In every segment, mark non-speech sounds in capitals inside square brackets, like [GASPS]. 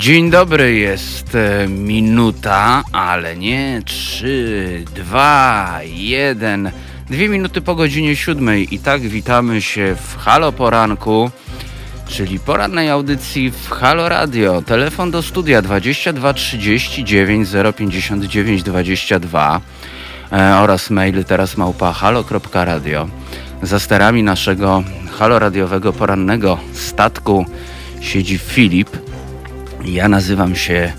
Dzień dobry, jest e, minuta, ale nie trzy, dwa, jeden. Dwie minuty po godzinie siódmej i tak witamy się w Halo Poranku, czyli porannej audycji w Halo Radio. Telefon do studia 22 39 059 22 e, oraz mail teraz małpa halo.radio. Za sterami naszego haloradiowego porannego statku siedzi Filip. Ja nazywam się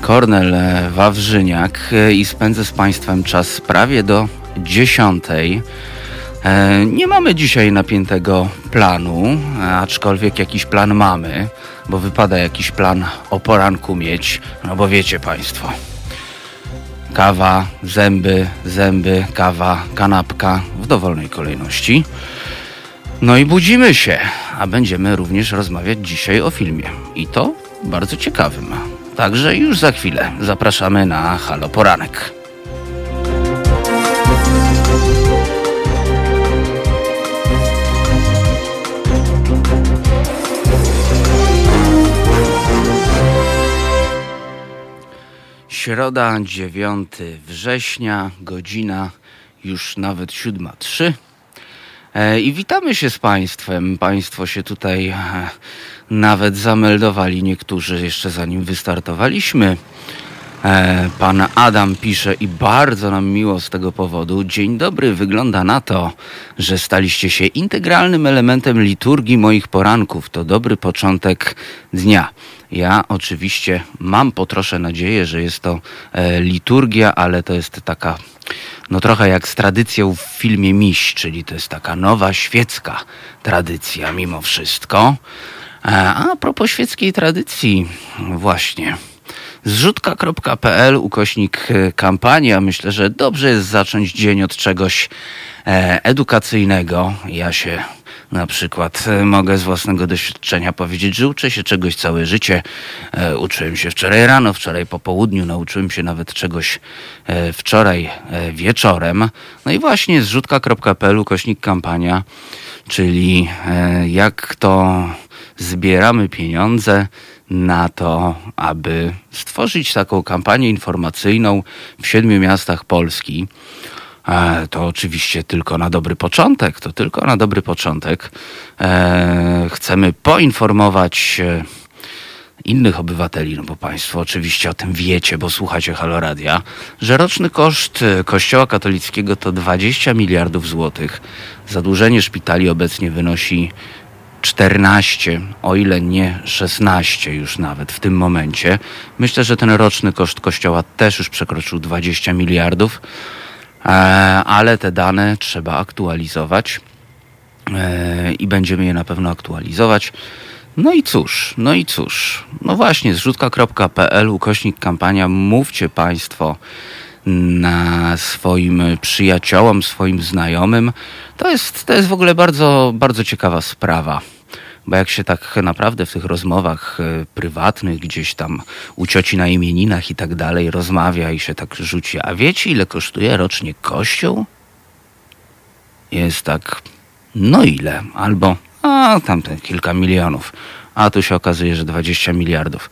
Kornel Wawrzyniak i spędzę z Państwem czas prawie do dziesiątej. E, nie mamy dzisiaj napiętego planu, aczkolwiek jakiś plan mamy, bo wypada jakiś plan o poranku mieć, no bo wiecie Państwo. Kawa, zęby, zęby, kawa, kanapka w dowolnej kolejności. No i budzimy się, a będziemy również rozmawiać dzisiaj o filmie. I to bardzo ciekawym. Także już za chwilę zapraszamy na Halo Poranek. Środa 9 września, godzina już nawet 7.03. E, I witamy się z Państwem. Państwo się tutaj e, nawet zameldowali, niektórzy jeszcze zanim wystartowaliśmy. E, pan Adam pisze i bardzo nam miło z tego powodu. Dzień dobry, wygląda na to, że staliście się integralnym elementem liturgii moich poranków. To dobry początek dnia. Ja oczywiście mam po trosze nadzieję, że jest to liturgia, ale to jest taka no trochę jak z tradycją w filmie Miś, czyli to jest taka nowa świecka tradycja mimo wszystko. E, a propos świeckiej tradycji, właśnie. Zrzutka.pl ukośnik e, kampania. Myślę, że dobrze jest zacząć dzień od czegoś e, edukacyjnego. Ja się na przykład mogę z własnego doświadczenia powiedzieć, że uczę się czegoś całe życie. Uczyłem się wczoraj rano, wczoraj po południu, nauczyłem się nawet czegoś wczoraj wieczorem. No i właśnie zrzutka.pl kośnik kampania, czyli jak to zbieramy pieniądze na to, aby stworzyć taką kampanię informacyjną w siedmiu miastach Polski. E, to oczywiście tylko na dobry początek, to tylko na dobry początek. E, chcemy poinformować e, innych obywateli, no bo Państwo oczywiście o tym wiecie, bo słuchacie Haloradia, że roczny koszt Kościoła katolickiego to 20 miliardów złotych. Zadłużenie szpitali obecnie wynosi 14, o ile nie 16 już nawet w tym momencie. Myślę, że ten roczny koszt Kościoła też już przekroczył 20 miliardów. E, ale te dane trzeba aktualizować e, i będziemy je na pewno aktualizować. No i cóż, no i cóż, no właśnie, zrzutka.pl, ukośnik kampania, mówcie Państwo na swoim przyjaciołom, swoim znajomym. To jest, to jest w ogóle bardzo, bardzo ciekawa sprawa. Bo jak się tak naprawdę w tych rozmowach e, prywatnych, gdzieś tam u cioci na imieninach i tak dalej rozmawia i się tak rzuci, a wiecie ile kosztuje rocznie kościół? Jest tak, no ile? Albo, a tamten kilka milionów. A tu się okazuje, że 20 miliardów.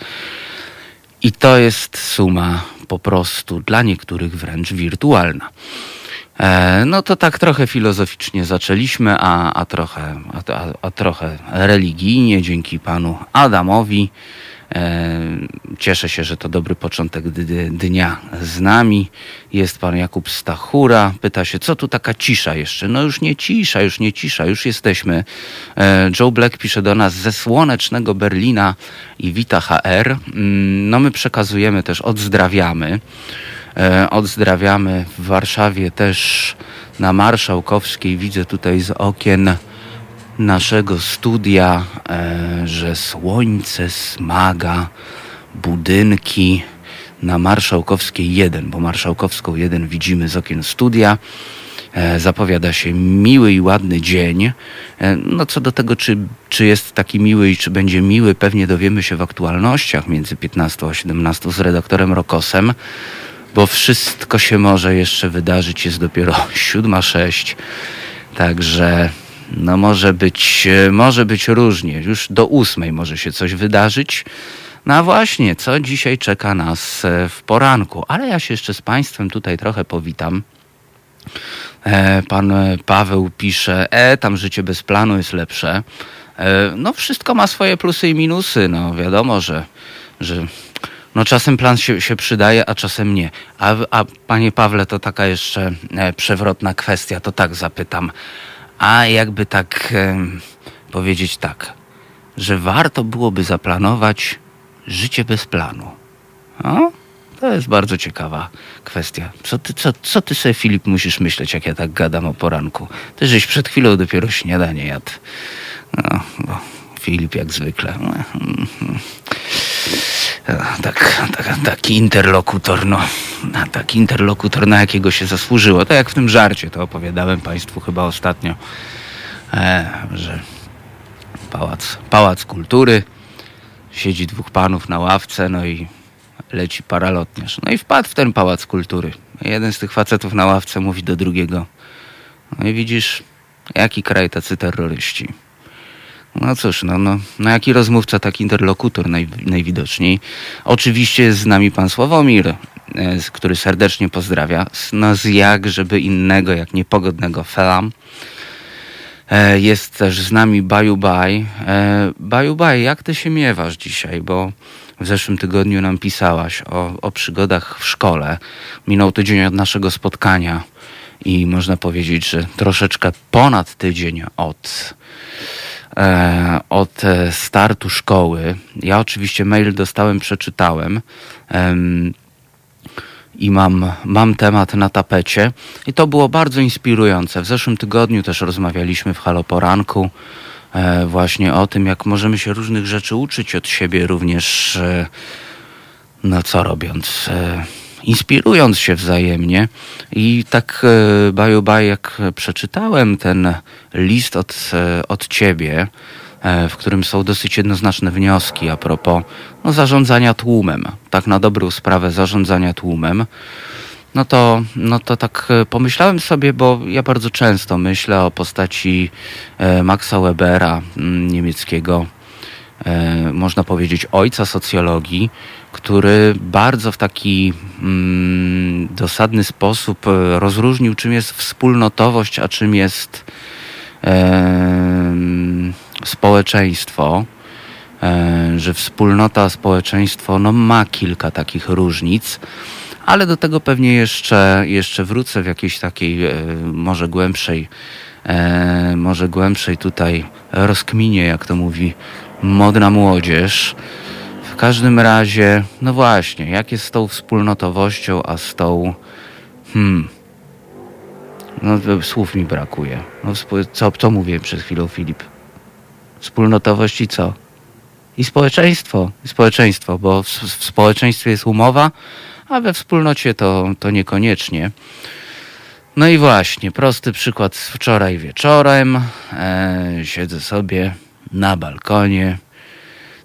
I to jest suma po prostu dla niektórych wręcz wirtualna. E, no to tak trochę filozoficznie zaczęliśmy, a, a, trochę, a, a trochę religijnie dzięki panu Adamowi. E, cieszę się, że to dobry początek dnia z nami. Jest pan Jakub Stachura. Pyta się, co tu taka cisza jeszcze? No już nie cisza, już nie cisza, już jesteśmy. E, Joe Black pisze do nas ze słonecznego Berlina i wita HR. Mm, no my przekazujemy też, odzdrawiamy. E, odzdrawiamy w Warszawie też na Marszałkowskiej. Widzę tutaj z okien naszego studia, e, że słońce smaga, budynki na Marszałkowskiej 1, bo Marszałkowską 1 widzimy z okien studia. E, zapowiada się miły i ładny dzień. No co do tego, czy, czy jest taki miły i czy będzie miły, pewnie dowiemy się w aktualnościach między 15 a 17 z redaktorem Rokosem bo wszystko się może jeszcze wydarzyć. Jest dopiero [LAUGHS] 7.06, także no może być, może być różnie. Już do ósmej może się coś wydarzyć. No a właśnie, co dzisiaj czeka nas e, w poranku? Ale ja się jeszcze z Państwem tutaj trochę powitam. E, pan Paweł pisze, e, tam życie bez planu jest lepsze. E, no wszystko ma swoje plusy i minusy. No wiadomo, że, że no czasem plan się, się przydaje, a czasem nie. A, a panie Pawle, to taka jeszcze e, przewrotna kwestia, to tak zapytam. A jakby tak powiedzieć tak, że warto byłoby zaplanować życie bez planu. No, to jest bardzo ciekawa kwestia. Co ty, co, co ty sobie, Filip, musisz myśleć, jak ja tak gadam o poranku? Ty żeś przed chwilą dopiero śniadanie jadł. No, Filip jak zwykle. Tak, tak, taki interlokutor, no. Taki interlokutor, na jakiego się zasłużyło. To jak w tym żarcie, to opowiadałem Państwu chyba ostatnio, e, że pałac, pałac kultury, siedzi dwóch panów na ławce, no i leci paralotniarz. No i wpadł w ten pałac kultury. Jeden z tych facetów na ławce mówi do drugiego, no i widzisz, jaki kraj tacy terroryści. No cóż, no, no, no jaki rozmówca, taki interlokutor naj, najwidoczniej. Oczywiście jest z nami pan Sławomir, e, który serdecznie pozdrawia. No z jak, żeby innego, jak niepogodnego felam. E, jest też z nami Baju Baj. E, Baju Baj, jak ty się miewasz dzisiaj? Bo w zeszłym tygodniu nam pisałaś o, o przygodach w szkole. Minął tydzień od naszego spotkania i można powiedzieć, że troszeczkę ponad tydzień od od e, startu szkoły. Ja oczywiście mail dostałem, przeczytałem i mam, mam temat na tapecie. I to było bardzo inspirujące. W zeszłym tygodniu też rozmawialiśmy w Halo Poranku e, właśnie o tym, jak możemy się różnych rzeczy uczyć od siebie, również no co robiąc inspirując się wzajemnie. I tak e, baju baj, jak przeczytałem ten list od, e, od ciebie, e, w którym są dosyć jednoznaczne wnioski a propos no, zarządzania tłumem, tak na dobrą sprawę zarządzania tłumem, no to, no to tak pomyślałem sobie, bo ja bardzo często myślę o postaci Maxa Webera, mm, niemieckiego, można powiedzieć, ojca socjologii, który bardzo w taki mm, dosadny sposób e, rozróżnił, czym jest wspólnotowość, a czym jest e, społeczeństwo. E, że wspólnota, społeczeństwo no, ma kilka takich różnic, ale do tego pewnie jeszcze, jeszcze wrócę w jakiejś takiej e, może głębszej, e, może głębszej tutaj rozkminie, jak to mówi modna młodzież. W każdym razie, no właśnie, jak jest z tą wspólnotowością, a z tą. Hmm. No, słów mi brakuje. No, co, co mówię przed chwilą, Filip? Wspólnotowość i co? I społeczeństwo. I społeczeństwo, bo w, w społeczeństwie jest umowa, a we wspólnocie to, to niekoniecznie. No i właśnie, prosty przykład z wczoraj wieczorem. E, siedzę sobie na balkonie,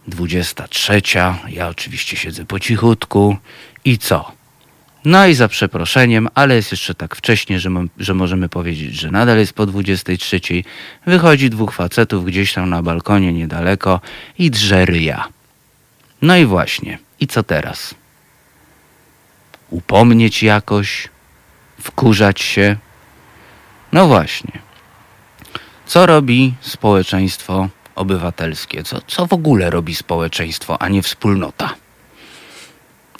23. Ja oczywiście siedzę po cichutku. I co? No i za przeproszeniem, ale jest jeszcze tak wcześnie, że, że możemy powiedzieć, że nadal jest po 23. Wychodzi dwóch facetów gdzieś tam na balkonie niedaleko i drze ryja. No i właśnie. I co teraz? Upomnieć jakoś? Wkurzać się? No właśnie. Co robi społeczeństwo obywatelskie. Co, co w ogóle robi społeczeństwo, a nie wspólnota?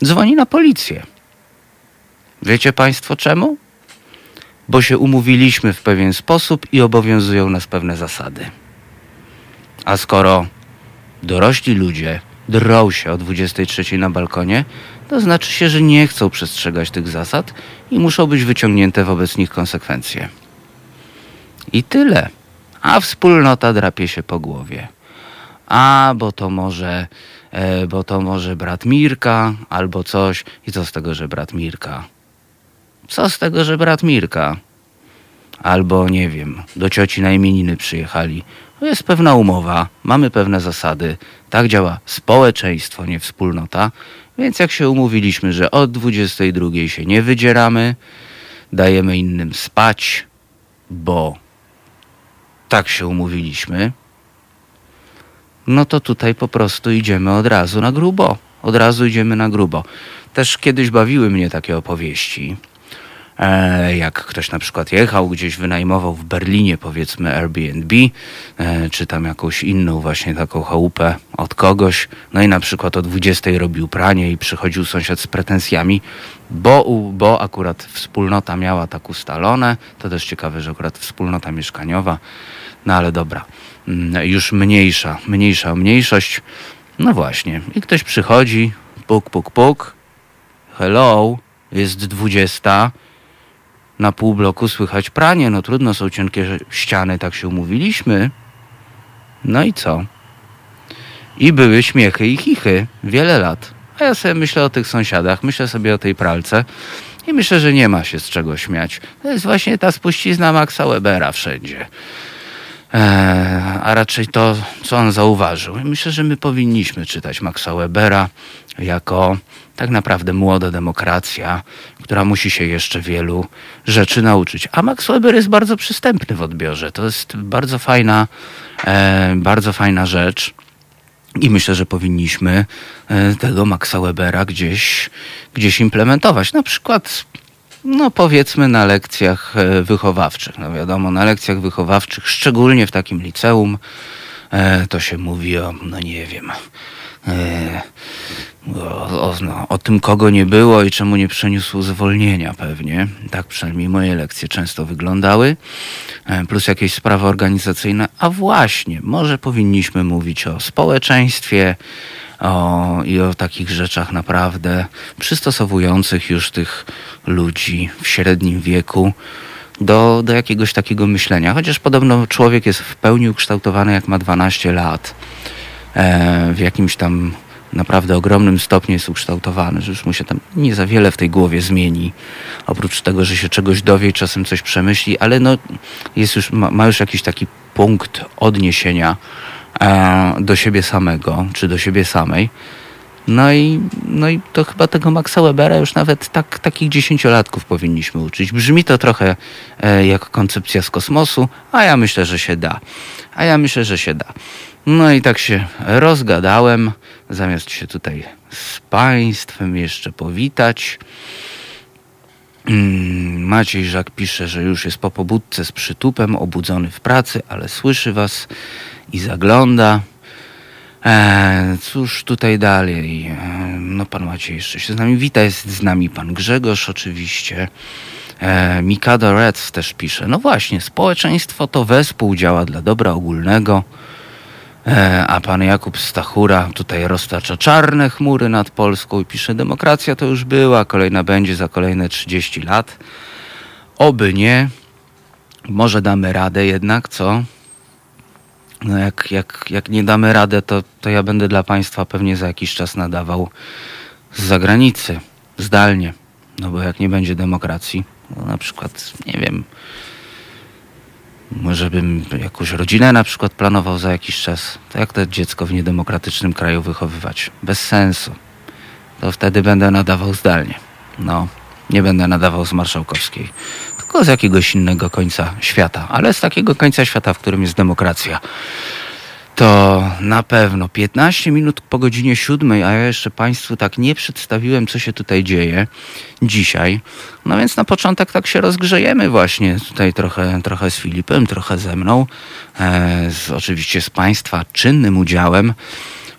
Dzwoni na policję. Wiecie Państwo czemu? Bo się umówiliśmy w pewien sposób i obowiązują nas pewne zasady. A skoro dorośli ludzie drą się o 23 na balkonie, to znaczy się, że nie chcą przestrzegać tych zasad i muszą być wyciągnięte wobec nich konsekwencje. I tyle a wspólnota drapie się po głowie. A, bo to może, e, bo to może brat Mirka albo coś. I co z tego, że brat Mirka? Co z tego, że brat Mirka? Albo nie wiem, do cioci na imieniny przyjechali. To jest pewna umowa, mamy pewne zasady. Tak działa społeczeństwo, nie wspólnota. Więc jak się umówiliśmy, że od 22 się nie wydzieramy, dajemy innym spać, bo tak się umówiliśmy, no to tutaj po prostu idziemy od razu na grubo. Od razu idziemy na grubo. Też kiedyś bawiły mnie takie opowieści. E, jak ktoś na przykład jechał gdzieś, wynajmował w Berlinie powiedzmy Airbnb, e, czy tam jakąś inną właśnie taką chałupę od kogoś, no i na przykład o 20 robił pranie i przychodził sąsiad z pretensjami, bo, bo akurat wspólnota miała tak ustalone, to też ciekawe, że akurat wspólnota mieszkaniowa, no ale dobra, mm, już mniejsza, mniejsza mniejszość, no właśnie, i ktoś przychodzi, puk, puk, puk, hello, jest 20, na pół bloku słychać pranie. No trudno, są cienkie ściany, tak się umówiliśmy. No i co? I były śmiechy i chichy. Wiele lat. A ja sobie myślę o tych sąsiadach, myślę sobie o tej pralce i myślę, że nie ma się z czego śmiać. To jest właśnie ta spuścizna Maxa Webera wszędzie. Eee, a raczej to, co on zauważył. myślę, że my powinniśmy czytać Maxa Webera jako tak naprawdę młoda demokracja, która musi się jeszcze wielu rzeczy nauczyć. A Max Weber jest bardzo przystępny w odbiorze. To jest bardzo fajna, e, bardzo fajna rzecz. I myślę, że powinniśmy e, tego Maxa Webera gdzieś, gdzieś implementować. Na przykład, no powiedzmy, na lekcjach e, wychowawczych. No wiadomo, na lekcjach wychowawczych, szczególnie w takim liceum, e, to się mówi o, no nie wiem, o, o, no, o, tym, kogo nie było i czemu nie przeniósł zwolnienia pewnie. Tak przynajmniej moje lekcje często wyglądały. E, plus jakieś sprawy organizacyjne. A właśnie, może powinniśmy mówić o społeczeństwie o, i o takich rzeczach naprawdę przystosowujących już tych ludzi w średnim wieku do, do jakiegoś takiego myślenia. Chociaż podobno człowiek jest w pełni ukształtowany jak ma 12 lat. E, w jakimś tam naprawdę ogromnym stopniu jest ukształtowany, że już mu się tam nie za wiele w tej głowie zmieni. Oprócz tego, że się czegoś dowie i czasem coś przemyśli, ale no jest już, ma, ma już jakiś taki punkt odniesienia do siebie samego, czy do siebie samej. No i, no i to chyba tego Maxa Webera już nawet tak, takich dziesięciolatków powinniśmy uczyć. Brzmi to trochę e, jak koncepcja z kosmosu, a ja myślę, że się da. A ja myślę, że się da. No i tak się rozgadałem, zamiast się tutaj z Państwem jeszcze powitać. Mm, Maciej Żak pisze, że już jest po pobudce z przytupem, obudzony w pracy, ale słyszy Was i zagląda. Eee, cóż tutaj dalej? Eee, no pan Maciej jeszcze się z nami wita, jest z nami pan Grzegorz oczywiście. Eee, Mikado Reds też pisze, no właśnie, społeczeństwo to wespół działa dla dobra ogólnego. E, a pan Jakub Stachura tutaj roztacza czarne chmury nad Polską i pisze, demokracja to już była, kolejna będzie za kolejne 30 lat. Oby nie. Może damy radę jednak, co? No jak, jak, jak nie damy radę, to, to ja będę dla państwa pewnie za jakiś czas nadawał z zagranicy, zdalnie. No bo jak nie będzie demokracji, no na przykład, nie wiem, może bym jakąś rodzinę na przykład planował za jakiś czas. To jak to dziecko w niedemokratycznym kraju wychowywać? Bez sensu. To wtedy będę nadawał zdalnie. No, nie będę nadawał z Marszałkowskiej. Tylko z jakiegoś innego końca świata. Ale z takiego końca świata, w którym jest demokracja to na pewno 15 minut po godzinie 7, a ja jeszcze Państwu tak nie przedstawiłem, co się tutaj dzieje dzisiaj. No więc na początek tak się rozgrzejemy właśnie tutaj trochę, trochę z Filipem, trochę ze mną, e, z, oczywiście z Państwa czynnym udziałem.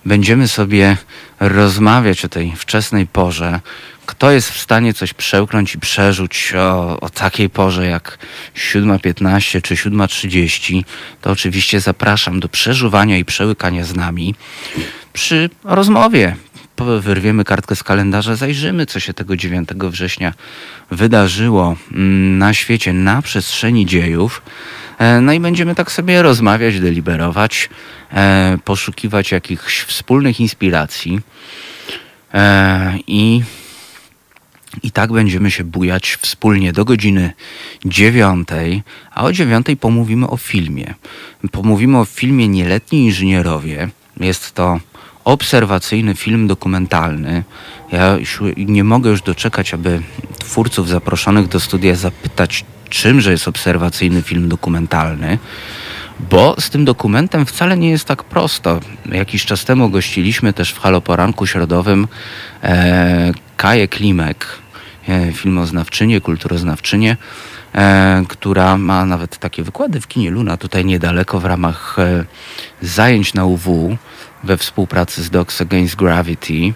Będziemy sobie rozmawiać o tej wczesnej porze, kto jest w stanie coś przełknąć i przerzuć o, o takiej porze jak 7.15 czy 7.30, to oczywiście zapraszam do przeżuwania i przełykania z nami przy rozmowie. Wyrwiemy kartkę z kalendarza, zajrzymy, co się tego 9 września wydarzyło mm, na świecie, na przestrzeni dziejów. E, no i będziemy tak sobie rozmawiać, deliberować, e, poszukiwać jakichś wspólnych inspiracji e, i i tak będziemy się bujać wspólnie do godziny dziewiątej, a o dziewiątej pomówimy o filmie. Pomówimy o filmie Nieletni Inżynierowie. Jest to obserwacyjny film dokumentalny. Ja nie mogę już doczekać, aby twórców zaproszonych do studia zapytać, czymże jest obserwacyjny film dokumentalny. bo z tym dokumentem wcale nie jest tak prosto. Jakiś czas temu gościliśmy też w Haloporanku Środowym e, Kaję Klimek, filmoznawczynię, kulturoznawczynię, e, która ma nawet takie wykłady w kinie Luna tutaj niedaleko w ramach e, zajęć na UW we współpracy z Docs Against Gravity.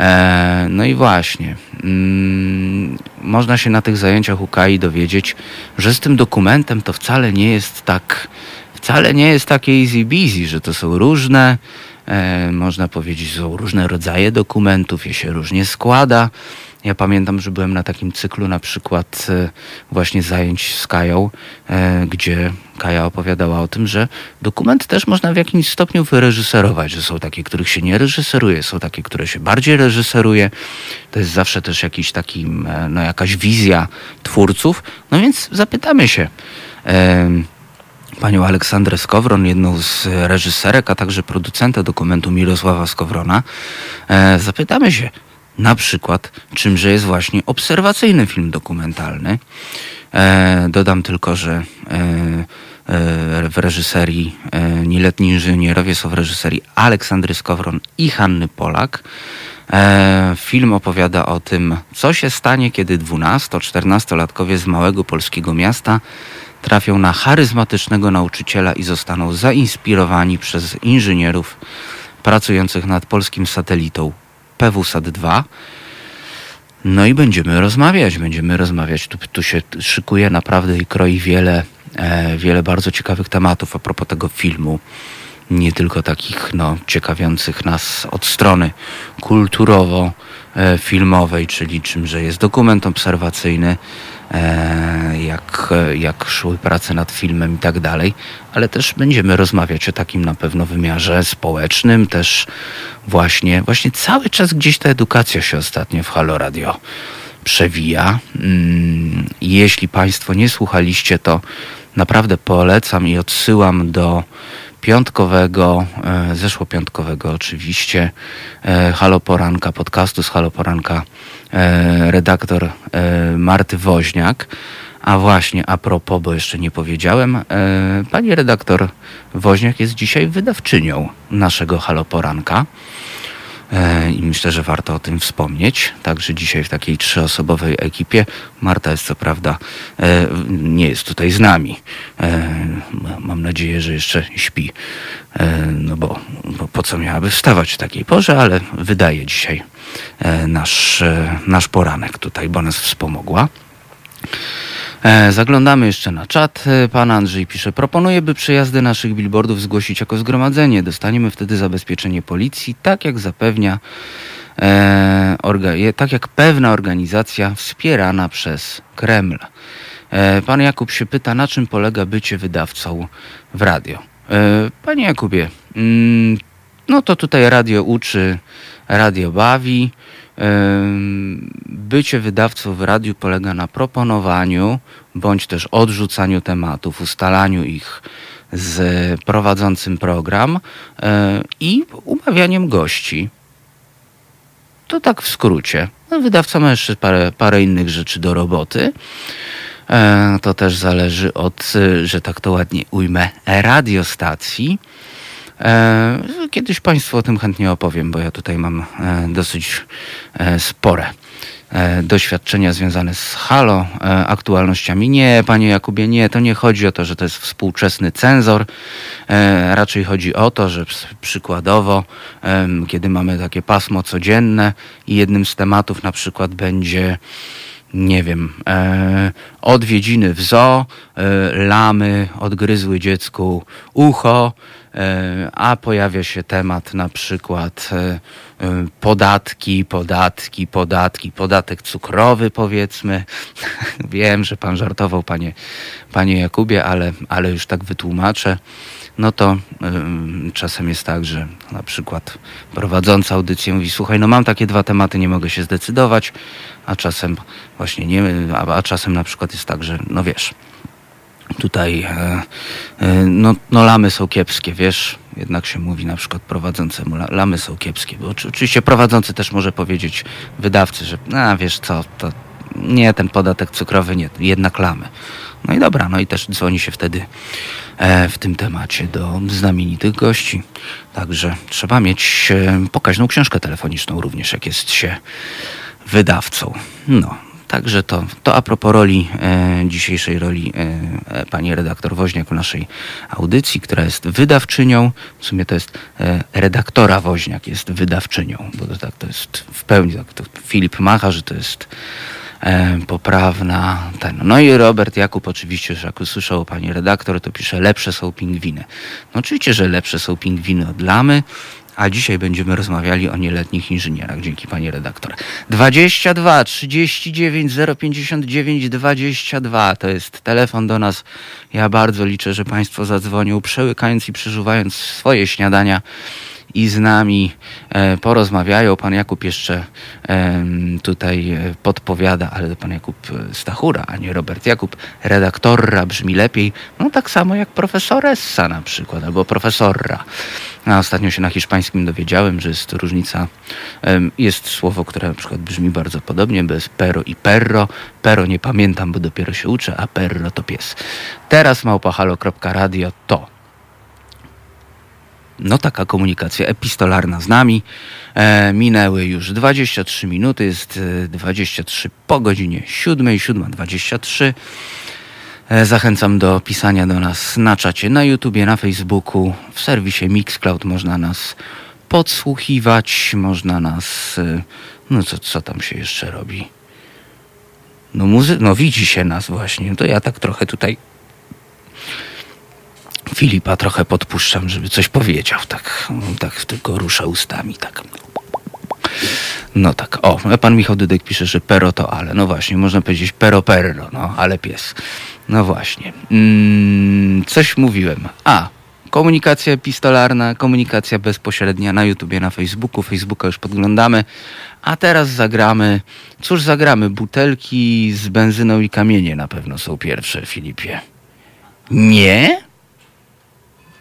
E, no i właśnie, mm, można się na tych zajęciach UKAI dowiedzieć, że z tym dokumentem to wcale nie jest tak, wcale nie jest takie easy busy, że to są różne, e, można powiedzieć, są różne rodzaje dokumentów, je się różnie składa. Ja pamiętam, że byłem na takim cyklu na przykład e, właśnie zajęć z Kają, e, gdzie Kaja opowiadała o tym, że dokument też można w jakimś stopniu wyreżyserować, że są takie, których się nie reżyseruje, są takie, które się bardziej reżyseruje. To jest zawsze też jakiś taki, e, no jakaś wizja twórców. No więc zapytamy się panią Aleksandrę Skowron, jedną z reżyserek, a także producenta dokumentu Mirosława Skowrona. Zapytamy się, na przykład czymże jest właśnie obserwacyjny film dokumentalny. E, dodam tylko, że e, e, w reżyserii e, Nieletni Inżynierowie są w reżyserii Aleksandry Skowron i Hanny Polak. E, film opowiada o tym, co się stanie, kiedy 12-14-latkowie z małego polskiego miasta trafią na charyzmatycznego nauczyciela i zostaną zainspirowani przez inżynierów pracujących nad polskim satelitą PWSAT-2. No i będziemy rozmawiać, będziemy rozmawiać. Tu, tu się szykuje naprawdę i kroi wiele, e, wiele bardzo ciekawych tematów a propos tego filmu. Nie tylko takich no, ciekawiących nas od strony kulturowo-filmowej, czyli czymże jest dokument obserwacyjny, E, jak, jak szły prace nad filmem i tak dalej, ale też będziemy rozmawiać o takim na pewno wymiarze społecznym, też właśnie, właśnie cały czas gdzieś ta edukacja się ostatnio w Halo Radio przewija. Mm, jeśli Państwo nie słuchaliście, to naprawdę polecam i odsyłam do piątkowego, e, zeszłopiątkowego oczywiście, e, Halo Poranka, podcastu z Halo Poranka E, redaktor e, Marty Woźniak. A właśnie, a propos, bo jeszcze nie powiedziałem, e, pani redaktor Woźniak jest dzisiaj wydawczynią naszego Haloporanka. I myślę, że warto o tym wspomnieć. Także dzisiaj w takiej trzyosobowej ekipie. Marta jest co prawda, nie jest tutaj z nami. Mam nadzieję, że jeszcze śpi. No bo, bo po co miałaby wstawać w takiej porze, ale wydaje dzisiaj E, nasz, e, nasz poranek tutaj, bo nas wspomogła. E, zaglądamy jeszcze na czat. Pan Andrzej pisze, proponuję, by przejazdy naszych billboardów zgłosić jako zgromadzenie. Dostaniemy wtedy zabezpieczenie policji, tak jak zapewnia, e, orga, tak jak pewna organizacja wspierana przez Kreml. E, pan Jakub się pyta, na czym polega bycie wydawcą w radio. E, panie Jakubie, mm, no to tutaj radio uczy radio bawi. Bycie wydawcą w radiu polega na proponowaniu bądź też odrzucaniu tematów, ustalaniu ich z prowadzącym program e, i umawianiem gości. To tak w skrócie. No, wydawca ma jeszcze parę, parę innych rzeczy do roboty. E, to też zależy od, że tak to ładnie ujmę, radiostacji. E, kiedyś Państwu o tym chętnie opowiem, bo ja tutaj mam e, dosyć e, spore doświadczenia związane z halo, aktualnościami. Nie, panie Jakubie, nie, to nie chodzi o to, że to jest współczesny cenzor. Raczej chodzi o to, że przykładowo, kiedy mamy takie pasmo codzienne i jednym z tematów na przykład będzie nie wiem, e, odwiedziny w zoo, e, lamy odgryzły dziecku ucho, a pojawia się temat na przykład e, e, podatki, podatki, podatki, podatek cukrowy powiedzmy. [LAUGHS] Wiem, że pan żartował, panie, panie Jakubie, ale, ale już tak wytłumaczę no to czasem jest tak, że na przykład prowadząca audycję mówi, słuchaj, no mam takie dwa tematy, nie mogę się zdecydować, a czasem właśnie nie, a, a czasem na przykład jest tak, że no wiesz, tutaj e, e, no, no lamy są kiepskie, wiesz, jednak się mówi na przykład prowadzącemu, lamy są kiepskie, bo oczywiście prowadzący też może powiedzieć wydawcy, że a wiesz co, to nie, ten podatek cukrowy nie, jednak lamy. No i dobra, no i też dzwoni się wtedy e, w tym temacie do znamienitych gości. Także trzeba mieć pokaźną książkę telefoniczną również, jak jest się wydawcą. No, Także to, to a propos roli, e, dzisiejszej roli e, pani redaktor Woźniak naszej audycji, która jest wydawczynią. W sumie to jest e, redaktora Woźniak jest wydawczynią, bo to, tak to jest w pełni, tak to Filip Macha, że to jest e, poprawna. Ten. No i Robert Jakub oczywiście, że jak usłyszał pani redaktor, to pisze lepsze są pingwiny. No oczywiście, że lepsze są pingwiny od lamy, a dzisiaj będziemy rozmawiali o nieletnich inżynierach. Dzięki pani redaktor. 22 39 059 22 to jest telefon do nas. Ja bardzo liczę, że państwo zadzwonią, przełykając i przeżuwając swoje śniadania i z nami e, porozmawiają. Pan Jakub jeszcze e, tutaj e, podpowiada, ale pan Jakub Stachura, a nie Robert Jakub, redaktorra brzmi lepiej, no tak samo jak profesoressa na przykład, albo profesorra. A ostatnio się na hiszpańskim dowiedziałem, że jest różnica, jest słowo, które na przykład brzmi bardzo podobnie, bez pero i perro. Pero nie pamiętam, bo dopiero się uczę, a perro to pies. Teraz małpahalo.radio to no taka komunikacja epistolarna z nami. E, minęły już 23 minuty, jest 23 po godzinie 7, 7.23. E, zachęcam do pisania do nas na czacie, na YouTubie, na Facebooku, w serwisie Mixcloud można nas podsłuchiwać, można nas, e, no co, co tam się jeszcze robi? No, muzy- no widzi się nas właśnie, to ja tak trochę tutaj Filipa trochę podpuszczam, żeby coś powiedział. Tak, tak tylko rusza ustami. Tak. No tak, o, pan Michał Dydek pisze, że pero to ale. No właśnie, można powiedzieć pero perro, no ale pies. No właśnie. Mm, coś mówiłem. A, komunikacja epistolarna, komunikacja bezpośrednia na YouTubie, na Facebooku. Facebooka już podglądamy. A teraz zagramy, cóż zagramy? Butelki z benzyną i kamienie na pewno są pierwsze, Filipie. Nie?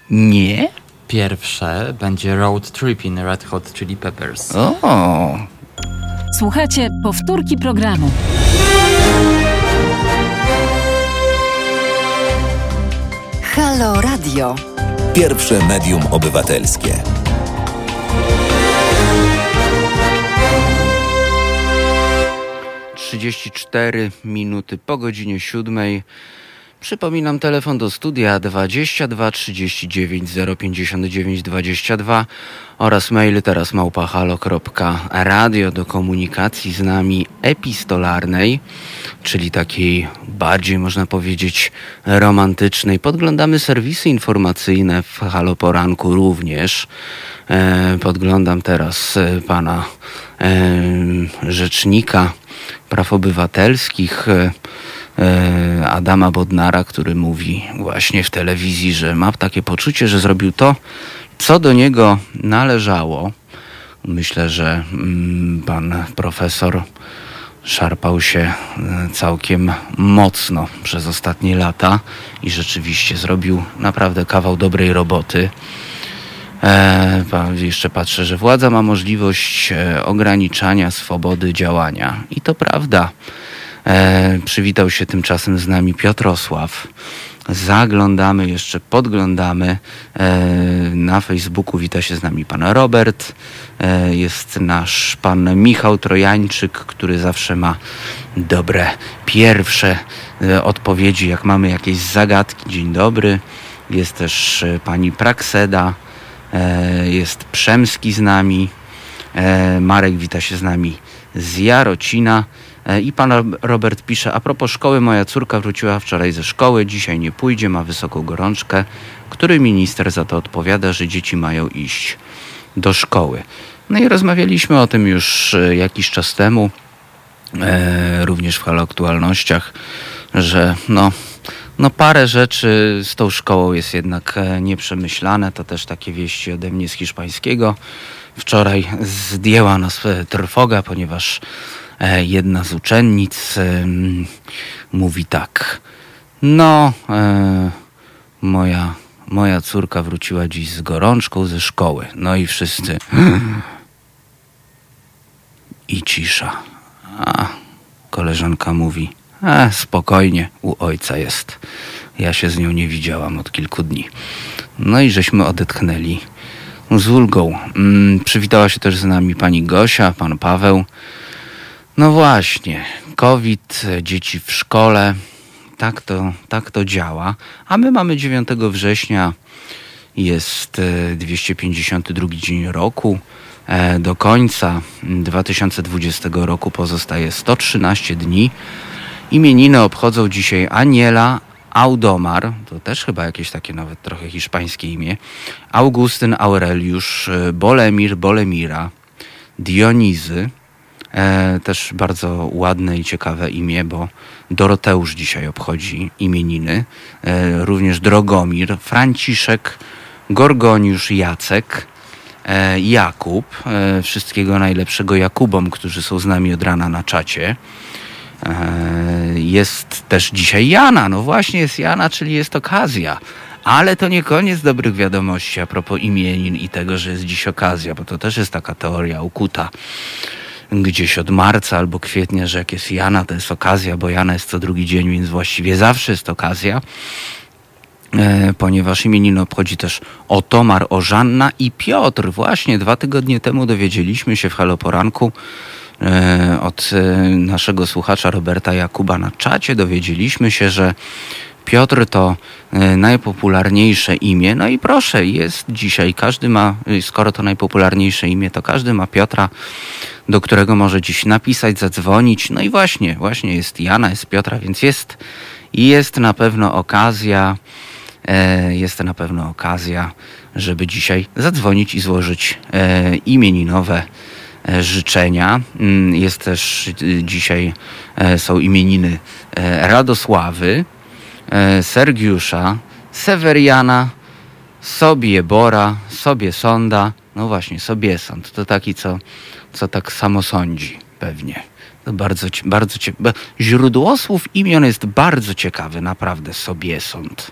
Nie? Pierwsze będzie Road Tripping Red Hot Chili Peppers. O. Słuchajcie powtórki programu. Halo Radio. Pierwsze medium obywatelskie. Trzydzieści cztery minuty po godzinie siódmej. Przypominam telefon do studia 22 39 059 22 oraz mail teraz małpahalo.radio do komunikacji z nami epistolarnej, czyli takiej bardziej można powiedzieć romantycznej. Podglądamy serwisy informacyjne w Halo Poranku również. E, podglądam teraz e, pana e, rzecznika praw obywatelskich. E, Adama Bodnara, który mówi właśnie w telewizji, że ma takie poczucie, że zrobił to, co do niego należało. Myślę, że mm, pan profesor szarpał się e, całkiem mocno przez ostatnie lata i rzeczywiście zrobił naprawdę kawał dobrej roboty. E, jeszcze patrzę, że władza ma możliwość ograniczania swobody działania. I to prawda. E, przywitał się tymczasem z nami Piotrosław. Zaglądamy, jeszcze podglądamy. E, na Facebooku wita się z nami pan Robert. E, jest nasz pan Michał Trojańczyk, który zawsze ma dobre pierwsze e, odpowiedzi, jak mamy jakieś zagadki. Dzień dobry. Jest też e, pani Prakseda. E, jest Przemski z nami. Marek wita się z nami z Jarocina. E, I pan Robert pisze, a propos szkoły, moja córka wróciła wczoraj ze szkoły, dzisiaj nie pójdzie, ma wysoką gorączkę. Który minister za to odpowiada, że dzieci mają iść do szkoły? No i rozmawialiśmy o tym już e, jakiś czas temu, e, również w Halo Aktualnościach, że no, no parę rzeczy z tą szkołą jest jednak e, nieprzemyślane. To też takie wieści ode mnie z hiszpańskiego. Wczoraj zdjęła nas trwoga, ponieważ jedna z uczennic mówi tak. No, e, moja, moja córka wróciła dziś z gorączką ze szkoły. No i wszyscy. [GASPS] I cisza. A koleżanka mówi: E, spokojnie, u ojca jest. Ja się z nią nie widziałam od kilku dni. No i żeśmy odetchnęli z ulgą. Mm, przywitała się też z nami pani Gosia, pan Paweł. No właśnie, COVID, dzieci w szkole, tak to, tak to działa. A my mamy 9 września, jest 252 e, dzień roku. E, do końca 2020 roku pozostaje 113 dni. Imieniny obchodzą dzisiaj Aniela, Audomar, to też chyba jakieś takie nawet trochę hiszpańskie imię, Augustyn Aureliusz, e, Bolemir, Bolemira, Dionizy, też bardzo ładne i ciekawe imię, bo Doroteusz dzisiaj obchodzi imieniny, e, również Drogomir, Franciszek, Gorgoniusz, Jacek, e, Jakub, e, wszystkiego najlepszego Jakubom, którzy są z nami od rana na czacie. E, jest też dzisiaj Jana. No właśnie jest Jana, czyli jest okazja. Ale to nie koniec dobrych wiadomości a propos imienin i tego, że jest dziś okazja, bo to też jest taka teoria ukuta gdzieś od marca albo kwietnia, że jak jest Jana, to jest okazja, bo Jana jest co drugi dzień, więc właściwie zawsze jest okazja. E, ponieważ imieniny obchodzi też Otomar, Ożanna i Piotr. Właśnie dwa tygodnie temu dowiedzieliśmy się w Haloporanku, E, od e, naszego słuchacza Roberta Jakuba na czacie dowiedzieliśmy się, że Piotr to najpopularniejsze imię. No i proszę, jest dzisiaj, każdy ma, skoro to najpopularniejsze imię, to każdy ma Piotra, do którego może dziś napisać, zadzwonić. No i właśnie, właśnie jest Jana, jest Piotra, więc jest, jest na pewno okazja, jest na pewno okazja, żeby dzisiaj zadzwonić i złożyć imieninowe E, życzenia. Mm, jest też e, dzisiaj e, są imieniny Radosławy, Sergiusza, Seweriana, sobie Bora, sobie Sonda. No właśnie, sobie sąd. To taki, co, co tak samo sądzi pewnie. To bardzo, bardzo ciekawe. Źródło słów imion jest bardzo ciekawe, naprawdę sobie sąd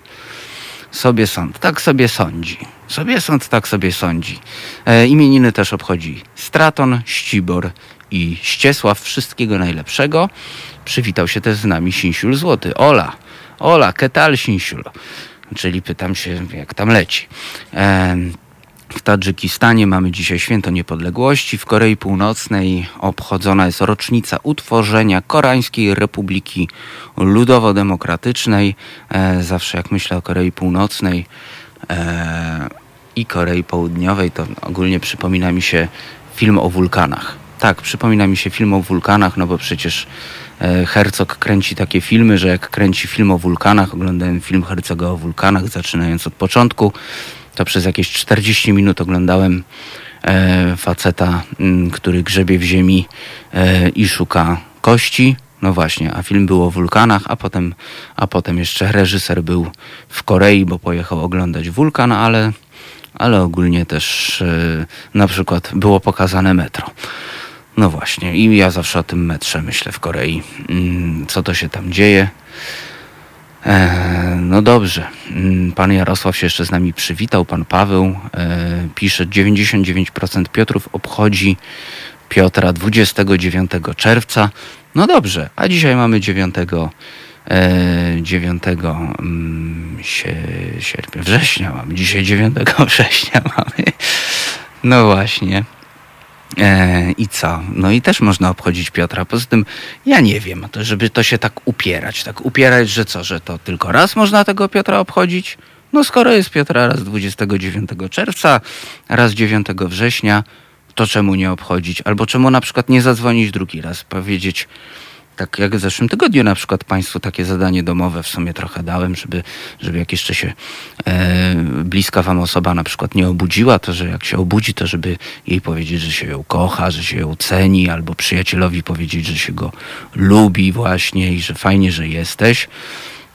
sobie sąd, tak sobie sądzi. Sobie sąd, tak sobie sądzi. E, imieniny też obchodzi Straton, Ścibor i Ściesław. Wszystkiego najlepszego. Przywitał się też z nami Sinsiul Złoty. Ola, Ola, ketal Sinsiul. Czyli pytam się, jak tam leci. E, w Tadżykistanie mamy dzisiaj święto niepodległości. W Korei Północnej obchodzona jest rocznica utworzenia Koreańskiej Republiki Ludowo-Demokratycznej. E, zawsze jak myślę o Korei Północnej e, i Korei Południowej, to ogólnie przypomina mi się film o wulkanach. Tak, przypomina mi się film o wulkanach, no bo przecież e, Herzog kręci takie filmy, że jak kręci film o wulkanach, oglądałem film Herzoga o wulkanach, zaczynając od początku, to przez jakieś 40 minut oglądałem e, faceta, m, który grzebie w ziemi e, i szuka kości. No właśnie, a film był o wulkanach, a potem, a potem jeszcze reżyser był w Korei, bo pojechał oglądać wulkan, ale, ale ogólnie też e, na przykład było pokazane metro. No właśnie, i ja zawsze o tym metrze myślę w Korei. Mm, co to się tam dzieje? E, no dobrze. Mm, pan Jarosław się jeszcze z nami przywitał. Pan Paweł e, pisze, 99% Piotrów obchodzi Piotra 29 czerwca. No dobrze, a dzisiaj mamy 9, 9 e, mm, sierpnia, września mamy. Dzisiaj 9 [LAUGHS] września mamy. No właśnie. E, I co? No i też można obchodzić Piotra. Poza tym ja nie wiem, to żeby to się tak upierać. Tak upierać, że co, że to tylko raz można tego Piotra obchodzić? No skoro jest Piotra raz 29 czerwca, raz 9 września, to czemu nie obchodzić? Albo czemu na przykład nie zadzwonić drugi raz, powiedzieć tak jak w zeszłym tygodniu na przykład Państwu takie zadanie domowe w sumie trochę dałem, żeby, żeby jak jeszcze się e, bliska Wam osoba na przykład nie obudziła, to że jak się obudzi, to żeby jej powiedzieć, że się ją kocha, że się ją ceni, albo przyjacielowi powiedzieć, że się go lubi właśnie i że fajnie, że jesteś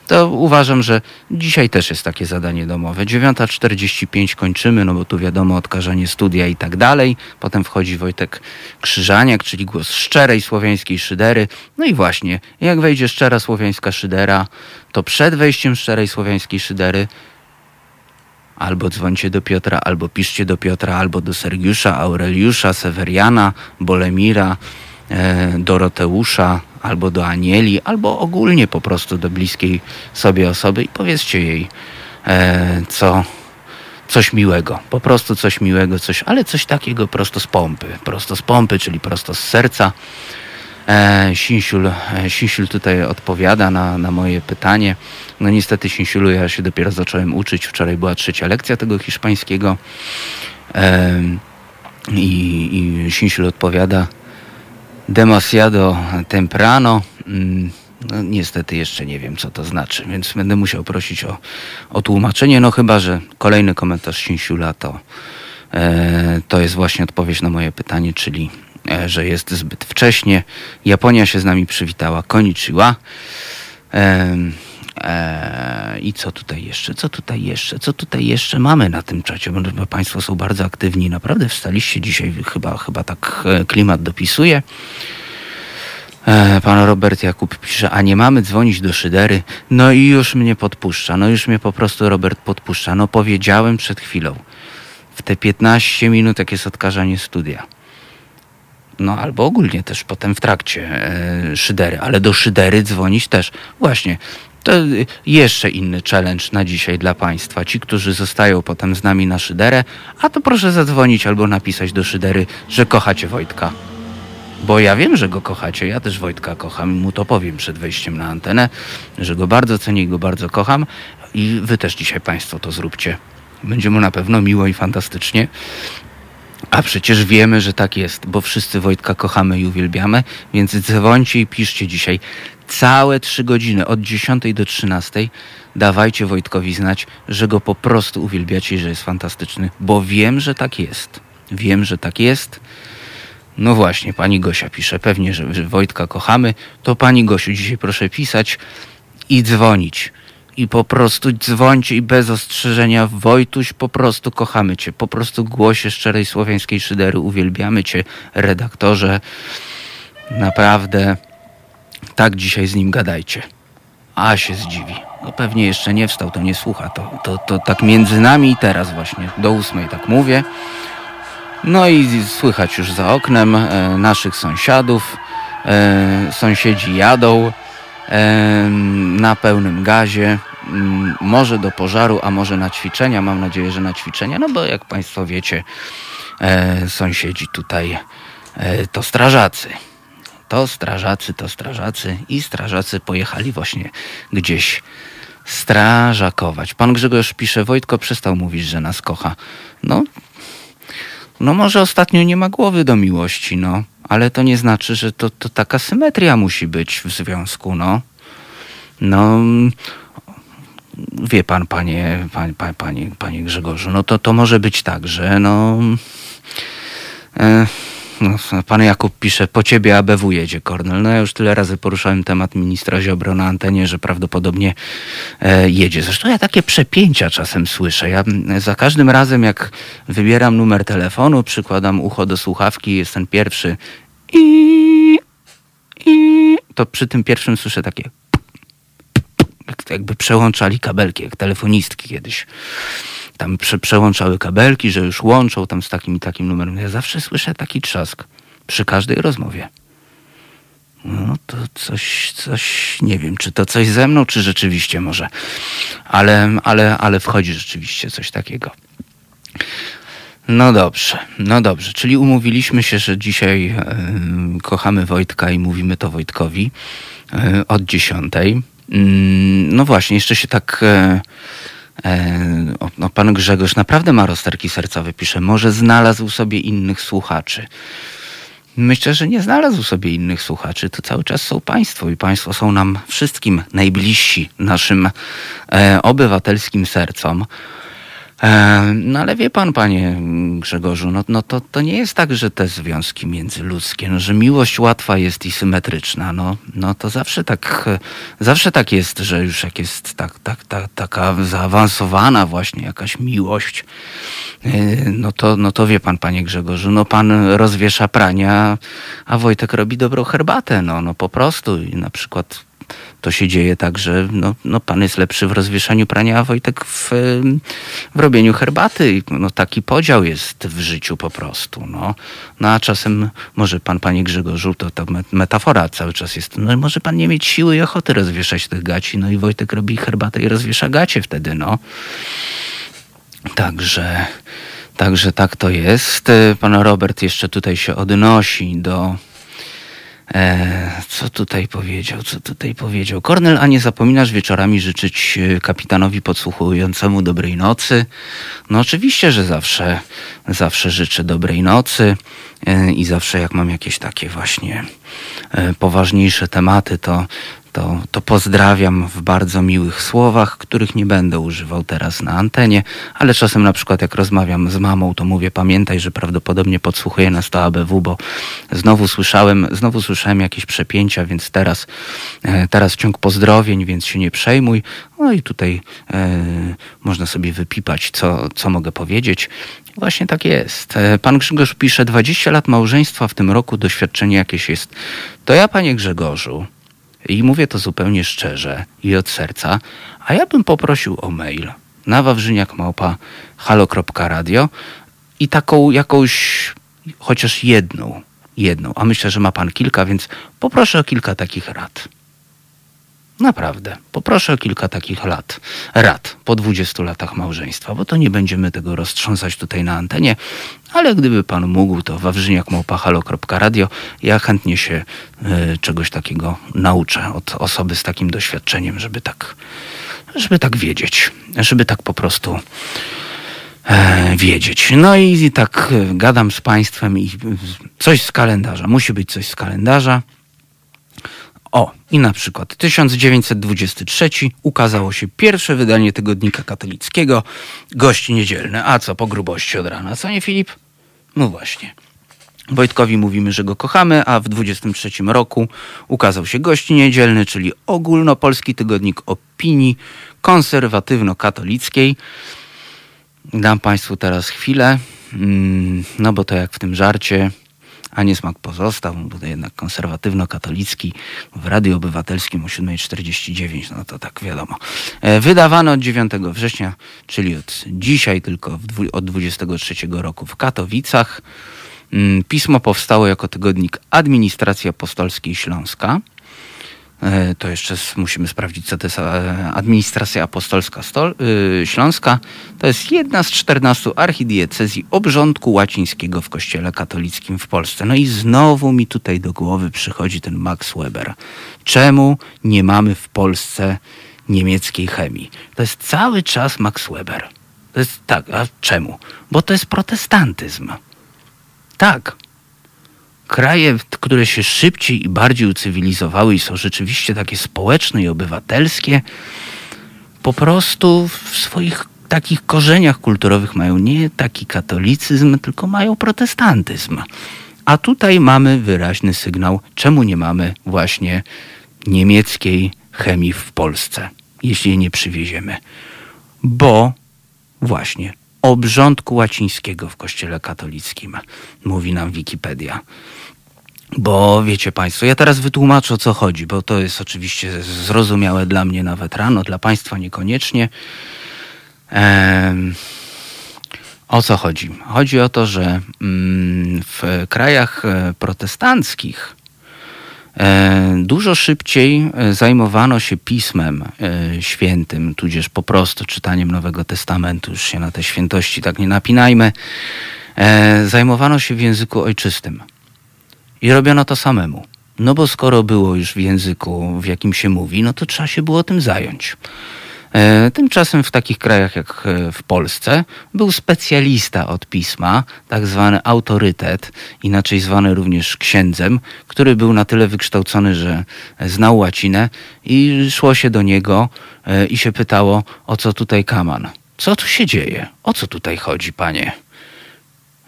to uważam, że dzisiaj też jest takie zadanie domowe. 9.45 kończymy, no bo tu wiadomo odkażanie studia i tak dalej. Potem wchodzi Wojtek Krzyżaniak, czyli głos szczerej słowiańskiej szydery. No i właśnie, jak wejdzie szczera słowiańska szydera, to przed wejściem szczerej słowiańskiej szydery albo dzwońcie do Piotra, albo piszcie do Piotra, albo do Sergiusza, Aureliusza, Seweriana, Bolemira, Doroteusza, albo do Anieli, albo ogólnie po prostu do bliskiej sobie osoby i powiedzcie jej, e, co, coś miłego, po prostu coś miłego, coś, ale coś takiego prosto z pompy, prosto z pompy, czyli prosto z serca. E, Sinsiul, e, Sinsiul tutaj odpowiada na, na moje pytanie. No niestety Sinsiulu ja się dopiero zacząłem uczyć. Wczoraj była trzecia lekcja tego hiszpańskiego. E, I, i Sinsiul odpowiada demasiado temprano. Mm, no, niestety jeszcze nie wiem, co to znaczy, więc będę musiał prosić o, o tłumaczenie. No chyba, że kolejny komentarz Sinsiula to, e, to jest właśnie odpowiedź na moje pytanie, czyli E, że jest zbyt wcześnie. Japonia się z nami przywitała. Konnichiwa. E, e, I co tutaj jeszcze? Co tutaj jeszcze? Co tutaj jeszcze mamy na tym czacie? Bo Państwo są bardzo aktywni. Naprawdę wstaliście dzisiaj. Chyba, chyba tak e, klimat dopisuje. E, pan Robert Jakub pisze, a nie mamy dzwonić do szydery. No i już mnie podpuszcza. No już mnie po prostu Robert podpuszcza. No powiedziałem przed chwilą. W te 15 minut, jak jest odkażanie studia no albo ogólnie też potem w trakcie e, szydery, ale do szydery dzwonić też. Właśnie, to jeszcze inny challenge na dzisiaj dla Państwa. Ci, którzy zostają potem z nami na szyderę, a to proszę zadzwonić albo napisać do szydery, że kochacie Wojtka. Bo ja wiem, że go kochacie, ja też Wojtka kocham i mu to powiem przed wejściem na antenę, że go bardzo cenię i go bardzo kocham i wy też dzisiaj Państwo to zróbcie. Będzie mu na pewno miło i fantastycznie. A przecież wiemy, że tak jest, bo wszyscy Wojtka kochamy i uwielbiamy, więc dzwońcie i piszcie dzisiaj całe trzy godziny od 10 do 13. Dawajcie Wojtkowi znać, że go po prostu uwielbiacie i że jest fantastyczny, bo wiem, że tak jest. Wiem, że tak jest. No właśnie, pani Gosia pisze, pewnie, że Wojtka kochamy. To pani Gosiu, dzisiaj proszę pisać i dzwonić i po prostu dzwońcie i bez ostrzeżenia Wojtuś, po prostu kochamy Cię. Po prostu głosie szczerej słowiańskiej szydery uwielbiamy Cię, redaktorze. Naprawdę tak dzisiaj z nim gadajcie. A się zdziwi. No pewnie jeszcze nie wstał, to nie słucha. To, to, to tak między nami i teraz właśnie. Do ósmej tak mówię. No i słychać już za oknem e, naszych sąsiadów. E, sąsiedzi jadą e, na pełnym gazie. Mm, może do pożaru, a może na ćwiczenia. Mam nadzieję, że na ćwiczenia, no bo jak Państwo wiecie, e, sąsiedzi tutaj e, to strażacy. To strażacy, to strażacy i strażacy pojechali właśnie gdzieś strażakować. Pan Grzegorz pisze, Wojtko przestał mówić, że nas kocha. No, no może ostatnio nie ma głowy do miłości, no. Ale to nie znaczy, że to, to taka symetria musi być w związku, no. No, wie pan, panie, panie, panie, panie Grzegorzu, no to, to może być tak, że no, e, no... Pan Jakub pisze, po ciebie ABW jedzie, Kornel. No ja już tyle razy poruszałem temat ministra Ziobro na antenie, że prawdopodobnie e, jedzie. Zresztą ja takie przepięcia czasem słyszę. Ja za każdym razem, jak wybieram numer telefonu, przykładam ucho do słuchawki, jest ten pierwszy i, i to przy tym pierwszym słyszę takie jakby przełączali kabelki, jak telefonistki kiedyś. Tam prze, przełączały kabelki, że już łączą tam z takim i takim numerem. Ja zawsze słyszę taki trzask przy każdej rozmowie. No to coś, coś, nie wiem, czy to coś ze mną, czy rzeczywiście może. Ale, ale, ale wchodzi rzeczywiście coś takiego. No dobrze, no dobrze. Czyli umówiliśmy się, że dzisiaj y, kochamy Wojtka i mówimy to Wojtkowi y, od dziesiątej. Mm, no właśnie, jeszcze się tak. E, e, no, pan Grzegorz naprawdę ma rozterki sercowe, pisze. Może znalazł sobie innych słuchaczy. Myślę, że nie znalazł sobie innych słuchaczy. To cały czas są państwo i państwo są nam wszystkim najbliżsi naszym e, obywatelskim sercom. E, no ale wie pan, panie Grzegorzu, no, no to, to nie jest tak, że te związki międzyludzkie, no, że miłość łatwa jest i symetryczna. No, no to zawsze tak, zawsze tak jest, że już jak jest tak, tak, tak, taka zaawansowana właśnie jakaś miłość, e, no to, no to wie pan, panie Grzegorzu, no pan rozwiesza prania, a Wojtek robi dobrą herbatę, no, no po prostu. I na przykład to się dzieje tak, że no, no pan jest lepszy w rozwieszaniu prania, a Wojtek w, w robieniu herbaty. No taki podział jest w życiu po prostu. No, no a czasem może pan, panie Grzegorzu, to, to metafora cały czas jest, no może pan nie mieć siły i ochoty rozwieszać tych gaci, no i Wojtek robi herbatę i rozwiesza gacie wtedy, no. Także, także tak to jest. Pan Robert jeszcze tutaj się odnosi do co tutaj powiedział? Co tutaj powiedział? Kornel, a nie zapominasz wieczorami życzyć e, kapitanowi podsłuchującemu dobrej nocy? No oczywiście, że zawsze, zawsze życzę dobrej nocy e, i zawsze jak mam jakieś takie właśnie poważniejsze tematy, to to, to pozdrawiam w bardzo miłych słowach, których nie będę używał teraz na antenie, ale czasem na przykład jak rozmawiam z mamą, to mówię pamiętaj, że prawdopodobnie podsłuchuje nas to ABW, bo znowu słyszałem, znowu słyszałem jakieś przepięcia, więc teraz, e, teraz ciąg pozdrowień, więc się nie przejmuj. No i tutaj e, można sobie wypipać, co, co mogę powiedzieć. Właśnie tak jest. E, pan Grzegorz pisze, 20 lat małżeństwa w tym roku, doświadczenie jakieś jest. To ja, panie Grzegorzu, i mówię to zupełnie szczerze i od serca, a ja bym poprosił o mail na wawrzyniakmałpa.halo.radio i taką jakąś, chociaż jedną, jedną, a myślę, że ma pan kilka, więc poproszę o kilka takich rad. Naprawdę. Poproszę o kilka takich lat, rad po 20 latach małżeństwa, bo to nie będziemy tego roztrząsać tutaj na antenie, ale gdyby pan mógł, to wawrzyniakmałpahalo.radio ja chętnie się y, czegoś takiego nauczę od osoby z takim doświadczeniem, żeby tak, żeby tak wiedzieć, żeby tak po prostu e, wiedzieć. No i tak gadam z państwem i coś z kalendarza. Musi być coś z kalendarza. O, i na przykład 1923 ukazało się pierwsze wydanie tygodnika katolickiego, Gości Niedzielne. A co, po grubości od rana, co nie Filip? No właśnie. Wojtkowi mówimy, że go kochamy, a w 23 roku ukazał się Gości Niedzielny, czyli ogólnopolski tygodnik opinii konserwatywno-katolickiej. Dam Państwu teraz chwilę, mm, no bo to jak w tym żarcie, a niesmak pozostał, to jednak konserwatywno-katolicki w Radiu Obywatelskim o 7.49, no to tak wiadomo. E, wydawano od 9 września, czyli od dzisiaj tylko od 23 roku w Katowicach. Mm, pismo powstało jako tygodnik Administracji Apostolskiej Śląska. E, to jeszcze musimy sprawdzić, co to jest e, administracja apostolska Stol e, Śląska. To jest jedna z 14 archidiecezji obrządku łacińskiego w kościele katolickim w Polsce. No i znowu mi tutaj do głowy przychodzi ten Max Weber. Czemu nie mamy w Polsce niemieckiej chemii? To jest cały czas Max Weber. To jest tak, a czemu? Bo to jest protestantyzm. Tak, kraje, które się szybciej i bardziej ucywilizowały i są rzeczywiście takie społeczne i obywatelskie, po prostu w swoich takich korzeniach kulturowych mają nie taki katolicyzm, tylko mają protestantyzm. A tutaj mamy wyraźny sygnał, czemu nie mamy właśnie niemieckiej chemii w Polsce, jeśli jej nie przywieziemy. Bo właśnie obrządku łacińskiego w Kościele katolickim, mówi nam Wikipedia. Bo wiecie Państwo, ja teraz wytłumaczę o co chodzi, bo to jest oczywiście zrozumiałe dla mnie nawet rano, dla Państwa niekoniecznie. Ehm, o co chodzi? Chodzi o to, że mm, w krajach e, protestanckich dużo szybciej e, zajmowano się pismem świętym, tudzież po prostu czytaniem Nowego Testamentu. Już się na te świętości tak nie napinajmy. Zajmowano się w języku ojczystym. I robiono to samemu. No bo skoro było już w języku, w jakim się mówi, no to trzeba się było tym zająć. E, tymczasem w takich krajach jak e, w Polsce był specjalista od pisma, tak zwany autorytet, inaczej zwany również księdzem, który był na tyle wykształcony, że znał łacinę i szło się do niego e, i się pytało, o co tutaj kaman? Co tu się dzieje? O co tutaj chodzi, panie?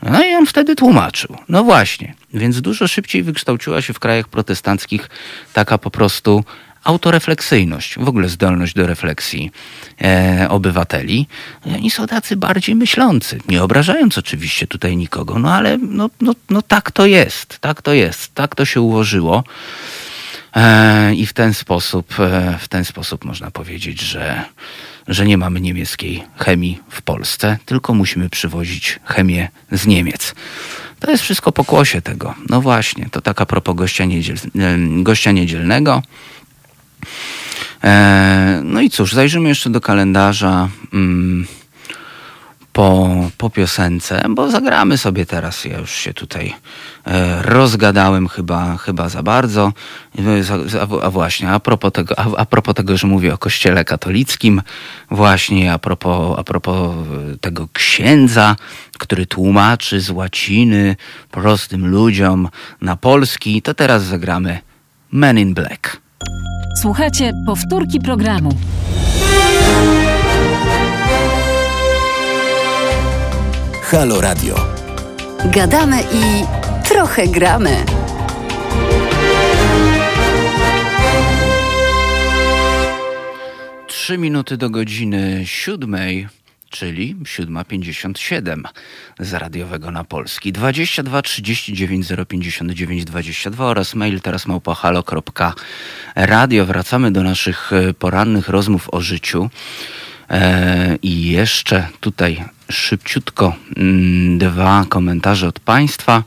No i on wtedy tłumaczył. No właśnie, więc dużo szybciej wykształciła się w krajach protestanckich taka po prostu autorefleksyjność, w ogóle zdolność do refleksji e, obywateli. Oni są tacy bardziej myślący, nie obrażając oczywiście tutaj nikogo, no ale no, no, no tak to jest, tak to jest, tak to się ułożyło. E, I w ten sposób, e, w ten sposób można powiedzieć, że, że nie mamy niemieckiej chemii w Polsce, tylko musimy przywozić chemię z Niemiec. To jest wszystko pokłosie tego. No właśnie, to taka propos gościa, niedziel, e, gościa niedzielnego. No i cóż, zajrzymy jeszcze do kalendarza. Mm, po, po piosence, bo zagramy sobie teraz. Ja już się tutaj e, rozgadałem chyba, chyba za bardzo. A, a właśnie, a propos, tego, a, propos tego, że mówię o kościele katolickim, właśnie a propos, a propos e, tego księdza, który tłumaczy z łaciny prostym ludziom na polski, to teraz zagramy Men in Black. Słuchajcie powtórki programu. Halo Radio. Gadamy i trochę gramy. Trzy minuty do godziny siódmej czyli 7.57 z radiowego na Polski. 22 39 059 22 oraz mail teraz małpahalo.radio. Wracamy do naszych e, porannych rozmów o życiu. E, I jeszcze tutaj szybciutko mm, dwa komentarze od Państwa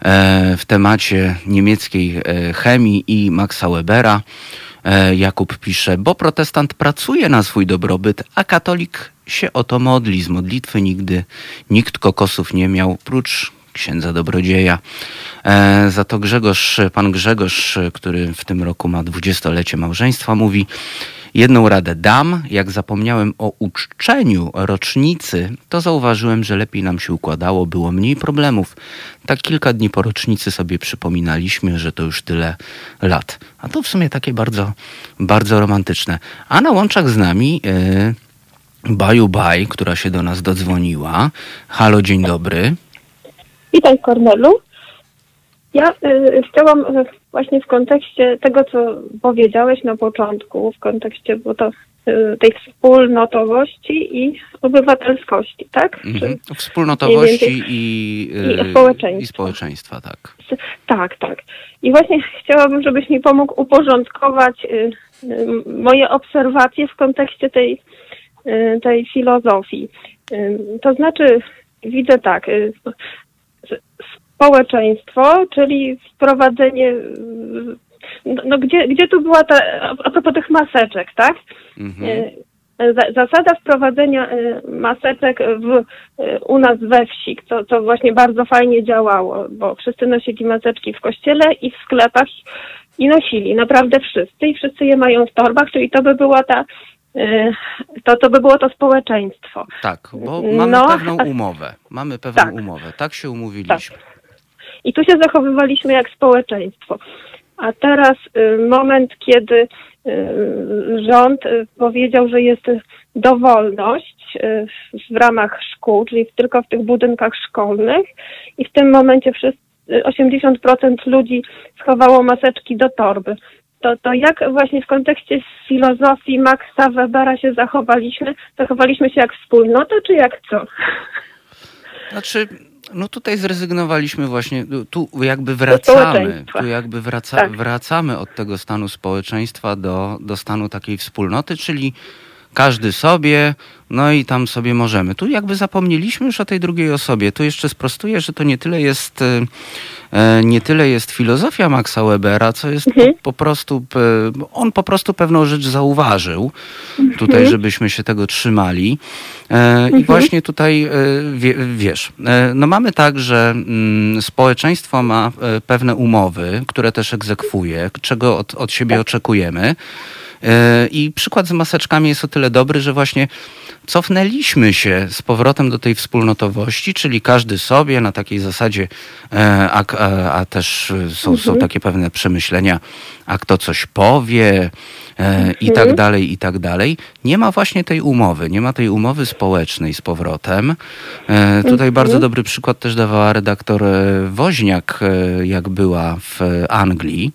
e, w temacie niemieckiej chemii i Maxa Webera. Jakub pisze, bo protestant pracuje na swój dobrobyt, a katolik się o to modli. Z modlitwy nigdy nikt kokosów nie miał, prócz księdza dobrodzieja. za to Grzegorz, pan Grzegorz, który w tym roku ma dwudziestolecie małżeństwa, mówi, Jedną radę dam, jak zapomniałem o uczczeniu rocznicy, to zauważyłem, że lepiej nam się układało, było mniej problemów. Tak kilka dni po rocznicy sobie przypominaliśmy, że to już tyle lat. A to w sumie takie bardzo, bardzo romantyczne. A na łączach z nami yy, Baju Baj, która się do nas dodzwoniła. Halo, dzień dobry. Witaj Kornelu. Ja y, chciałam y, właśnie w kontekście tego, co powiedziałeś na początku, w kontekście bo to, y, tej wspólnotowości i obywatelskości, tak? Mhm. Wspólnotowości i, y, i, społeczeństwa. i społeczeństwa, tak. Tak, tak. I właśnie chciałabym, żebyś mi pomógł uporządkować y, moje obserwacje w kontekście tej, tej filozofii. To znaczy, widzę tak, społeczeństwo, czyli wprowadzenie, no, gdzie, gdzie tu była ta, a propos tych maseczek, tak? Mhm. Zasada wprowadzenia maseczek w, u nas we wsi, to, to właśnie bardzo fajnie działało, bo wszyscy nosili maseczki w kościele i w sklepach i nosili, naprawdę wszyscy i wszyscy je mają w torbach, czyli to by była ta to, to by było to społeczeństwo. Tak, bo mamy no, pewną umowę. Mamy pewną tak, umowę. Tak się umówiliśmy. Tak. I tu się zachowywaliśmy jak społeczeństwo. A teraz y, moment, kiedy y, rząd y, powiedział, że jest dowolność w ramach szkół, czyli tylko w tych budynkach szkolnych i w tym momencie wszyscy, 80% ludzi schowało maseczki do torby. To, to jak właśnie w kontekście filozofii Maxa Webera się zachowaliśmy? Zachowaliśmy się jak wspólnota, czy jak co? Znaczy, no tutaj zrezygnowaliśmy właśnie, tu jakby wracamy, tu jakby wraca, tak. wracamy od tego stanu społeczeństwa do, do stanu takiej wspólnoty, czyli każdy sobie, no i tam sobie możemy. Tu jakby zapomnieliśmy już o tej drugiej osobie. Tu jeszcze sprostuję, że to nie tyle jest, e, e, nie tyle jest filozofia Maxa Webera, co jest mhm. po, prostu, on po prostu pewną rzecz zauważył tutaj, mhm. żebyśmy się tego trzymali. E, I mhm. właśnie tutaj, wiesz, no mamy tak, że mm, społeczeństwo ma pewne umowy, które też egzekwuje, czego od, od siebie tak. oczekujemy. I przykład z maseczkami jest o tyle dobry, że właśnie cofnęliśmy się z powrotem do tej wspólnotowości, czyli każdy sobie na takiej zasadzie, e, a, a, a też są, mhm. są takie pewne przemyślenia, a kto coś powie mhm. i tak dalej, i tak dalej. Nie ma właśnie tej umowy, nie ma tej umowy społecznej z powrotem. E, tutaj mhm. bardzo dobry przykład też dawała redaktor Woźniak, jak była w Anglii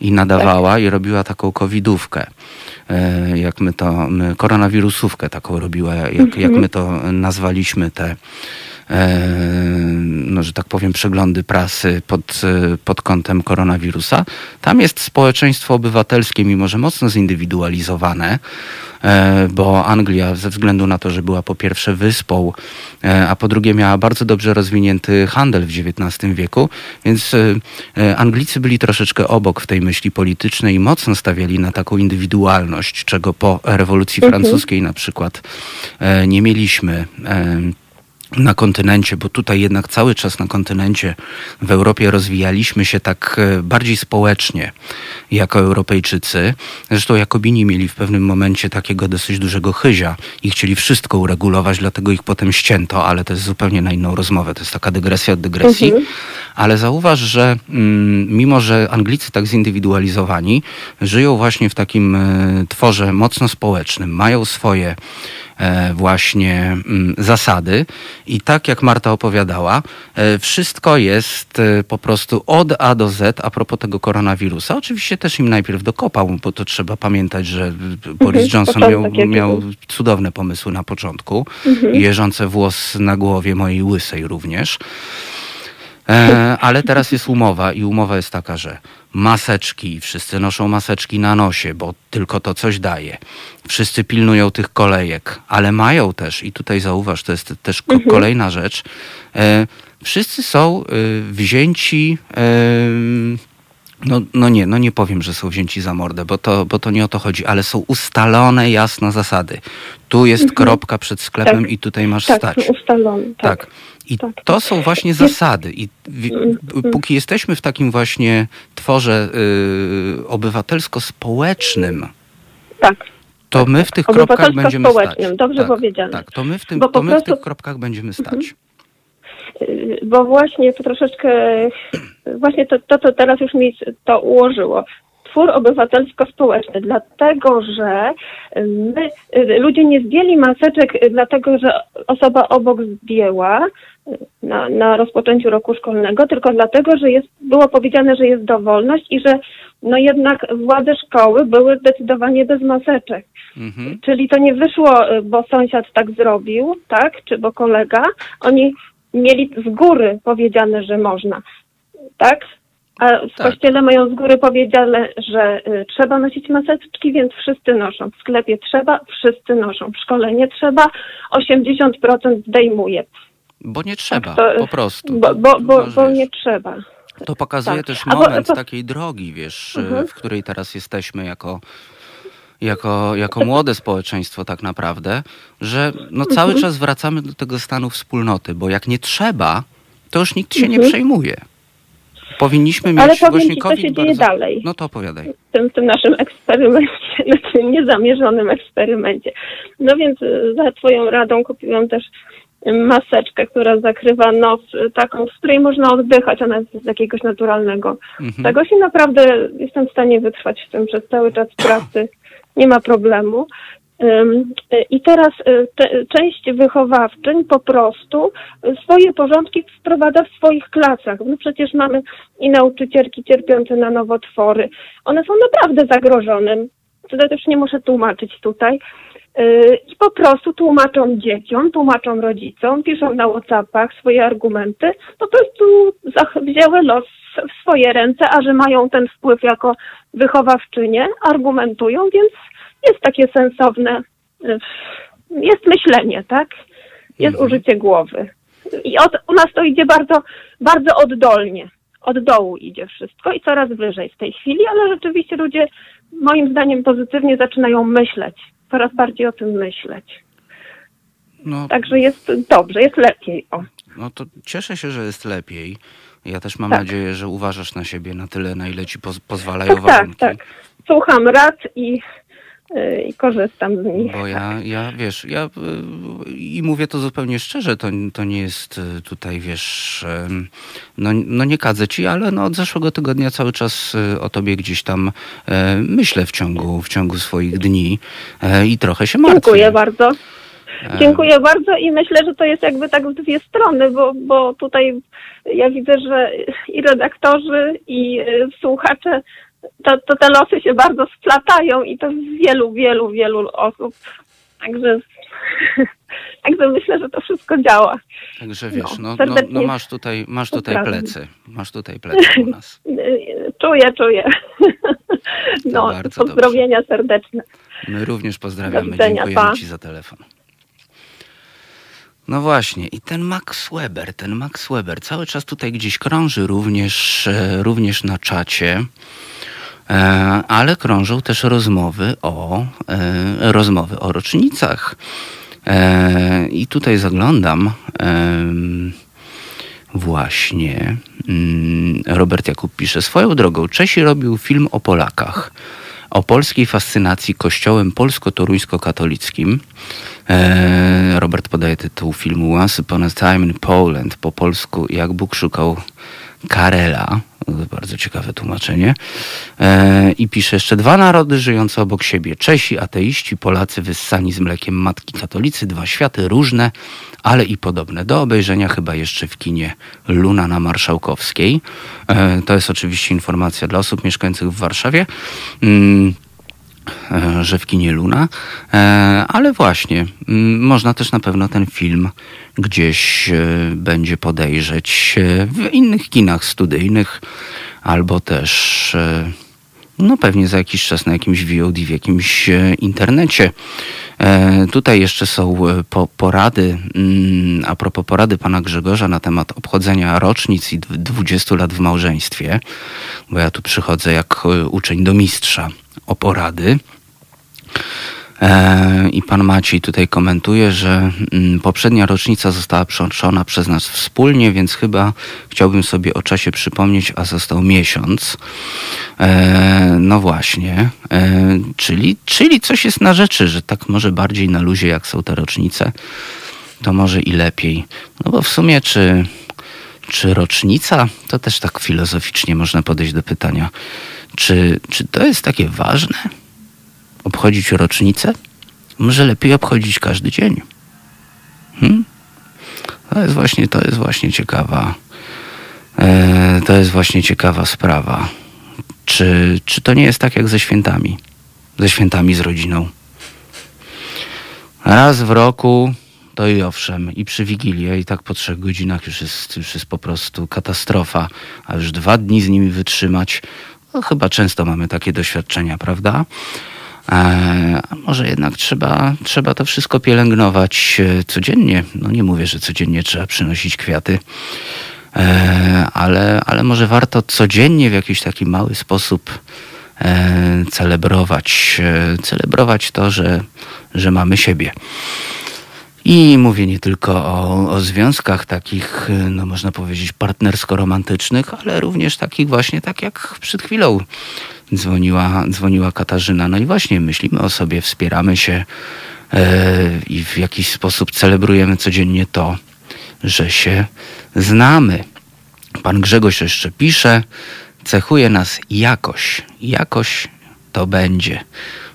i nadawała tak. i robiła taką covidówkę. E, jak my to, koronawirusówkę taką robiła, jak, jak my to nazwaliśmy te no, że tak powiem, przeglądy prasy pod, e, pod kątem koronawirusa. Tam jest społeczeństwo obywatelskie, mimo że mocno zindywidualizowane, e, bo Anglia ze względu na to, że była po pierwsze wyspą, e, a po drugie miała bardzo dobrze rozwinięty handel w XIX wieku, więc e, e, Anglicy byli troszeczkę obok w tej myśli politycznej i mocno stawiali na taką indywidualność, czego po rewolucji francuskiej na przykład e, nie mieliśmy. Na kontynencie, bo tutaj jednak cały czas na kontynencie w Europie rozwijaliśmy się tak e, bardziej społecznie jako Europejczycy. Zresztą Jakobini mieli w pewnym momencie takiego dosyć dużego chyzia i chcieli wszystko uregulować, dlatego ich potem ścięto, ale to jest zupełnie na inną rozmowę. To jest taka dygresja od dygresji. Ale zauważ, że mm, mimo, że Anglicy tak zindywidualizowani, żyją właśnie w takim e, tworze mocno społecznym, mają swoje właśnie mm, zasady i tak jak Marta opowiadała, e, wszystko jest e, po prostu od A do Z a propos tego koronawirusa. Oczywiście też im najpierw dokopał, bo to trzeba pamiętać, że Boris Johnson miał, miał cudowne pomysły na początku i jeżące włos na głowie mojej łysej również. E, ale teraz jest umowa i umowa jest taka, że maseczki, wszyscy noszą maseczki na nosie, bo tylko to coś daje. Wszyscy pilnują tych kolejek, ale mają też, i tutaj zauważ, to jest też ko- kolejna rzecz, e, wszyscy są e, wzięci, e, no, no nie, no nie powiem, że są wzięci za mordę, bo to, bo to nie o to chodzi, ale są ustalone jasno zasady. Tu jest kropka przed sklepem Tak. i tutaj masz Tak, stać. ustalony. Tak. Tak. I Tak. to są właśnie zasady. I póki jesteśmy w takim właśnie tworze y, obywatelsko-społecznym, tak. to my w tych kropkach będziemy stać. Dobrze tak, powiedziane. Tak, to my w, tym, to po my w prostu- tych kropkach będziemy stać. Y, Bo właśnie to troszeczkę, właśnie to, to, to teraz już mi to ułożyło. Twór obywatelsko-społeczny, dlatego że my, y, ludzie nie zdjęli maseczek, y, dlatego że osoba obok zdjęła na, na rozpoczęciu roku szkolnego, tylko dlatego, że jest, było powiedziane, że jest dowolność i że no jednak władze szkoły były zdecydowanie bez maseczek. Mhm. Czyli to nie wyszło, y, bo sąsiad tak zrobił, tak, czy bo kolega. Oni mieli z góry powiedziane, że można, tak? A w Tak. kościele mają z góry powiedziane, że y, trzeba nosić maseczki, więc wszyscy noszą. W sklepie trzeba, wszyscy noszą. W szkole nie trzeba, 80% zdejmuje. Bo nie trzeba, To- po prostu. Bo, bo, bo, bo nie trzeba. To pokazuje tak. też bo- moment to- takiej drogi, wiesz, y, Mhm. w której teraz jesteśmy jako, jako, jako młode społeczeństwo tak naprawdę, że no cały Mhm. czas wracamy do tego stanu wspólnoty, bo jak nie trzeba, to już nikt się nie Mhm. przejmuje. Powinniśmy mieć Ale powiem ci, co się dzieje bardzo... dalej. No to opowiadaj. w tym, w tym naszym eksperymencie, [LAUGHS] na tym niezamierzonym eksperymencie. No więc y, za Twoją radą kupiłam też maseczkę, która zakrywa nos, y, taką, z której można oddychać, ona jest z jakiegoś naturalnego Mhm. tego się naprawdę jestem w stanie wytrwać w tym przez cały czas pracy. Nie ma problemu. Y, I teraz y, te, część wychowawczyń po prostu swoje porządki wprowadza w swoich klasach. No przecież mamy i nauczycielki cierpiące na nowotwory. One są naprawdę zagrożone. To też nie muszę tłumaczyć tutaj. Y, I po prostu tłumaczą dzieciom, tłumaczą rodzicom, piszą na Whatsappach swoje argumenty. Po prostu wzięły los w swoje ręce, a że mają ten wpływ jako wychowawczynie, argumentują, więc jest takie sensowne, y, jest myślenie, tak? Jest Mhm. użycie głowy. I od, u nas to idzie bardzo, bardzo oddolnie. Od dołu idzie wszystko i coraz wyżej w tej chwili, ale rzeczywiście ludzie moim zdaniem pozytywnie zaczynają myśleć, coraz bardziej o tym myśleć. No, Także jest dobrze, jest lepiej. O. no to cieszę się, że jest lepiej. Ja też mam Tak. nadzieję, że uważasz na siebie na tyle, na ile ci poz- pozwalają Tak, tak, warunki. tak. Słucham rad i, i korzystam z nich. Bo ja, ja wiesz, ja y, i mówię to zupełnie szczerze, to, to nie jest y, tutaj, wiesz, no, no nie kadzę ci, ale no od zeszłego tygodnia cały czas y, o tobie gdzieś tam e, myślę w ciągu, w ciągu swoich dni e, i trochę się martwię. Dziękuję bardzo. E, Dziękuję bardzo i myślę, że to jest jakby tak w dwie strony, bo, bo tutaj ja widzę, że i redaktorzy, i y, słuchacze, to, to te losy się bardzo splatają i to z wielu, wielu, wielu osób. Także, [LAUGHS] Także myślę, że to wszystko działa. Także wiesz, no, no, serdecznie no masz tutaj, masz tutaj plecy. Masz tutaj plecy u nas. [LAUGHS] Y, Czuję, czuję. No, pozdrowienia serdeczne. My również pozdrawiamy. Widzenia, Dziękujemy pa. Ci za telefon. No właśnie, i ten Max Weber, ten Max Weber cały czas tutaj gdzieś krąży również, e, również na czacie, ale krążą też rozmowy o, e, rozmowy o rocznicach. E, I tutaj zaglądam. Właśnie. Mm, Robert Jakub pisze. Swoją drogą, Czesi robił film o Polakach. O polskiej fascynacji kościołem polsko-toruńsko-katolickim. E, Robert podaje tytuł filmu Once Upon a Time in Poland. Po polsku Jak Bóg szukał Karela. Bardzo ciekawe tłumaczenie. E, I pisze jeszcze dwa narody żyjące obok siebie. Czesi, ateiści, Polacy wyssani z mlekiem matki katolicy. Dwa światy różne, ale i podobne. Do obejrzenia chyba jeszcze w kinie Luna na Marszałkowskiej. E, to jest oczywiście informacja dla osób mieszkających w Warszawie. Mm, że w kinie Luna, E, ale właśnie, można też na pewno ten film gdzieś e, będzie podejrzeć e, w innych kinach studyjnych, albo też e, no pewnie za jakiś czas na jakimś VOD, w jakimś e, internecie. E, Tutaj jeszcze są e, po, porady, mm, a propos porady pana Grzegorza na temat obchodzenia rocznic i dw- 20 lat w małżeństwie, bo ja tu przychodzę jak uczeń do mistrza o porady. E, I pan Maciej tutaj komentuje, że mm, poprzednia rocznica została przeoczona przez nas wspólnie, więc chyba chciałbym sobie o czasie przypomnieć, a został miesiąc. E, no właśnie, e, czyli, czyli coś jest na rzeczy, że tak może bardziej na luzie, jak są te rocznice, to może i lepiej. No bo w sumie, czy, czy rocznica, to też tak filozoficznie można podejść do pytania, czy, czy to jest takie ważne? Obchodzić rocznicę? Może lepiej obchodzić każdy dzień. Hmm? To jest właśnie, to jest właśnie ciekawa. E, to jest właśnie ciekawa sprawa. Czy, czy to nie jest tak jak ze świętami? Ze świętami z rodziną. Raz w roku to i owszem, i przy Wigilię, i tak po trzech godzinach już jest, już jest po prostu katastrofa, a już dwa dni z nimi wytrzymać, no chyba często mamy takie doświadczenia, prawda? E, A może jednak trzeba, trzeba to wszystko pielęgnować e, codziennie. No nie mówię, że codziennie trzeba przynosić kwiaty, e, ale, ale może warto codziennie w jakiś taki mały sposób celebrować, celebrować to, że, że mamy siebie. I mówię nie tylko o, o związkach takich, no można powiedzieć, partnersko-romantycznych, ale również takich właśnie, tak jak przed chwilą dzwoniła, dzwoniła Katarzyna. No i właśnie myślimy o sobie, wspieramy się e, i w jakiś sposób celebrujemy codziennie to, że się znamy. Pan Grzegorz jeszcze pisze, cechuje nas jakoś. Jakoś to będzie.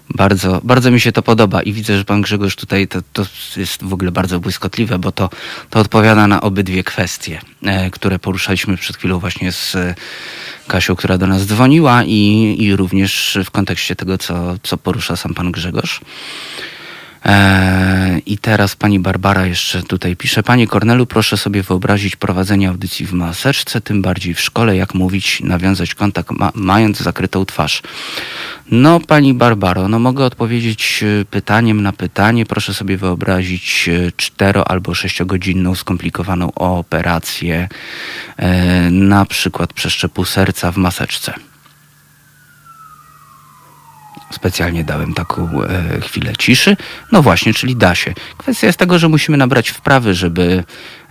Bardzo, bardzo mi się to podoba i widzę, że pan Grzegorz tutaj to, to jest w ogóle bardzo błyskotliwe, bo to, to odpowiada na obydwie kwestie, e, które poruszaliśmy przed chwilą właśnie z e, Kasią, która do nas dzwoniła i, i również w kontekście tego, co, co porusza sam pan Grzegorz. Eee, I teraz pani Barbara jeszcze tutaj pisze. Panie Kornelu, proszę sobie wyobrazić prowadzenie audycji w maseczce, tym bardziej w szkole, jak mówić, nawiązać kontakt ma mając zakrytą twarz. No pani Barbaro, no mogę odpowiedzieć e, pytaniem na pytanie. Proszę sobie wyobrazić e, cztero albo sześciogodzinną skomplikowaną operację, e, na przykład przeszczepu serca w maseczce. Specjalnie dałem taką e, chwilę ciszy. No właśnie, czyli da się. Kwestia jest tego, że musimy nabrać wprawy, żeby,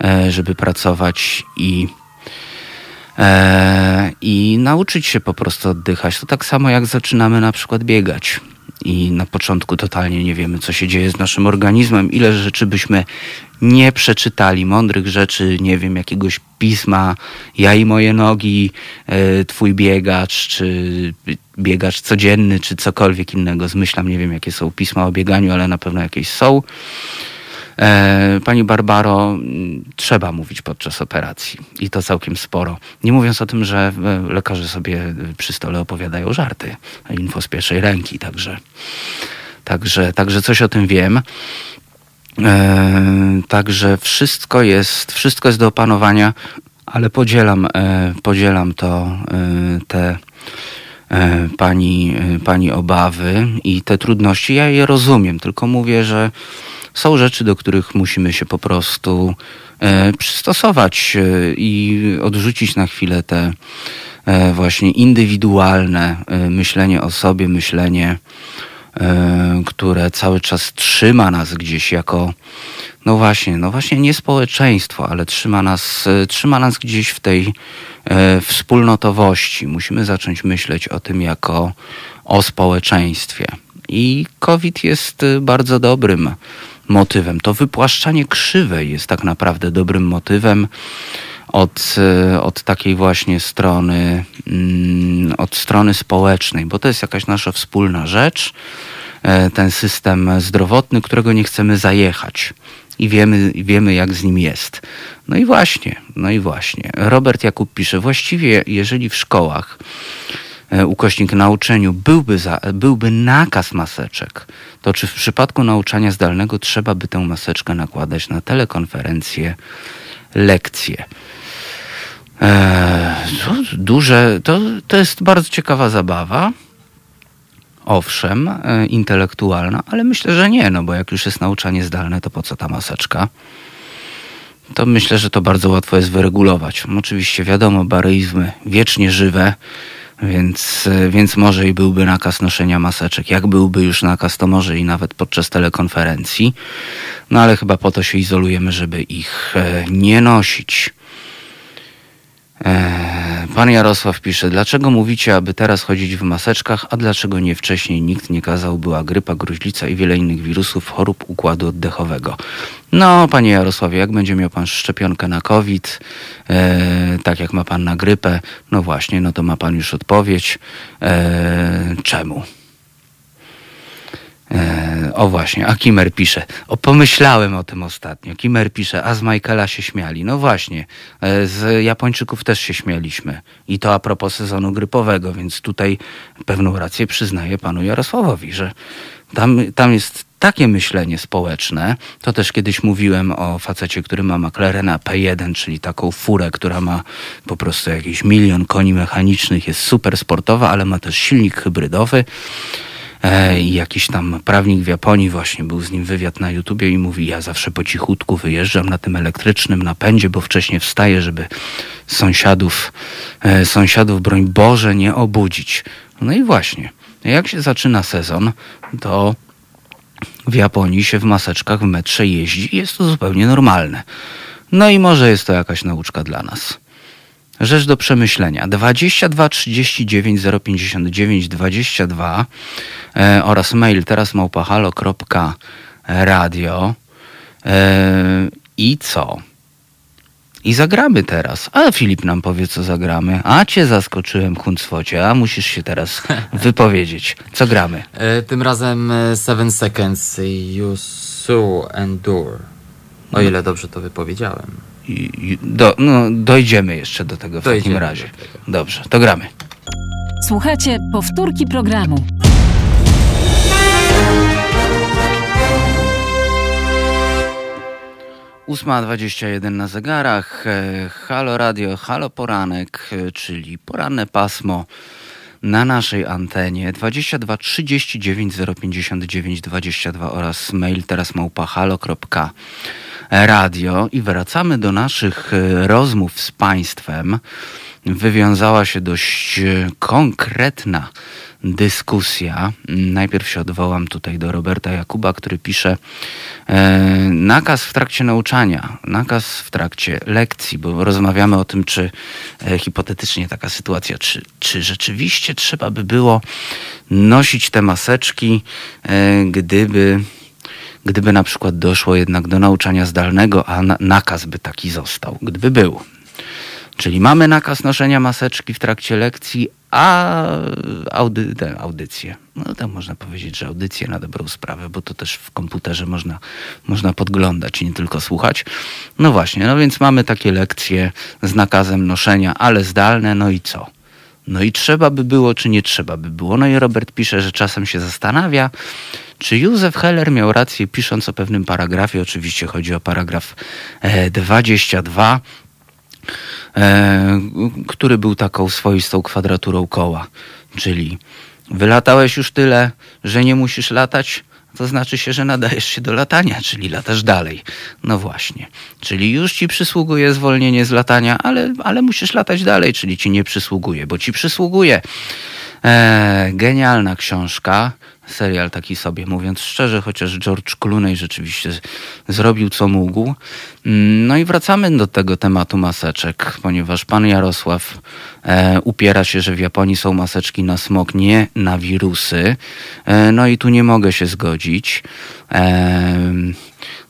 e, żeby pracować i, e, i nauczyć się po prostu oddychać. To tak samo jak zaczynamy na przykład biegać. I na początku totalnie nie wiemy, co się dzieje z naszym organizmem, ile rzeczy byśmy nie przeczytali, mądrych rzeczy, nie wiem, jakiegoś pisma, ja i moje nogi, e, twój biegacz, czy biegacz codzienny, czy cokolwiek innego. Zmyślam, nie wiem, jakie są pisma o bieganiu, ale na pewno jakieś są. E, Pani Barbaro, trzeba mówić podczas operacji i to całkiem sporo. Nie mówiąc o tym, że e, lekarze sobie przy stole opowiadają żarty, info z pierwszej ręki, także, także, także coś o tym wiem. E, także wszystko jest, wszystko jest do opanowania, ale podzielam, podzielam to, te pani, e, pani obawy i te trudności. Ja je rozumiem, tylko mówię, że są rzeczy, do których musimy się po prostu e, przystosować e, i odrzucić na chwilę te e, właśnie indywidualne e, myślenie o sobie, myślenie, e, które cały czas trzyma nas gdzieś jako, no właśnie, no właśnie nie społeczeństwo, ale trzyma nas, e, trzyma nas gdzieś w tej e, wspólnotowości. Musimy zacząć myśleć o tym jako o społeczeństwie. I COVID jest e, bardzo dobrym motywem. To wypłaszczanie krzywej jest tak naprawdę dobrym motywem od, e, od takiej właśnie strony, mm, od strony społecznej, bo to jest jakaś nasza wspólna rzecz, e, ten system zdrowotny, którego nie chcemy zajechać. I wiemy, wiemy, jak z nim jest. No i właśnie, no i właśnie. Robert Jakub pisze, właściwie jeżeli w szkołach e, ukośnik nauczeniu byłby, za, byłby nakaz maseczek, to czy w przypadku nauczania zdalnego trzeba by tę maseczkę nakładać na telekonferencję, lekcje? Eee, to duże, to, to jest bardzo ciekawa zabawa. Owszem, e, intelektualna, ale myślę, że nie, no bo jak już jest nauczanie zdalne, to po co ta maseczka? To myślę, że to bardzo łatwo jest wyregulować. Oczywiście wiadomo, baryizmy wiecznie żywe, więc, e, więc może i byłby nakaz noszenia maseczek. Jak byłby już nakaz, to może i nawet podczas telekonferencji. No ale chyba po to się izolujemy, żeby ich e, nie nosić. Eee, Pan Jarosław pisze, dlaczego mówicie, aby teraz chodzić w maseczkach, a dlaczego nie wcześniej nikt nie kazał, była grypa, gruźlica i wiele innych wirusów, chorób układu oddechowego. No, panie Jarosławie, jak będzie miał pan szczepionkę na COVID, e, tak jak ma pan na grypę, no właśnie, no to ma pan już odpowiedź. E, czemu? E, o właśnie, a Kimer pisze. O, pomyślałem o tym ostatnio. Kimer pisze, a z Michaela się śmiali. No właśnie, e, z Japończyków też się śmialiśmy. I to a propos sezonu grypowego, więc tutaj pewną rację przyznaję panu Jarosławowi, że tam, tam jest takie myślenie społeczne. To też kiedyś mówiłem o facecie, który ma McLarena P1, czyli taką furę, która ma po prostu jakiś milion koni mechanicznych, jest super sportowa, ale ma też silnik hybrydowy. E, I jakiś tam prawnik w Japonii właśnie był z nim wywiad na YouTubie i mówi, ja zawsze po cichutku wyjeżdżam na tym elektrycznym napędzie, bo wcześniej wstaję, żeby sąsiadów, e, sąsiadów broń Boże nie obudzić. No i właśnie, jak się zaczyna sezon, to w Japonii się w maseczkach w metrze jeździ i jest to zupełnie normalne. No i może jest to jakaś nauczka dla nas. Rzecz do przemyślenia. 22 39 059 22 e, oraz mail teraz małpahalo.radio e, i co? I zagramy teraz. A Filip nam powie, co zagramy. A cię zaskoczyłem, Huncwocie, a musisz się teraz [LAUGHS] wypowiedzieć. Co gramy? E, tym razem e, Seven Seconds You Sue Endure. O ile dobrze to wypowiedziałem. I- Do, no, dojdziemy jeszcze do tego w takim Dojdziemy razie. do tego. Dobrze, to gramy. Słuchajcie powtórki programu. Ósma dwadzieścia jeden na zegarach. E, Halo Radio, halo poranek, e, czyli poranne pasmo na naszej antenie 22 39 059 22 oraz mail teraz małpa halo.radio i wracamy do naszych e, rozmów z Państwem. Wywiązała się dość e, konkretna dyskusja. Najpierw się odwołam tutaj do Roberta Jakuba, który pisze e, nakaz w trakcie nauczania, nakaz w trakcie lekcji, bo rozmawiamy o tym, czy hipotetycznie taka sytuacja, czy, czy rzeczywiście trzeba by było nosić te maseczki, gdyby gdyby na przykład doszło jednak do nauczania zdalnego, a na, nakaz by taki został, gdyby był. Czyli mamy nakaz noszenia maseczki w trakcie lekcji, a audy, audycje. No to można powiedzieć, że audycje na dobrą sprawę, bo to też w komputerze można, można podglądać nie tylko słuchać. No właśnie, no więc mamy takie lekcje z nakazem noszenia, ale zdalne, no i co? No i trzeba by było, czy nie trzeba by było. No i Robert pisze, że czasem się zastanawia, czy Józef Heller miał rację, pisząc o pewnym paragrafie. Oczywiście chodzi o paragraf e, 22, e, który był taką swoistą kwadraturą koła. Czyli wylatałeś już tyle, że nie musisz latać, to znaczy się, że nadajesz się do latania, czyli latasz dalej. No właśnie. Czyli już ci przysługuje zwolnienie z latania, ale, ale musisz latać dalej, czyli ci nie przysługuje, bo ci przysługuje. E, genialna książka, serial taki sobie, mówiąc szczerze, chociaż George Clooney rzeczywiście zrobił co mógł. Mm, No i wracamy do tego tematu maseczek, ponieważ pan Jarosław e, upiera się, że w Japonii są maseczki na smog, nie na wirusy. E, no i tu nie mogę się zgodzić. E,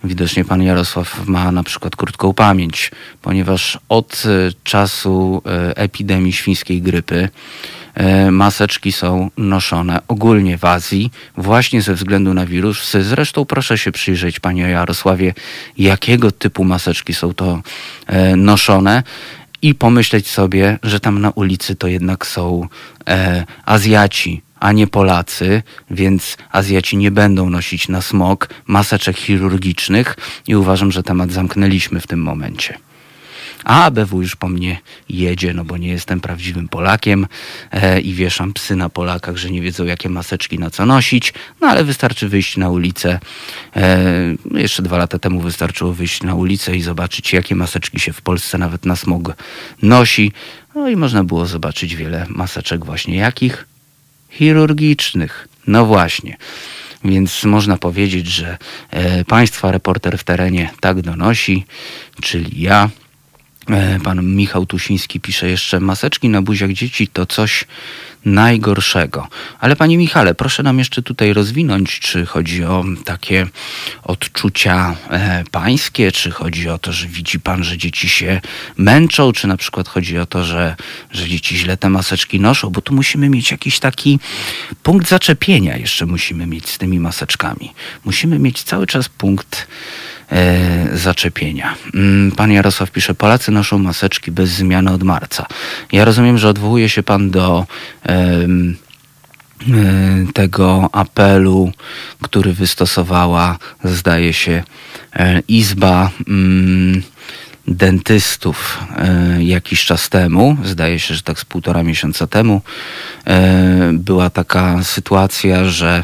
Widocznie pan Jarosław ma na przykład krótką pamięć, ponieważ od e, czasu e, epidemii świńskiej grypy maseczki są noszone ogólnie w Azji właśnie ze względu na wirusy. Zresztą proszę się przyjrzeć, panie Jarosławie, jakiego typu maseczki są to e, noszone i pomyśleć sobie, że tam na ulicy to jednak są e, Azjaci, a nie Polacy, więc Azjaci nie będą nosić na smog maseczek chirurgicznych i uważam, że temat zamknęliśmy w tym momencie. A ABW już po mnie jedzie, no bo nie jestem prawdziwym Polakiem e, i wieszam psy na Polakach, że nie wiedzą jakie maseczki na co nosić, no ale wystarczy wyjść na ulicę. E, jeszcze dwa lata temu wystarczyło wyjść na ulicę i zobaczyć jakie maseczki się w Polsce nawet na smog nosi. No i można było zobaczyć wiele maseczek właśnie jakich? Chirurgicznych. No właśnie. Więc można powiedzieć, że e, państwa reporter w terenie tak donosi, czyli ja. E, Pan Michał Tusiński pisze jeszcze, maseczki na buziach dzieci to coś najgorszego. Ale panie Michale, proszę nam jeszcze tutaj rozwinąć, czy chodzi o takie odczucia e, pańskie, czy chodzi o to, że widzi pan, że dzieci się męczą, czy na przykład chodzi o to, że, że dzieci źle te maseczki noszą, bo tu musimy mieć jakiś taki punkt zaczepienia jeszcze musimy mieć z tymi maseczkami. Musimy mieć cały czas punkt zaczepienia. Mm, Pan Jarosław pisze, Polacy noszą maseczki bez zmiany od marca. Ja rozumiem, że odwołuje się pan do e, tego apelu, który wystosowała, zdaje się, e, Izba mm, dentystów e, jakiś czas temu, zdaje się, że tak z półtora miesiąca temu, e, była taka sytuacja, że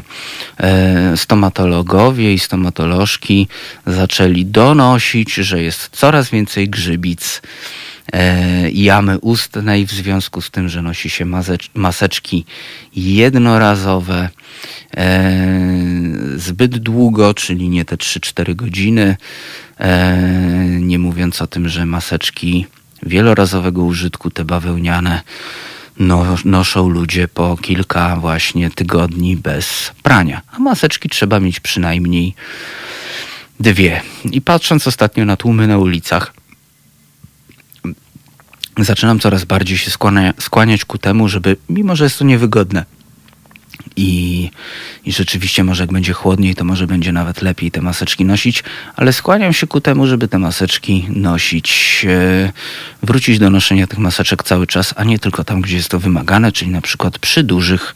e, stomatologowie i stomatolożki zaczęli donosić, że jest coraz więcej grzybic jamy ustnej w związku z tym, że nosi się maseczki jednorazowe e, zbyt długo, czyli nie te 3-4 godziny, e, nie mówiąc o tym, że maseczki wielorazowego użytku, te bawełniane, no, noszą ludzie po kilka właśnie tygodni bez prania. A maseczki trzeba mieć przynajmniej dwie. I patrząc ostatnio na tłumy na ulicach, zaczynam coraz bardziej się skłania, skłaniać ku temu, żeby, mimo że jest to niewygodne, i, I rzeczywiście może jak będzie chłodniej, to może będzie nawet lepiej te maseczki nosić, ale skłaniam się ku temu, żeby te maseczki nosić, e, wrócić do noszenia tych maseczek cały czas, a nie tylko tam, gdzie jest to wymagane, czyli na przykład przy dużych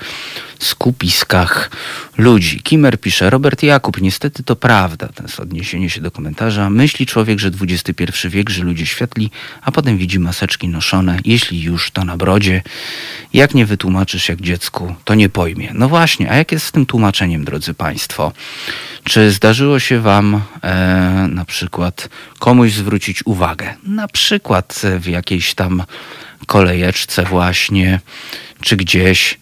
skupiskach ludzi. Kimer pisze, Robert Jakub, niestety to prawda, to jest odniesienie się do komentarza. Myśli człowiek, że XXI wiek, że ludzie świetli, a potem widzi maseczki noszone, jeśli już, to na brodzie. Jak nie wytłumaczysz jak dziecku, to nie pojmie. No właśnie, a jak jest z tym tłumaczeniem, drodzy Państwo? Czy zdarzyło się Wam e, na przykład komuś zwrócić uwagę? Na przykład w jakiejś tam kolejeczce właśnie, czy gdzieś,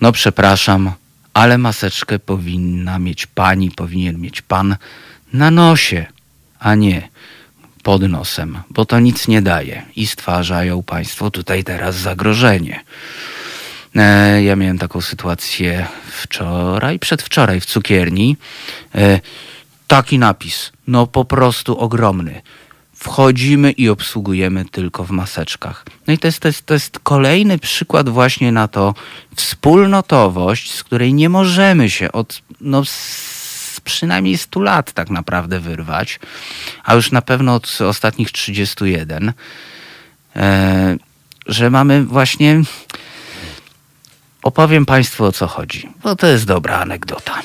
no przepraszam, ale maseczkę powinna mieć pani, powinien mieć pan na nosie, a nie pod nosem, bo to nic nie daje i stwarzają państwo tutaj teraz zagrożenie. E, Ja miałem taką sytuację wczoraj, przedwczoraj w cukierni. E, Taki napis, no po prostu ogromny. Wchodzimy i obsługujemy tylko w maseczkach. No i to jest, to jest, to jest kolejny przykład właśnie na to wspólnotowość, z której nie możemy się od no, z przynajmniej 100 lat tak naprawdę wyrwać, a już na pewno od ostatnich 31, e, że mamy właśnie Opowiem Państwu o co chodzi, bo to jest dobra anegdota.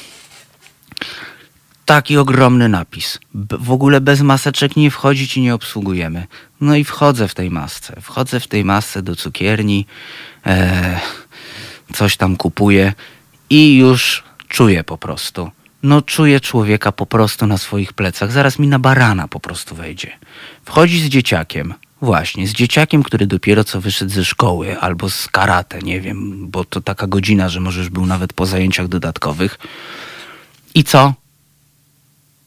Taki ogromny napis. W ogóle bez maseczek nie wchodzić i nie obsługujemy. No i wchodzę w tej masce. Wchodzę w tej masce do cukierni, e, coś tam kupuję i już czuję po prostu. No czuję człowieka po prostu na swoich plecach. Zaraz mi na barana po prostu wejdzie. Wchodzi z dzieciakiem. Właśnie, z dzieciakiem, który dopiero co wyszedł ze szkoły albo z karate, nie wiem, bo to taka godzina, że możesz był nawet po zajęciach dodatkowych. I co?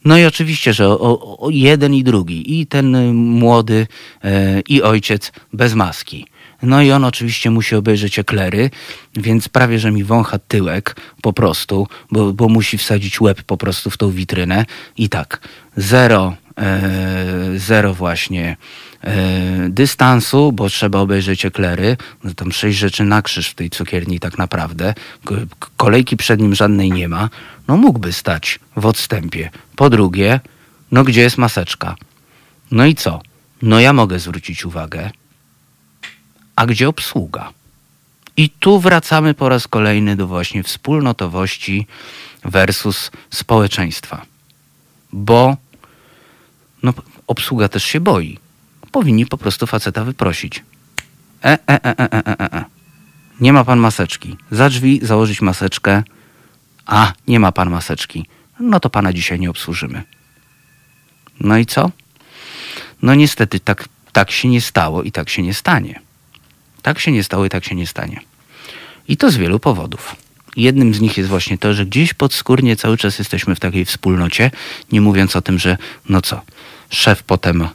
No i oczywiście, że o, o, jeden i drugi, i ten y, młody, e, i ojciec bez maski. No i on oczywiście musi obejrzeć eklery, więc prawie, że mi wącha tyłek po prostu, bo, bo musi wsadzić łeb po prostu w tą witrynę. I tak, zero, e, zero właśnie dystansu, bo trzeba obejrzeć eklery. No tam sześć rzeczy na krzyż w tej cukierni tak naprawdę. Ko- Kolejki przed nim żadnej nie ma. No mógłby stać w odstępie. Po drugie, no gdzie jest maseczka? No i co? No ja mogę zwrócić uwagę. A gdzie obsługa? I tu wracamy po raz kolejny do właśnie wspólnotowości versus społeczeństwa. Bo no, obsługa też się boi. Powinni po prostu faceta wyprosić. E, e, e, e, e, e, e. Nie ma pan maseczki. Za drzwi założyć maseczkę. A, nie ma pan maseczki. No to pana dzisiaj nie obsłużymy. No i co? No niestety tak, tak się nie stało i tak się nie stanie. Tak się nie stało i tak się nie stanie. I to z wielu powodów. Jednym z nich jest właśnie to, że gdzieś podskórnie cały czas jesteśmy w takiej wspólnocie, nie mówiąc o tym, że no co, szef potem y,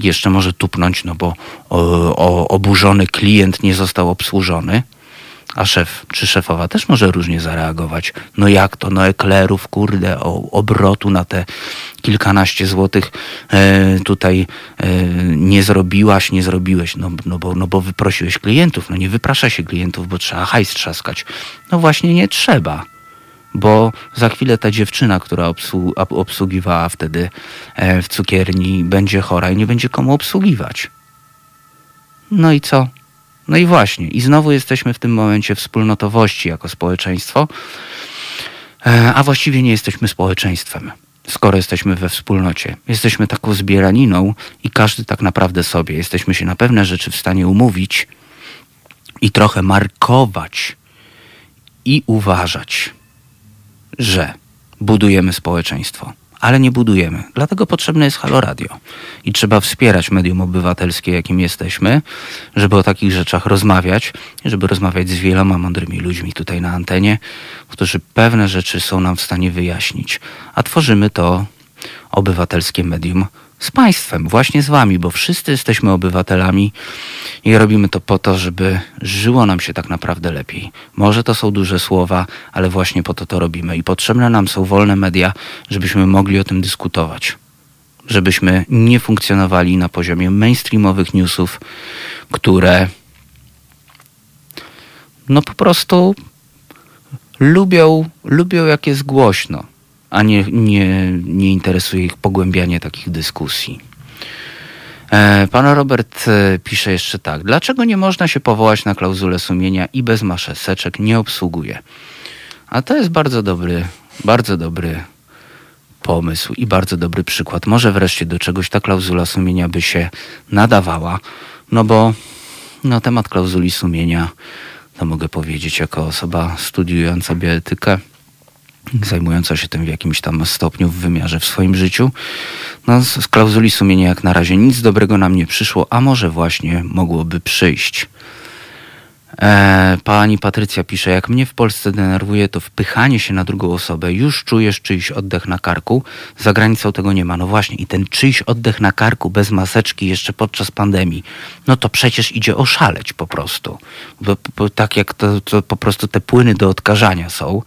jeszcze może tupnąć, no bo o, oburzony klient nie został obsłużony, a szef czy szefowa też może różnie zareagować. No jak to, no eklerów, kurde, o, obrotu na te kilkanaście złotych e, tutaj e, nie zrobiłaś, nie zrobiłeś, no, no, bo, no bo wyprosiłeś klientów. No nie wyprasza się klientów, bo trzeba hajs trzaskać. No właśnie nie trzeba. Bo za chwilę ta dziewczyna, która obsłu- ob- obsługiwała wtedy e, w cukierni, będzie chora i nie będzie komu obsługiwać. No i co? No i właśnie, i znowu jesteśmy w tym momencie wspólnotowości jako społeczeństwo, e, a właściwie nie jesteśmy społeczeństwem, skoro jesteśmy we wspólnocie. Jesteśmy taką zbieraniną i każdy tak naprawdę sobie. Jesteśmy się na pewne rzeczy w stanie umówić i trochę markować i uważać, że budujemy społeczeństwo. Ale nie budujemy. Dlatego potrzebne jest Halo Radio. I trzeba wspierać medium obywatelskie, jakim jesteśmy, żeby o takich rzeczach rozmawiać, żeby rozmawiać z wieloma mądrymi ludźmi tutaj na antenie, którzy pewne rzeczy są nam w stanie wyjaśnić. A tworzymy to obywatelskie medium z państwem, właśnie z wami, bo wszyscy jesteśmy obywatelami i robimy to po to, żeby żyło nam się tak naprawdę lepiej. Może to są duże słowa, ale właśnie po to to robimy i potrzebne nam są wolne media, żebyśmy mogli o tym dyskutować. Żebyśmy nie funkcjonowali na poziomie mainstreamowych newsów, które no po prostu lubią, lubią jak jest głośno, a nie, nie, nie interesuje ich pogłębianie takich dyskusji. E, Pan Robert e, pisze jeszcze tak. Dlaczego nie można się powołać na klauzulę sumienia i bez maszeseczek nie obsługuje? A to jest bardzo dobry, bardzo dobry pomysł i bardzo dobry przykład. Może wreszcie do czegoś ta klauzula sumienia by się nadawała, no bo no, temat klauzuli sumienia, to mogę powiedzieć jako osoba studiująca bioetykę, zajmująca się tym w jakimś tam stopniu w wymiarze w swoim życiu. No, z, klauzuli sumienia jak na razie nic dobrego nam nie przyszło, a może właśnie mogłoby przyjść. E, pani Patrycja pisze, jak mnie w Polsce denerwuje to wpychanie się na drugą osobę, już czujesz czyjś oddech na karku, za granicą tego nie ma. No właśnie i ten czyjś oddech na karku bez maseczki jeszcze podczas pandemii, no to przecież idzie oszaleć po prostu. Bo, bo tak jak to, to po prostu te płyny do odkażania są,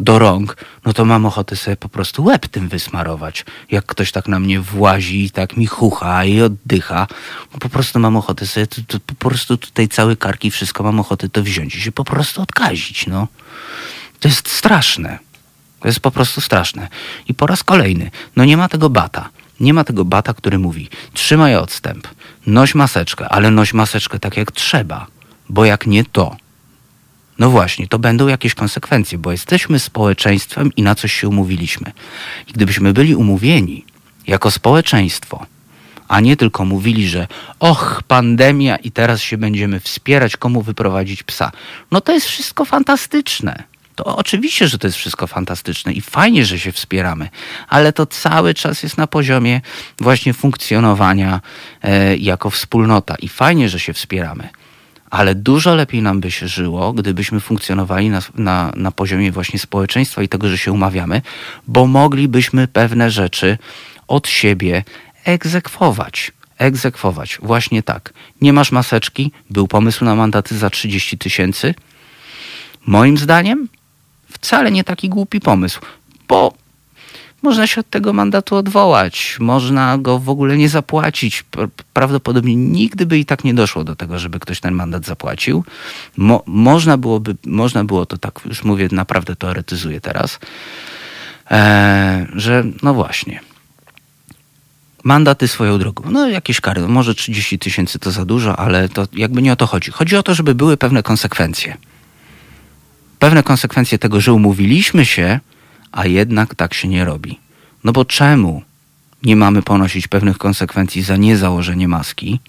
do rąk, no to mam ochotę sobie po prostu łeb tym wysmarować. Jak ktoś tak na mnie włazi i tak mi chucha i oddycha, no po prostu mam ochotę sobie, to, to po prostu tutaj cały kark i wszystko mam ochotę to wziąć i się po prostu odkazić, no. To jest straszne. To jest po prostu straszne. I po raz kolejny, no nie ma tego bata. Nie ma tego bata, który mówi: trzymaj odstęp, noś maseczkę, ale noś maseczkę tak jak trzeba, bo jak nie to, No właśnie, to będą jakieś konsekwencje, bo jesteśmy społeczeństwem i na coś się umówiliśmy. I gdybyśmy byli umówieni jako społeczeństwo, a nie tylko mówili, że och, pandemia i teraz się będziemy wspierać, komu wyprowadzić psa. No to jest wszystko fantastyczne. To oczywiście, że to jest wszystko fantastyczne i fajnie, że się wspieramy, ale to cały czas jest na poziomie właśnie funkcjonowania e, jako wspólnota i fajnie, że się wspieramy. Ale dużo lepiej nam by się żyło, gdybyśmy funkcjonowali na, na, na poziomie właśnie społeczeństwa i tego, że się umawiamy, bo moglibyśmy pewne rzeczy od siebie egzekwować. Egzekwować. Właśnie tak. Nie masz maseczki? Był pomysł na mandaty za 30 tysięcy? Moim zdaniem wcale nie taki głupi pomysł, bo można się od tego mandatu odwołać, można go w ogóle nie zapłacić. Prawdopodobnie nigdy by i tak nie doszło do tego, żeby ktoś ten mandat zapłacił. Mo można, byłoby, można było to tak, już mówię, naprawdę teoretyzuję teraz, e, że no właśnie, mandaty swoją drogą. No jakieś kary, może 30 tysięcy to za dużo, ale to jakby nie o to chodzi. Chodzi o to, żeby były pewne konsekwencje. Pewne konsekwencje tego, że umówiliśmy się, a jednak tak się nie robi. No bo czemu nie mamy ponosić pewnych konsekwencji za niezałożenie maski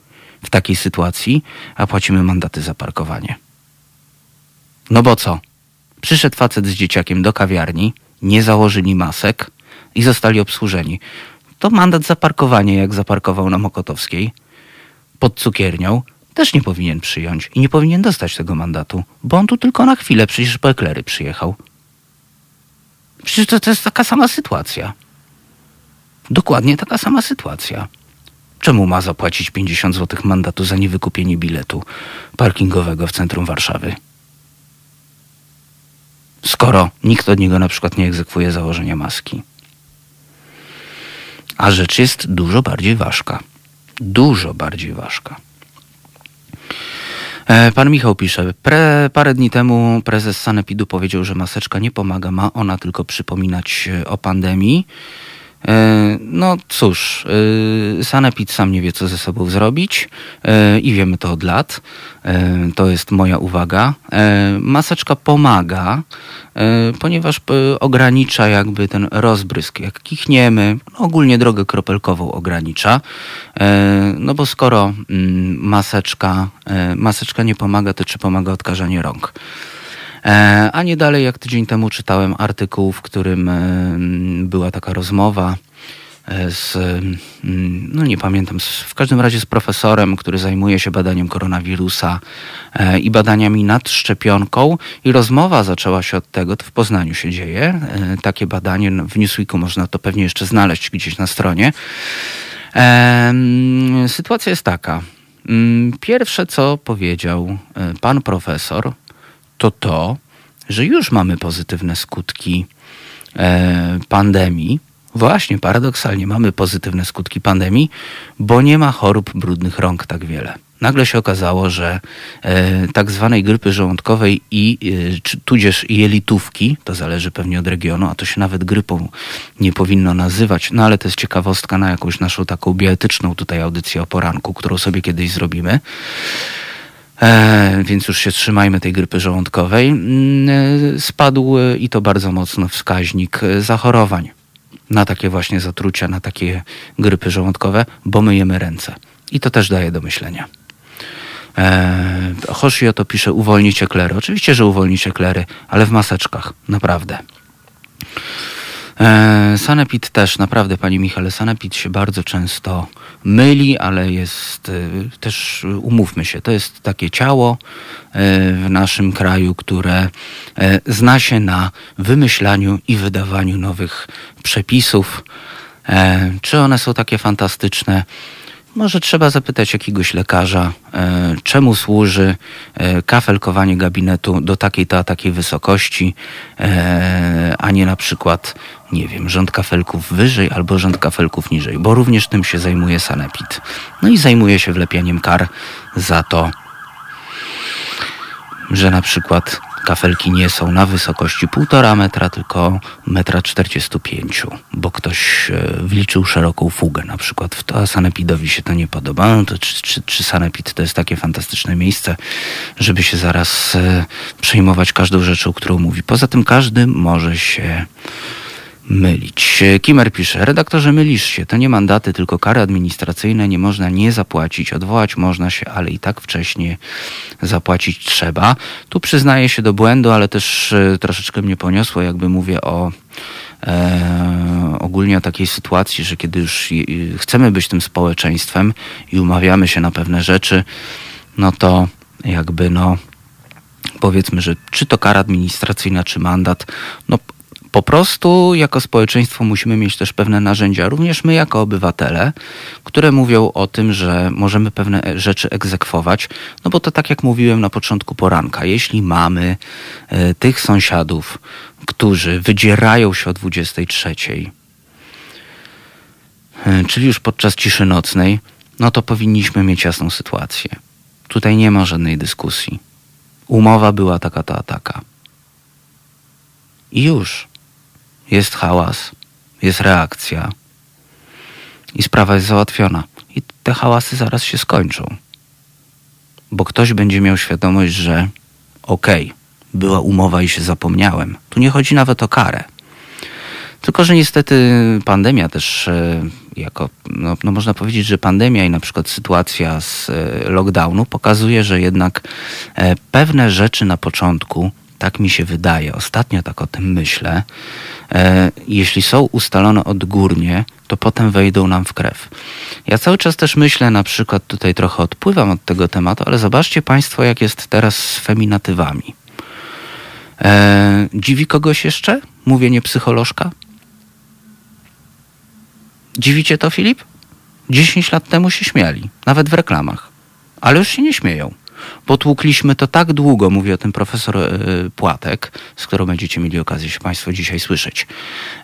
w takiej sytuacji, a płacimy mandaty za parkowanie? No bo co? Przyszedł facet z dzieciakiem do kawiarni, nie założyli masek i zostali obsłużeni to mandat za parkowanie, jak zaparkował na Mokotowskiej pod cukiernią, też nie powinien przyjąć i nie powinien dostać tego mandatu, bo on tu tylko na chwilę, przecież po eklery przyjechał. Przecież to, to jest taka sama sytuacja. Dokładnie taka sama sytuacja. Czemu ma zapłacić 50 zł mandatu za niewykupienie biletu parkingowego w centrum Warszawy? Skoro nikt od niego na przykład nie egzekwuje założenia maski. A rzecz jest dużo bardziej ważka. Dużo bardziej ważka. E, pan Michał pisze, Pre, parę dni temu prezes Sanepidu powiedział, że maseczka nie pomaga, ma ona tylko przypominać o pandemii. E, no cóż, e, Sanepid sam nie wie, co ze sobą zrobić e, i wiemy to od lat. To jest moja uwaga. Maseczka pomaga, ponieważ ogranicza jakby ten rozbrysk. Jak kichniemy, ogólnie drogę kropelkową ogranicza. No bo skoro mm, maseczka, maseczka nie pomaga, to czy pomaga odkażanie rąk? E, a nie dalej, jak tydzień temu czytałem artykuł, w którym e, była taka rozmowa e, z, no nie pamiętam, w każdym razie z profesorem, który zajmuje się badaniem koronawirusa i badaniami nad szczepionką. I rozmowa zaczęła się od tego, to w Poznaniu się dzieje, takie badanie, w Newsweeku można to pewnie jeszcze znaleźć gdzieś na stronie. Sytuacja jest taka. Pierwsze, co powiedział pan profesor, to to, że już mamy pozytywne skutki e, pandemii. Właśnie, paradoksalnie mamy pozytywne skutki pandemii, bo nie ma chorób brudnych rąk tak wiele. Nagle się okazało, że e, tak zwanej grypy żołądkowej i e, tudzież jelitówki, to zależy pewnie od regionu, a to się nawet grypą nie powinno nazywać, no ale to jest ciekawostka na jakąś naszą taką bioetyczną tutaj audycję o poranku, którą sobie kiedyś zrobimy. E, więc już się trzymajmy tej grypy żołądkowej, mm, e, spadł e, i to bardzo mocno wskaźnik zachorowań na takie właśnie zatrucia, na takie grypy żołądkowe, bo myjemy ręce. I to też daje do myślenia. E, Hoshio to pisze, uwolnicie klery. Oczywiście, że uwolnicie klery, ale w maseczkach, naprawdę. E, Sanepid też, naprawdę, Panie Michale, Sanepid się bardzo często myli, ale jest e, też, umówmy się, to jest takie ciało e, w naszym kraju, które zna się na wymyślaniu i wydawaniu nowych przepisów. Czy one są takie fantastyczne? Może trzeba zapytać jakiegoś lekarza, e, czemu służy e, kafelkowanie gabinetu do takiej to takiej wysokości, e, a nie na przykład, nie wiem, rząd kafelków wyżej albo rząd kafelków niżej, bo również tym się zajmuje Sanepid. No i zajmuje się wlepianiem kar za to, że na przykład kafelki nie są na wysokości 1,5 metra, tylko 1,45 m, bo ktoś e, wliczył szeroką fugę na przykład. To, a sanepidowi się to nie podoba. No to czy, czy, czy sanepid to jest takie fantastyczne miejsce, żeby się zaraz e, przejmować każdą rzeczą, którą mówi. Poza tym każdy może się mylić. Kimer pisze, redaktorze mylisz się, to nie mandaty, tylko kary administracyjne, nie można nie zapłacić, odwołać można się, ale i tak wcześniej zapłacić trzeba. Tu przyznaję się do błędu, ale też e, troszeczkę mnie poniosło, jakby mówię o e, ogólnie o takiej sytuacji, że kiedy już i- chcemy być tym społeczeństwem i umawiamy się na pewne rzeczy, no to jakby no powiedzmy, że czy to kara administracyjna, czy mandat, no po prostu jako społeczeństwo musimy mieć też pewne narzędzia, również my jako obywatele, które mówią o tym, że możemy pewne rzeczy egzekwować, no bo to tak jak mówiłem na początku poranka, jeśli mamy e, tych sąsiadów, którzy wydzierają się o 23, e, czyli już podczas ciszy nocnej, no to powinniśmy mieć jasną sytuację. Tutaj nie ma żadnej dyskusji. Umowa była taka, ta, taka. I już. Jest hałas, jest reakcja. I sprawa jest załatwiona. I te hałasy zaraz się skończą. Bo ktoś będzie miał świadomość, że okej, była umowa i się zapomniałem. Tu nie chodzi nawet o karę. Tylko, że niestety pandemia też e, jako, no, no można powiedzieć, że pandemia i na przykład sytuacja z e, lockdownu pokazuje, że jednak e, pewne rzeczy na początku, tak mi się wydaje, ostatnio tak o tym myślę, e, jeśli są ustalone odgórnie, to potem wejdą nam w krew. Ja cały czas też myślę, na przykład tutaj trochę odpływam od tego tematu, ale zobaczcie Państwo, jak jest teraz z feminatywami. E, dziwi kogoś jeszcze? Mówienie psycholożka? Dziwicie to, Filip? 10 lat temu się śmiali, nawet w reklamach. Ale już się nie śmieją. Potłukliśmy to tak długo, mówi o tym profesor e, Płatek, z którą będziecie mieli okazję się Państwo dzisiaj słyszeć.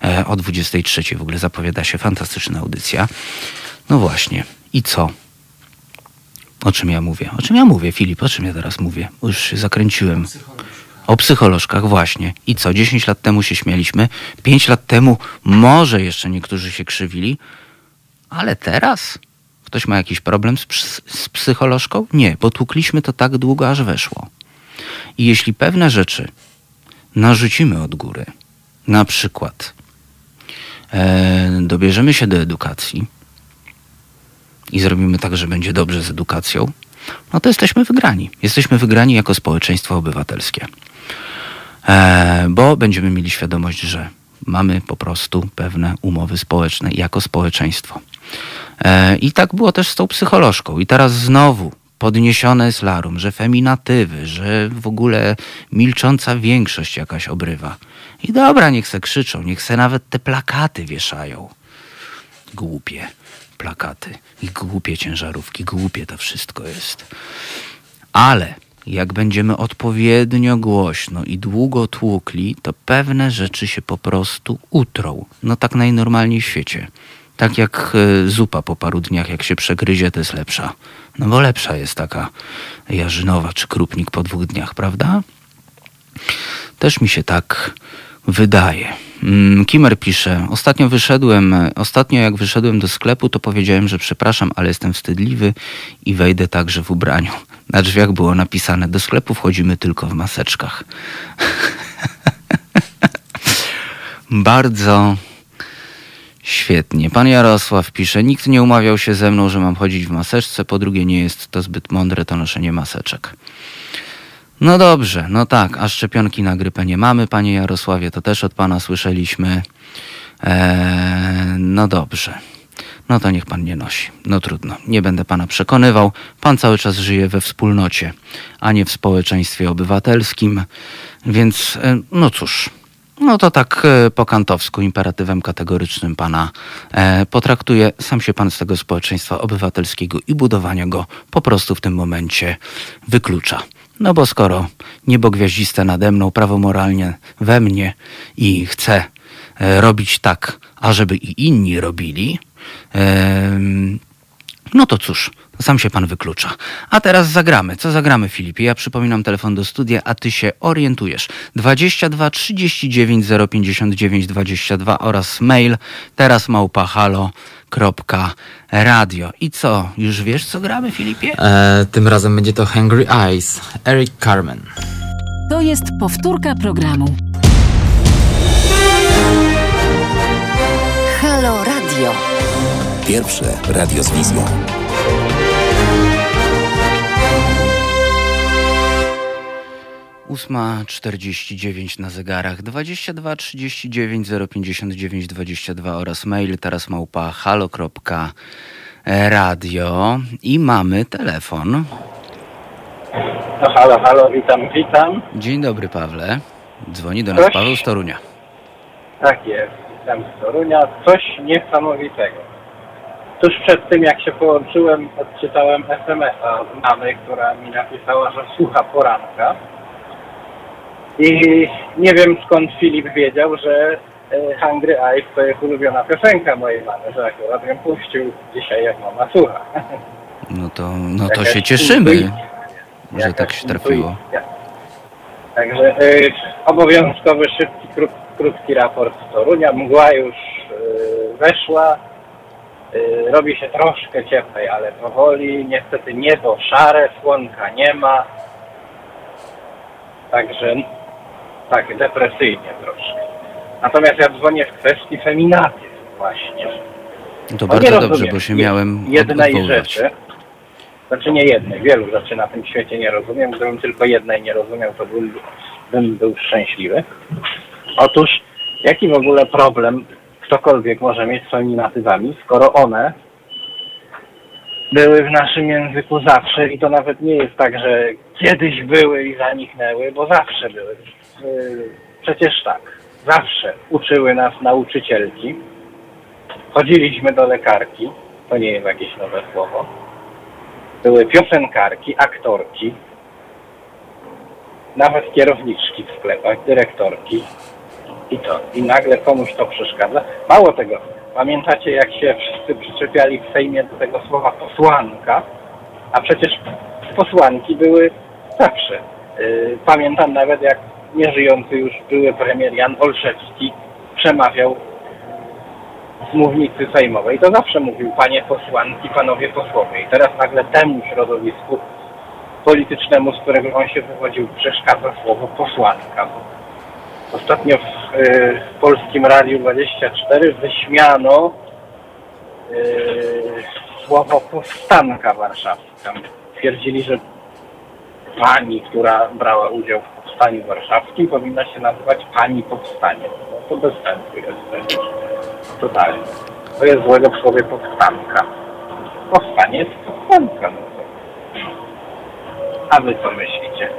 E, o 23 w ogóle zapowiada się fantastyczna audycja. No właśnie. I co? O czym ja mówię? O czym ja mówię, Filip? O czym ja teraz mówię? Już się zakręciłem. O psycholożkach, właśnie. I co? 10 lat temu się śmialiśmy, 5 lat temu może jeszcze niektórzy się krzywili, ale teraz ktoś ma jakiś problem z, ps- z psycholożką? Nie, bo tłukliśmy to tak długo, aż weszło. I jeśli pewne rzeczy narzucimy od góry, na przykład e, dobierzemy się do edukacji i zrobimy tak, że będzie dobrze z edukacją, no to jesteśmy wygrani. Jesteśmy wygrani jako społeczeństwo obywatelskie. E, bo będziemy mieli świadomość, że mamy po prostu pewne umowy społeczne jako społeczeństwo. E, I tak było też z tą psycholożką. I teraz znowu podniesione jest larum, że feminatywy, że w ogóle milcząca większość jakaś obrywa. I dobra, niech se krzyczą, niech se nawet te plakaty wieszają. Głupie plakaty i głupie ciężarówki, głupie to wszystko jest. Ale jak będziemy odpowiednio głośno i długo tłukli, to pewne rzeczy się po prostu utrą. No tak najnormalniej w świecie. Tak jak e, zupa po paru dniach, jak się przegryzie, to jest lepsza. No bo lepsza jest taka jarzynowa czy krupnik po dwóch dniach, prawda? Też mi się tak wydaje. Mm, Kimer pisze, ostatnio wyszedłem, ostatnio jak wyszedłem do sklepu, to powiedziałem, że przepraszam, ale jestem wstydliwy i wejdę także w ubraniu. Na drzwiach było napisane, do sklepu wchodzimy tylko w maseczkach. [LAUGHS] Bardzo świetnie. Pan Jarosław pisze, nikt nie umawiał się ze mną, że mam chodzić w maseczce, po drugie nie jest to zbyt mądre to noszenie maseczek. No dobrze, no tak, a szczepionki na grypę nie mamy, panie Jarosławie, to też od pana słyszeliśmy. Eee, no dobrze. No to niech pan nie nosi. No trudno, nie będę pana przekonywał. Pan cały czas żyje we wspólnocie, a nie w społeczeństwie obywatelskim. Więc, e, no cóż, no to tak e, po kantowsku, imperatywem kategorycznym pana e, potraktuje. Sam się pan z tego społeczeństwa obywatelskiego i budowania go po prostu w tym momencie wyklucza. No bo skoro niebo gwiaździste nade mną, prawo moralnie we mnie i chce e, robić tak, ażeby i inni robili, No to cóż, sam się pan wyklucza. A teraz zagramy. Co zagramy, Filipie? Ja przypominam telefon do studia, a ty się orientujesz. 22 39 059 22 oraz mail teraz małpa halo.radio. I co, już wiesz, co gramy, Filipie? E, tym razem będzie to Hungry Eyes, Eric Carmen. To jest powtórka programu. Halo Radio. Pierwsze radio z wizją. Ósma czterdzieści dziewięć na zegarach, 22 39 059 22 oraz mail teraz małpa halo.radio i mamy telefon. No halo, halo, witam, witam. Dzień dobry Pawle. Dzwoni do nas Coś? Paweł z Torunia. Tak jest, witam z Torunia. Coś niesamowitego. Tuż przed tym, jak się połączyłem, odczytałem SMS-a od mamy, która mi napisała, że słucha poranka. I nie wiem skąd Filip wiedział, że e, Hungry Eyes to jest ulubiona piosenka mojej mamy, że akurat ją puścił dzisiaj, jak mama słucha. No to, no to Jakaś się cieszymy, intuicja. że Jakaś tak się trafiło. intuicja. Także y, obowiązkowy, szybki, kró, krótki raport z Torunia. Mgła już y, weszła. Y, robi się troszkę cieplej, ale powoli. Niestety niebo szare, słonka nie ma. Także tak, depresyjnie troszkę. Natomiast ja dzwonię w kwestii feminatyzmu właśnie. To No bardzo dobrze, bo się miałem jednej odwoływać. rzeczy. Znaczy nie jednej, wielu rzeczy na tym świecie nie rozumiem. Gdybym tylko jednej nie rozumiał, to bym, bym był szczęśliwy. Otóż, jaki w ogóle problem ktokolwiek może mieć z feminatywami, skoro one były w naszym języku zawsze i to nawet nie jest tak, że kiedyś były i zaniknęły, bo zawsze były. Yy, Przecież tak, zawsze uczyły nas nauczycielki, chodziliśmy do lekarki, to nie jest jakieś nowe słowo. Były piosenkarki, aktorki, nawet kierowniczki w sklepach, dyrektorki. I to. I nagle komuś to przeszkadza. Mało tego, pamiętacie jak się wszyscy przyczepiali w Sejmie do tego słowa posłanka? A przecież posłanki były zawsze. Yy, Pamiętam nawet jak nieżyjący już były premier Jan Olszewski przemawiał z mównicy sejmowej, to zawsze mówił panie posłanki, panowie posłowie. I teraz nagle temu środowisku politycznemu, z którego on się wywodził, przeszkadza słowo posłanka. Ostatnio w, y, w Polskim Radiu 24 wyśmiano y, słowo powstanka warszawska. Twierdzili, że pani, która brała udział w powstaniu warszawskim, powinna się nazywać pani powstanie. No to bez sensu jest. Totalnie. To jest złego w słowie powstanka. Powstanie jest powstanka. No to. A wy co myślicie?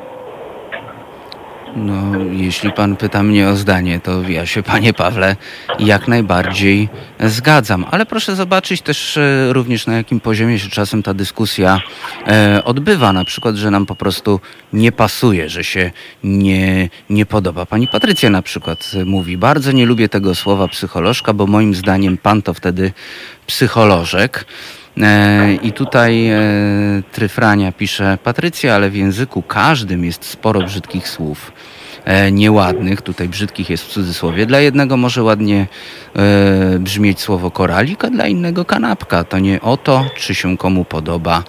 No, jeśli pan pyta mnie o zdanie, to ja się, panie Pawle, jak najbardziej zgadzam. Ale proszę zobaczyć też e, również na jakim poziomie się czasem ta dyskusja e, odbywa. Na przykład, że nam po prostu nie pasuje, że się nie, nie podoba. Pani Patrycja na przykład mówi, bardzo nie lubię tego słowa psycholożka, bo moim zdaniem pan to wtedy psycholożek. E, I tutaj e, Tryfrania pisze, Patrycja, ale w języku każdym jest sporo brzydkich słów. E, nieładnych, tutaj brzydkich jest w cudzysłowie. Dla jednego może ładnie e, brzmieć słowo koralik, a dla innego kanapka. To nie o to, czy się komu podoba,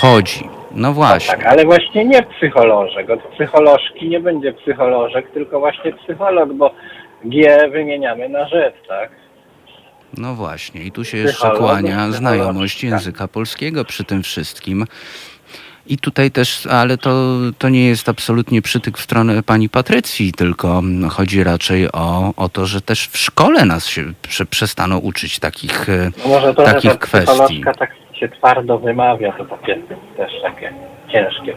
chodzi. No właśnie. Tak, ale właśnie nie psycholożek. Od psycholożki nie będzie psycholożek, tylko właśnie psycholog, bo G wymieniamy na Z, tak? No właśnie, i tu się jeszcze kłania psycholożka. znajomość języka polskiego przy tym wszystkim. I tutaj też, ale to, to nie jest absolutnie przytyk w stronę pani Patrycji, tylko chodzi raczej o, o to, że też w szkole nas się prze, przestaną uczyć takich, No może to, takich że ta kwestii. tak się twardo wymawia, to takie też takie ciężkie.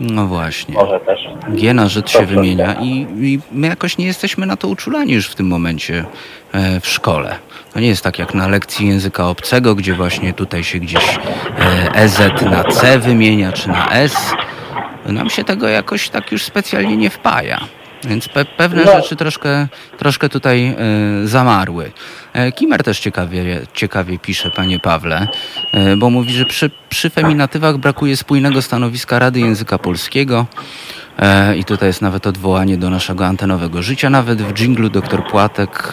No właśnie. Może też. G na Żyd się wymienia i, i my jakoś nie jesteśmy na to uczulani już w tym momencie e, w szkole. To nie jest tak jak na lekcji języka obcego, gdzie właśnie tutaj się gdzieś e, EZ na C wymienia, czy na S. Nam się tego jakoś tak już specjalnie nie wpaja. Więc pe pewne No. rzeczy troszkę, troszkę tutaj e, zamarły. E, Kimer też ciekawie, ciekawie pisze, panie Pawle, e, bo mówi, że przy, przy feminatywach brakuje spójnego stanowiska Rady Języka Polskiego. E, I tutaj jest nawet odwołanie do naszego antenowego życia. Nawet w dżinglu doktor Płatek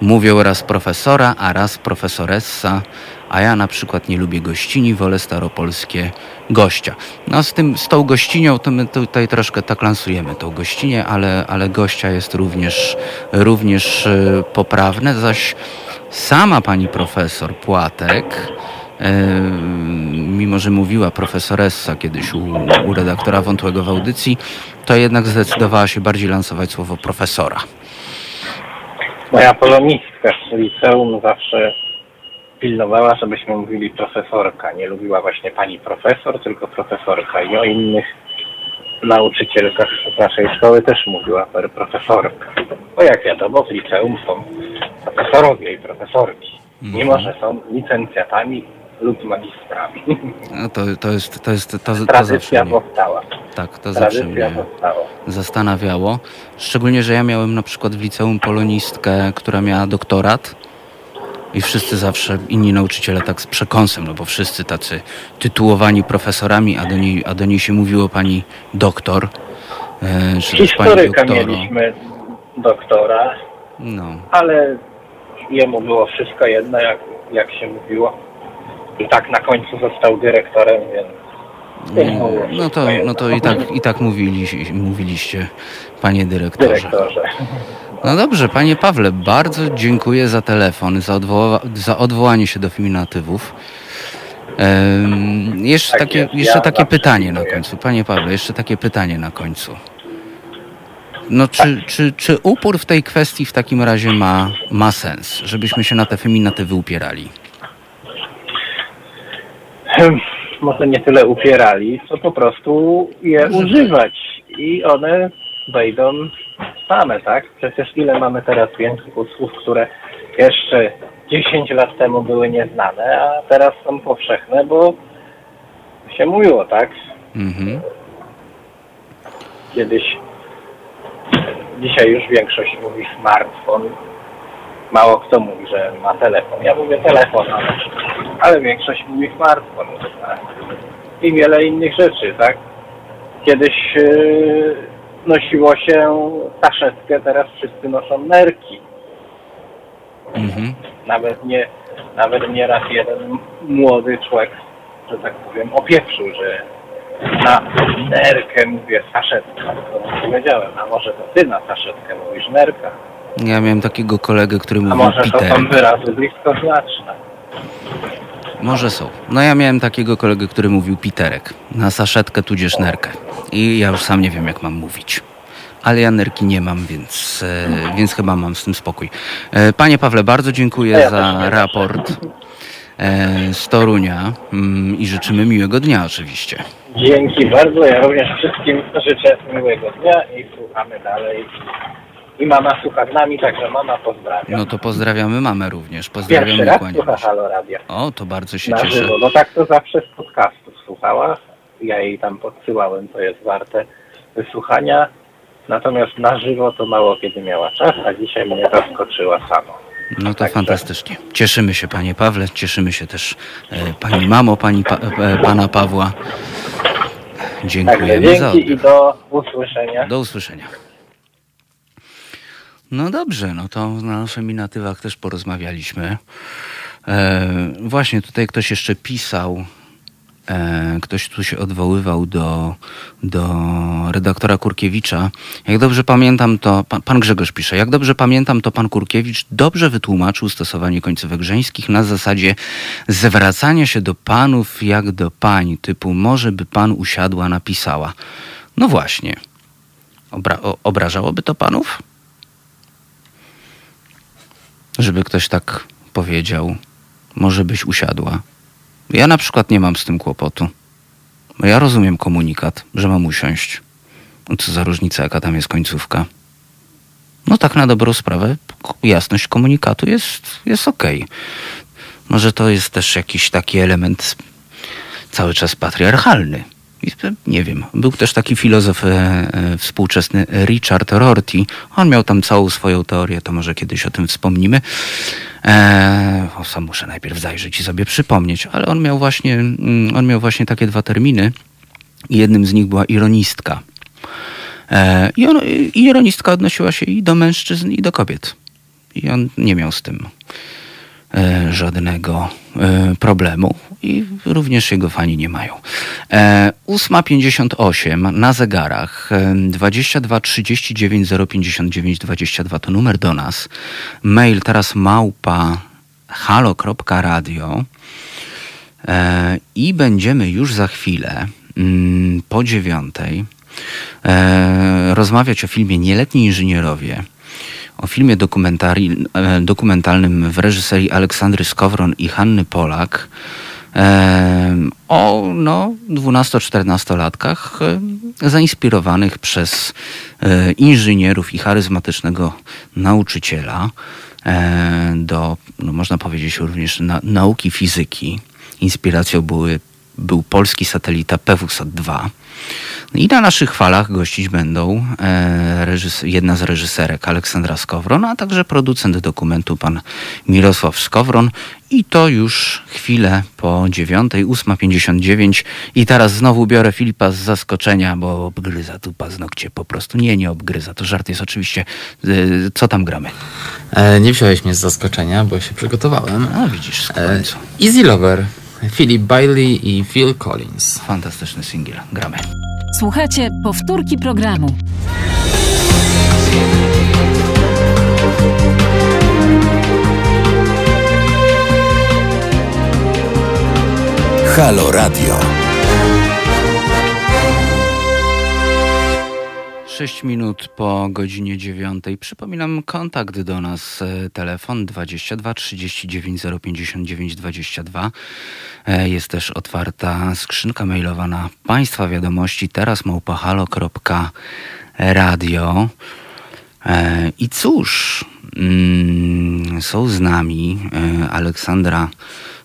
mówią raz profesora, a raz profesoressa, a ja na przykład nie lubię gościni, wolę staropolskie gościa. No z, tym, z tą gościnią to my tutaj troszkę tak lansujemy tą gościnię, ale, ale gościa jest również, również e, poprawne, zaś sama pani profesor Płatek E, mimo że mówiła profesoressa kiedyś u, u redaktora Wątłego w audycji, to jednak zdecydowała się bardziej lansować słowo profesora. Moja polonistka z liceum zawsze pilnowała, żebyśmy mówili profesorka. Nie lubiła właśnie pani profesor, tylko profesorka. I o innych nauczycielkach z naszej szkoły też mówiła profesorka. Bo jak wiadomo, w liceum są profesorowie i profesorki. Mimo, że są licencjatami lub magistrami. No to, to jest, to jest, to, to zawsze Tradycja mnie, powstała. tak, to zawsze Tradycja mnie powstała. zastanawiało. Szczególnie, że ja miałem na przykład w liceum polonistkę, która miała doktorat i wszyscy zawsze, inni nauczyciele tak z przekąsem, no bo wszyscy tacy tytułowani profesorami, a do niej, a do niej się mówiło pani doktor, e, czy też pani Historyka doktoro. mieliśmy doktora, No, ale jemu było wszystko jedno, jak, jak się mówiło. I tak na końcu został dyrektorem, więc... było No to, no to i tak, i tak mówili, mówiliście, panie dyrektorze. Dyrektorze. No dobrze, panie Pawle, bardzo dziękuję za telefon, za, odwoła, za odwołanie się do feminatywów. Em, jeszcze Tak takie, jest, jeszcze ja takie pytanie na końcu. Panie Pawle, jeszcze takie pytanie na końcu. No czy, czy, czy upór w tej kwestii w takim razie ma, ma sens, żebyśmy się na te feminatywy upierali? Hm, Może nie tyle upierali, co po prostu je używać. I one wejdą same, tak? Przecież ile mamy teraz w języku słów, które jeszcze 10 lat temu były nieznane, a teraz są powszechne, bo się mówiło, tak? Mhm. Kiedyś, dzisiaj już większość mówi smartfon. Mało kto mówi, że ma telefon. Ja mówię telefon, ale, ale większość mówi smartfon. Tak? I wiele innych rzeczy, tak? Kiedyś yy, nosiło się saszetkę, teraz wszyscy noszą nerki. Mhm. Nawet nie, nawet nie raz jeden młody człowiek, że tak powiem, opieprzył, że na nerkę mówię saszetka. To powiedziałem, a może to ty na saszetkę mówisz nerka, Ja miałem takiego kolegę, który a mówił może to Peter. są wyrazy bliskoznaczne. Może są. No ja miałem takiego kolegę, który mówił Piterek. Na saszetkę tudzież nerkę. I ja już sam nie wiem, jak mam mówić. Ale ja nerki nie mam, więc, e, więc chyba mam z tym spokój. E, Panie Pawle, bardzo dziękuję Ja za raport e, z Torunia mm, i życzymy miłego dnia oczywiście. Dzięki bardzo, ja również wszystkim życzę miłego dnia i słuchamy dalej. I mama słucha z nami, także mama pozdrawiam. No to pozdrawiamy mamę również. Pozdrawiamy Pierwszy raz słucha. Halo Radia. O, to bardzo się na cieszę. żywo. No tak to zawsze z podcastów słuchała. Ja jej tam podsyłałem, to jest warte wysłuchania. Natomiast na żywo to mało kiedy miała czas, a dzisiaj mnie zaskoczyła samo. No to Także- fantastycznie. Cieszymy się, panie Pawle, cieszymy się też e, pani mamo, pani pa, e, pana Pawła. Także Dziękujemy za dzięki i do usłyszenia. Do usłyszenia. No dobrze, no to na feminatywach też porozmawialiśmy. E, właśnie tutaj ktoś jeszcze pisał, e, ktoś tu się odwoływał do, do redaktora Kurkiewicza. Jak dobrze pamiętam, to pan, pan Grzegorz pisze, jak dobrze pamiętam, to pan Kurkiewicz dobrze wytłumaczył stosowanie końcówek żeńskich na zasadzie zwracania się do panów jak do pań, typu może by pan usiadła, napisała. No właśnie. Obra- obrażałoby to panów? Żeby ktoś tak powiedział, może byś usiadła. Ja na przykład nie mam z tym kłopotu. Ja rozumiem komunikat, że mam usiąść. No Co za różnica, jaka tam jest końcówka. No tak na dobrą sprawę, jasność komunikatu jest, jest okej. Może to jest też jakiś taki element cały czas patriarchalny. Nie wiem, był też taki filozof e, e, współczesny Richard Rorty. On miał tam całą swoją teorię, to może kiedyś o tym wspomnimy. E, o, sam muszę najpierw zajrzeć i sobie przypomnieć, ale on miał właśnie, mm, on miał właśnie takie dwa terminy. Jednym z nich była ironistka. E, I, on, ironistka odnosiła się i do mężczyzn, i do kobiet. I on nie miał z tym e, żadnego problemu i również jego fani nie mają. E, 8.58 na zegarach, e, 22 39 059 22 to numer do nas. Mail teraz małpa halo.radio e, i będziemy już za chwilę mm, po dziewiątej e, rozmawiać o filmie Nieletni Inżynierowie o filmie e, dokumentalnym w reżyserii Aleksandry Skowron i Hanny Polak e, o no, 12-14-latkach e, zainspirowanych przez e, inżynierów i charyzmatycznego nauczyciela e, do, no, można powiedzieć, również na, nauki fizyki. Inspiracją były, był polski satelita PWSat-2. I na naszych falach gościć będą e, jedna z reżyserek Aleksandra Skowron, a także producent dokumentu pan Mirosław Skowron. I to już chwilę po dziewiątej, 8.59 i teraz znowu biorę Filipa z zaskoczenia, bo obgryza tu paznokcie po prostu. Nie, nie obgryza, to żart jest oczywiście. E, co tam gramy? E, nie wziąłeś mnie z zaskoczenia, bo się przygotowałem. A widzisz, w E, końcu. Easy Lover, Philip Bailey i Phil Collins. Fantastyczny singiel, gramy. Słuchajcie powtórki programu. Halo Radio. 6 minut po godzinie 9. Przypominam kontakt do nas e, telefon 22 39 059 22. E, Jest też otwarta skrzynka mailowa na Państwa wiadomości teraz małpahalo.radio. E, I cóż, mm, są z nami e, Aleksandra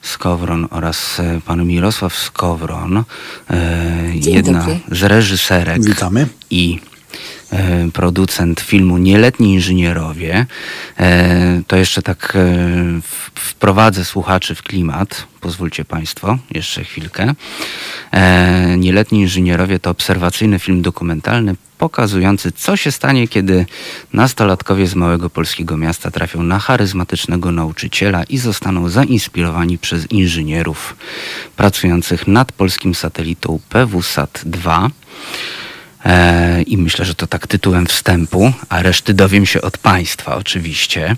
Skowron oraz pan Mirosław Skowron, Dzień jedna dobry. z reżyserek Witamy. i producent filmu Nieletni Inżynierowie. E, to jeszcze tak e, wprowadzę słuchaczy w klimat. Pozwólcie Państwo, jeszcze chwilkę. E, Nieletni Inżynierowie to obserwacyjny film dokumentalny pokazujący, co się stanie, kiedy nastolatkowie z małego polskiego miasta trafią na charyzmatycznego nauczyciela i zostaną zainspirowani przez inżynierów pracujących nad polskim satelitą PWSat-2. E, I myślę, że to tak tytułem wstępu, a reszty dowiem się od Państwa oczywiście.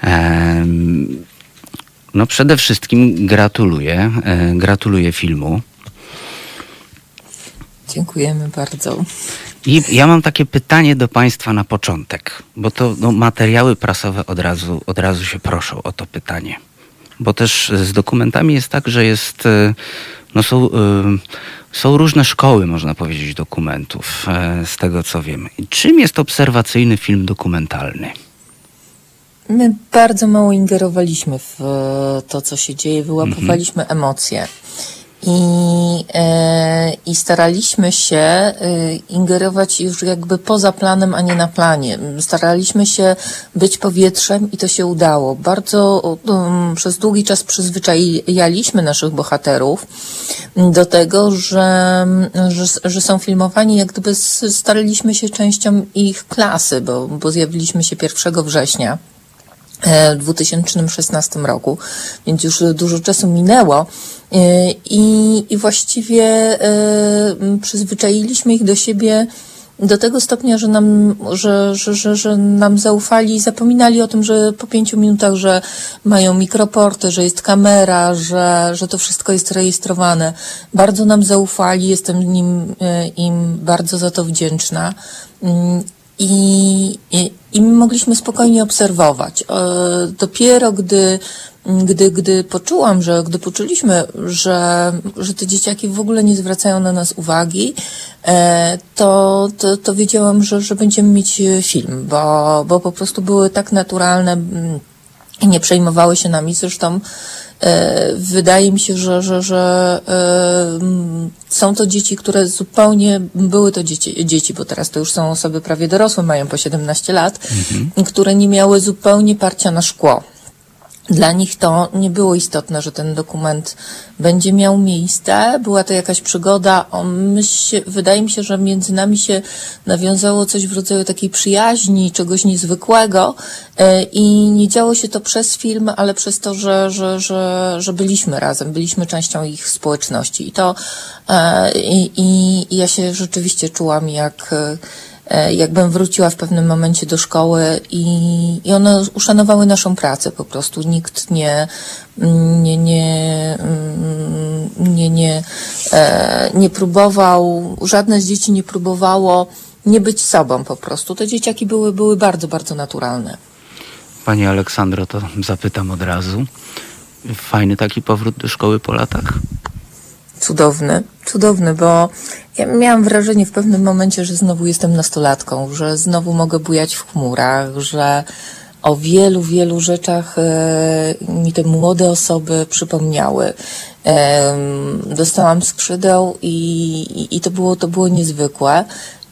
Em, No przede wszystkim gratuluję, e, gratuluję filmu. Dziękujemy bardzo. I ja mam takie pytanie do Państwa na początek, bo to no, materiały prasowe od razu, od razu się proszą o to pytanie. Bo też z dokumentami jest tak, że jest, e, no są, e, są różne szkoły, można powiedzieć, dokumentów, e, z tego co wiem. Czym jest obserwacyjny film dokumentalny? My bardzo mało ingerowaliśmy w e, to, co się dzieje, wyłapywaliśmy emocje. I, e, I staraliśmy się e, ingerować już jakby poza planem, a nie na planie. Staraliśmy się być powietrzem i to się udało. Bardzo um, przez długi czas przyzwyczajaliśmy naszych bohaterów do tego, że, że, że są filmowani, jak gdyby staraliśmy się częścią ich klasy, bo, bo zjawiliśmy się 1 września. E, w 2016 roku, więc już dużo czasu minęło e, i, i właściwie e, przyzwyczailiśmy ich do siebie do tego stopnia, że nam, że, że, że, że nam zaufali i zapominali o tym, że po pięciu minutach, że mają mikroporty, że jest kamera, że, że to wszystko jest rejestrowane. Bardzo nam zaufali, jestem nim, im bardzo za to wdzięczna. I, i, i my mogliśmy spokojnie obserwować. E, dopiero gdy, gdy, gdy poczułam, że gdy poczuliśmy, że, że te dzieciaki w ogóle nie zwracają na nas uwagi, e, to, to, to wiedziałam, że, że będziemy mieć e, film, bo, bo po prostu były tak naturalne i nie przejmowały się nami. Zresztą wydaje mi się, że, że, że e, są to dzieci, które zupełnie były to dzieci, dzieci, bo teraz to już są osoby prawie dorosłe, mają po 17 lat, które nie miały zupełnie parcia na szkło. Dla nich to nie było istotne, że ten dokument będzie miał miejsce. Była to jakaś przygoda. Myśl, wydaje mi się, że między nami się nawiązało coś w rodzaju takiej przyjaźni, czegoś niezwykłego. E, I nie działo się to przez film, ale przez to, że, że, że, że byliśmy razem, byliśmy częścią ich społeczności. I to e, i, i, ja się rzeczywiście czułam jak e, jakbym wróciła w pewnym momencie do szkoły i, i one uszanowały naszą pracę po prostu. Nikt nie, nie, nie, mm, nie, nie, e, nie próbował, żadne z dzieci nie próbowało nie być sobą po prostu. Te dzieciaki były, były bardzo, bardzo naturalne. Pani Aleksandro, to zapytam od razu. Fajny taki powrót do szkoły po latach? Cudowny, cudowny, bo ja miałam wrażenie w pewnym momencie, że znowu jestem nastolatką, że znowu mogę bujać w chmurach, że o wielu, wielu rzeczach e, mi te młode osoby przypomniały. Dostałam skrzydeł i, i to, było, to było niezwykłe.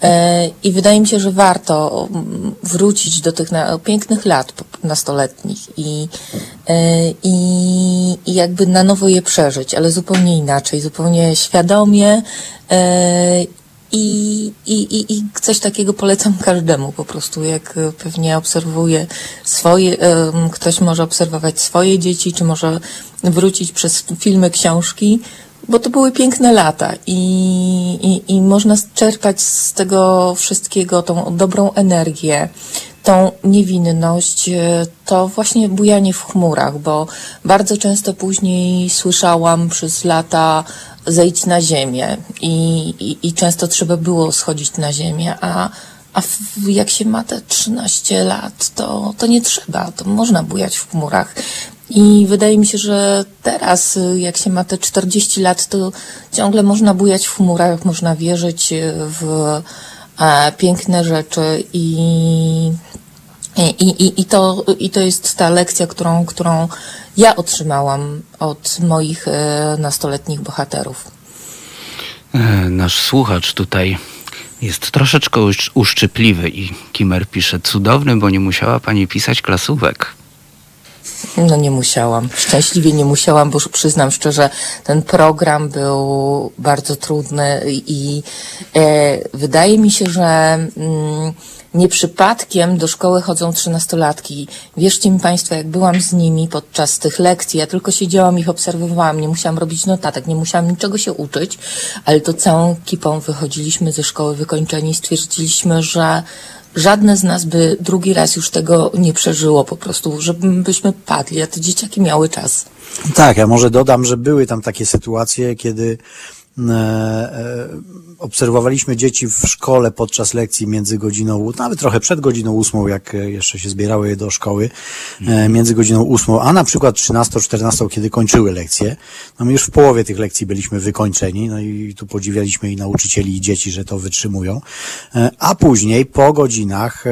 E, I wydaje mi się, że warto mm, wrócić do tych pięknych lat nastoletnich i, e, i, i jakby na nowo je przeżyć, ale zupełnie inaczej, zupełnie świadomie. e, I, i, i, coś takiego polecam każdemu po prostu, jak pewnie obserwuje swoje, ktoś może obserwować swoje dzieci, czy może wrócić przez filmy, książki, bo to były piękne lata i, i, i można czerpać z tego wszystkiego tą dobrą energię, tą niewinność, e, to właśnie bujanie w chmurach, bo bardzo często później słyszałam przez lata zejdź na ziemię i, i, i często trzeba było schodzić na ziemię, a, a w, jak się ma te 13 lat, to, to nie trzeba, to można bujać w chmurach. I wydaje mi się, że teraz, jak się ma te 40 lat, to ciągle można bujać w chmurach, można wierzyć w e, piękne rzeczy i, i, i, i, to, i to jest ta lekcja, którą, którą ja otrzymałam od moich e, nastoletnich bohaterów. E, Nasz słuchacz tutaj jest troszeczkę uszcz- uszczypliwy i Kimer pisze cudowny, bo nie musiała pani pisać klasówek. No nie musiałam. Szczęśliwie nie musiałam, bo przyznam szczerze, ten program był bardzo trudny i e, wydaje mi się, że mm, nie przypadkiem do szkoły chodzą trzynastolatki. Wierzcie mi Państwo, jak byłam z nimi podczas tych lekcji, ja tylko siedziałam ich obserwowałam, nie musiałam robić notatek, nie musiałam niczego się uczyć, ale to całą ekipą wychodziliśmy ze szkoły wykończeni i stwierdziliśmy, że żadne z nas by drugi raz już tego nie przeżyło po prostu, żebyśmy padli, a te dzieciaki miały czas. Tak, ja może dodam, że były tam takie sytuacje, kiedy obserwowaliśmy dzieci w szkole podczas lekcji między godziną, nawet trochę przed godziną ósmą, jak e, jeszcze się zbierały je do szkoły, e, między godziną ósmą, a na przykład 13-14, kiedy kończyły lekcje. No my już w połowie tych lekcji byliśmy wykończeni, no i tu podziwialiśmy i nauczycieli, i dzieci, że to wytrzymują. E, A później, po godzinach, e,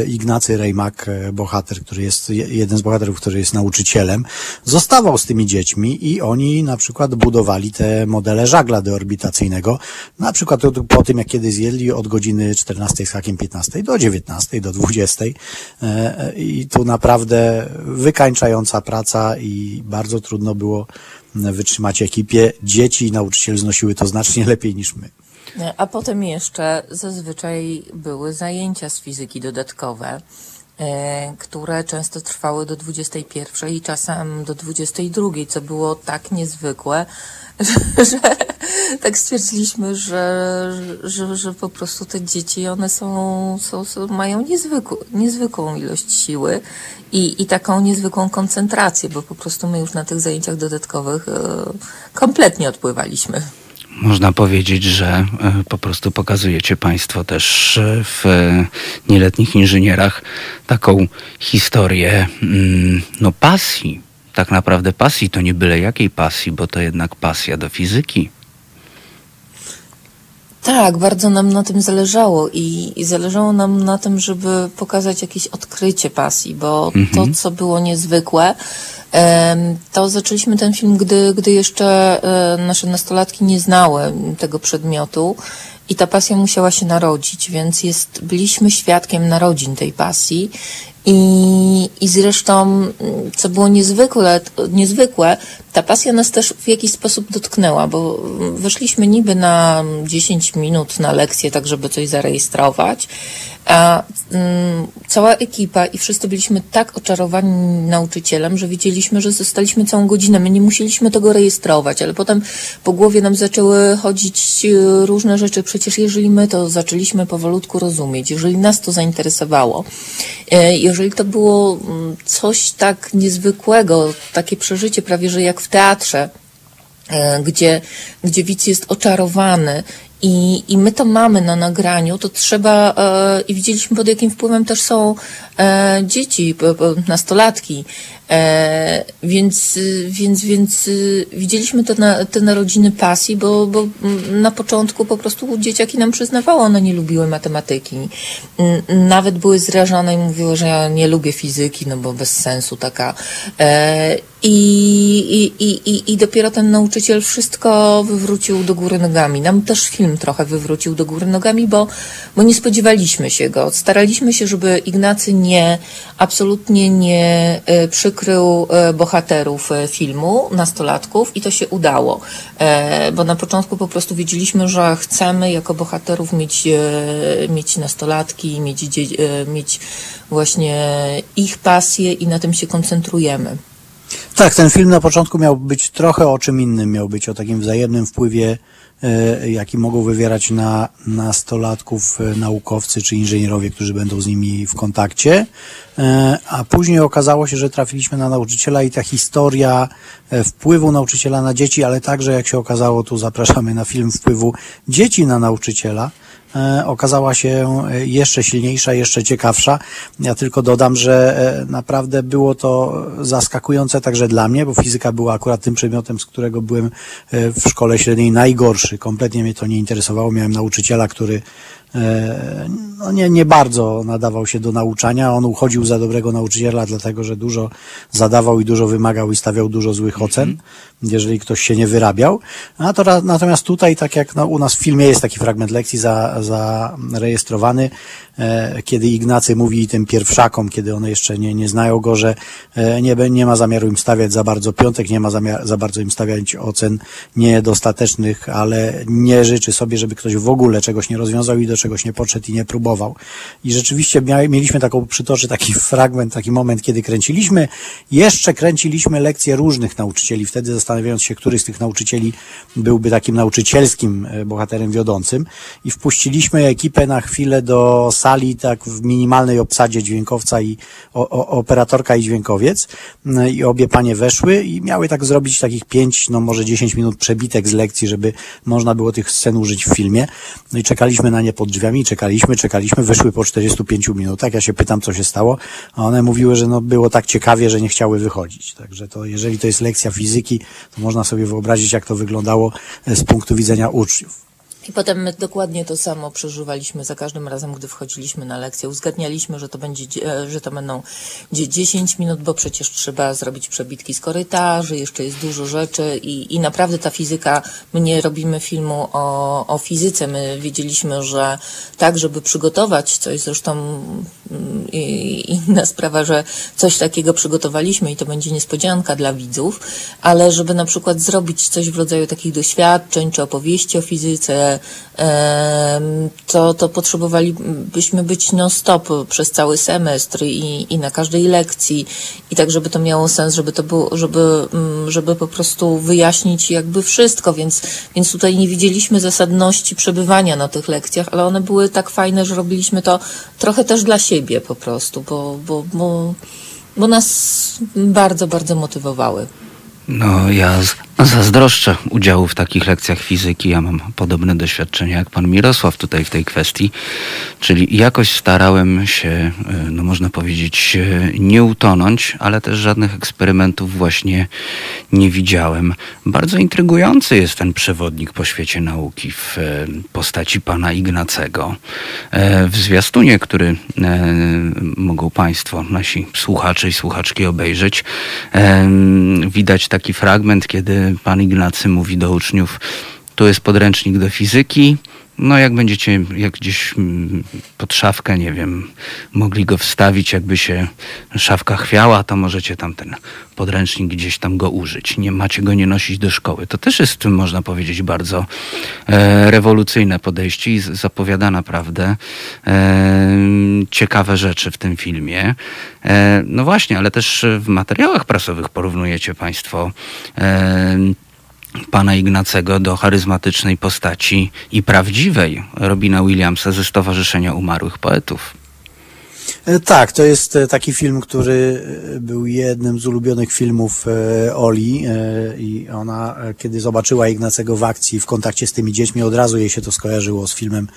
e, Ignacy Rejmak, e, bohater, który jest, je- jeden z bohaterów, który jest nauczycielem, zostawał z tymi dziećmi i oni na przykład budowali te modele żagla deorbitacyjnego, na przykład po tym, jak kiedy zjedli od godziny 14 z hakiem 15 do 19, do 20. E, e, I tu naprawdę wykańczająca praca i bardzo trudno było wytrzymać ekipie. Dzieci i nauczyciel znosiły to znacznie lepiej niż my. A potem jeszcze zazwyczaj były zajęcia z fizyki dodatkowe, e, które często trwały do 21 i czasem do 22, co było tak niezwykłe, [LAUGHS] że, że tak stwierdziliśmy, że, że, że po prostu te dzieci, one są, są, są mają niezwykłą, niezwykłą ilość siły i, i taką niezwykłą koncentrację, bo po prostu my już na tych zajęciach dodatkowych e, kompletnie odpływaliśmy. Można powiedzieć, że e, po prostu pokazujecie Państwo też e, w nieletnich inżynierach taką historię mm, no pasji. Tak naprawdę pasji to nie byle jakiej pasji, bo to jednak pasja do fizyki. Tak, bardzo nam na tym zależało i, i zależało nam na tym, żeby pokazać jakieś odkrycie pasji, bo Mhm. to, co było niezwykłe, to zaczęliśmy ten film, gdy, gdy jeszcze e, nasze nastolatki nie znały tego przedmiotu i ta pasja musiała się narodzić, więc jest, byliśmy świadkiem narodzin tej pasji. I, I zresztą, co było niezwykłe, niezwykłe, ta pasja nas też w jakiś sposób dotknęła, bo weszliśmy niby na 10 minut na lekcję, tak żeby coś zarejestrować, a mm, cała ekipa i wszyscy byliśmy tak oczarowani nauczycielem, że wiedzieliśmy, że zostaliśmy całą godzinę. My nie musieliśmy tego rejestrować, ale potem po głowie nam zaczęły chodzić e, różne rzeczy. Przecież jeżeli my to zaczęliśmy powolutku rozumieć, jeżeli nas to zainteresowało, e, jeżeli to było mm, coś tak niezwykłego, takie przeżycie prawie, że jak w teatrze, e, gdzie, gdzie widz jest oczarowany i, I my to mamy na nagraniu, to trzeba, e, i widzieliśmy pod jakim wpływem też są e, dzieci, nastolatki, e, więc, więc, więc y, widzieliśmy te, na, te narodziny pasji, bo, bo na początku po prostu dzieciaki nam przyznawało, one nie lubiły matematyki. Nawet były zrażone i mówiły, że ja nie lubię fizyki, no bo bez sensu taka. E, i, i, i, i- dopiero ten nauczyciel wszystko wywrócił do góry nogami. Nam też film trochę wywrócił do góry nogami, bo, bo nie spodziewaliśmy się go. Staraliśmy się, żeby Ignacy nie, absolutnie nie e, przykrył e, bohaterów e, filmu, nastolatków i to się udało. Bo na początku po prostu wiedzieliśmy, że chcemy jako bohaterów mieć, mieć nastolatki, mieć, mieć właśnie ich pasję i na tym się koncentrujemy. Tak, ten film na początku miał być trochę o czym innym, miał być o takim wzajemnym wpływie, e, jaki mogą wywierać na nastolatków e, naukowcy czy inżynierowie, którzy będą z nimi w kontakcie. E, A później okazało się, że trafiliśmy na nauczyciela i ta historia wpływu nauczyciela na dzieci, ale także, jak się okazało, tu zapraszamy na film wpływu dzieci na nauczyciela, okazała się e, jeszcze silniejsza, jeszcze ciekawsza. Ja tylko dodam, że e, naprawdę było to zaskakujące także dla mnie, bo fizyka była akurat tym przedmiotem, z którego byłem e, w szkole średniej najgorszy. Kompletnie mnie to nie interesowało. Miałem nauczyciela, który e, no nie, nie bardzo nadawał się do nauczania. On uchodził za dobrego nauczyciela, dlatego że dużo zadawał i dużo wymagał i stawiał dużo złych ocen, jeżeli ktoś się nie wyrabiał. Natomiast tutaj, tak jak no, u nas w filmie jest taki fragment lekcji za- zarejestrowany, e, kiedy Ignacy mówi tym pierwszakom, kiedy one jeszcze nie, nie znają go, że e, nie, nie ma zamiaru im stawiać za bardzo piątek, nie ma zamiar, za bardzo im stawiać ocen niedostatecznych, ale nie życzy sobie, żeby ktoś w ogóle czegoś nie rozwiązał i do czegoś nie podszedł i nie próbował. I rzeczywiście mieliśmy taką, przytoczę taki fragment, taki moment, kiedy kręciliśmy, jeszcze kręciliśmy lekcje różnych nauczycieli, wtedy zastanawiając się, który z tych nauczycieli byłby takim nauczycielskim e, bohaterem wiodącym i wpuściliśmy ekipę na chwilę do sali, tak w minimalnej obsadzie dźwiękowca i o, o, operatorka i dźwiękowiec No i obie panie weszły i miały tak zrobić takich pięć, no może dziesięć minut przebitek z lekcji, żeby można było tych scen użyć w filmie. No i czekaliśmy na nie pod drzwiami, czekaliśmy, czekaliśmy, wyszły po 45 minutach. Ja się pytam, co się stało, a one mówiły, że no było tak ciekawie, że nie chciały wychodzić. Także to, jeżeli to jest lekcja fizyki, to można sobie wyobrazić, jak to wyglądało e, z punktu widzenia uczniów. I potem my dokładnie to samo przeżywaliśmy za każdym razem, gdy wchodziliśmy na lekcję. Uzgadnialiśmy, że to będzie, dzie- e, że to będą dzie- 10 minut, bo przecież trzeba zrobić przebitki z korytarzy, jeszcze jest dużo rzeczy i, i naprawdę ta fizyka, my nie robimy filmu o, o fizyce, my wiedzieliśmy, że tak, żeby przygotować coś, zresztą inna sprawa, że coś takiego przygotowaliśmy i to będzie niespodzianka dla widzów, ale żeby na przykład zrobić coś w rodzaju takich doświadczeń czy opowieści o fizyce, to, to potrzebowalibyśmy być non-stop przez cały semestr i, i na każdej lekcji. I tak, żeby to miało sens, żeby to było, żeby, mm, żeby po prostu wyjaśnić jakby wszystko, więc, więc tutaj nie widzieliśmy zasadności przebywania na tych lekcjach, ale one były tak fajne, że robiliśmy to trochę też dla siebie po prostu, bo, bo, bo, bo nas bardzo, bardzo motywowały. No, ja zazdroszczę udziału w takich lekcjach fizyki. Ja mam podobne doświadczenia jak pan Mirosław tutaj w tej kwestii. Czyli jakoś starałem się, e, no można powiedzieć, e, nie utonąć, ale też żadnych eksperymentów właśnie nie widziałem. Bardzo intrygujący jest ten przewodnik po świecie nauki w e, postaci pana Ignacego. W zwiastunie, który mogą Państwo, nasi słuchacze i słuchaczki obejrzeć, widać taki fragment, kiedy pan Ignacy mówi do uczniów, tu jest podręcznik do fizyki, no jak będziecie, jak gdzieś mm, pod szafkę, nie wiem, mogli go wstawić, jakby się szafka chwiała, to możecie tam ten podręcznik gdzieś tam go użyć. Nie macie go nie nosić do szkoły. To też jest, można powiedzieć, bardzo e, rewolucyjne podejście i zapowiada naprawdę e, ciekawe rzeczy w tym filmie. E, no właśnie, ale też w materiałach prasowych porównujecie Państwo e, pana Ignacego do charyzmatycznej postaci i prawdziwej Robina Williamsa ze Stowarzyszenia Umarłych Poetów. E, Tak, to jest e, taki film, który e, był jednym z ulubionych filmów Oli i ona, kiedy zobaczyła Ignacego w akcji w kontakcie z tymi dziećmi, od razu jej się to skojarzyło z filmem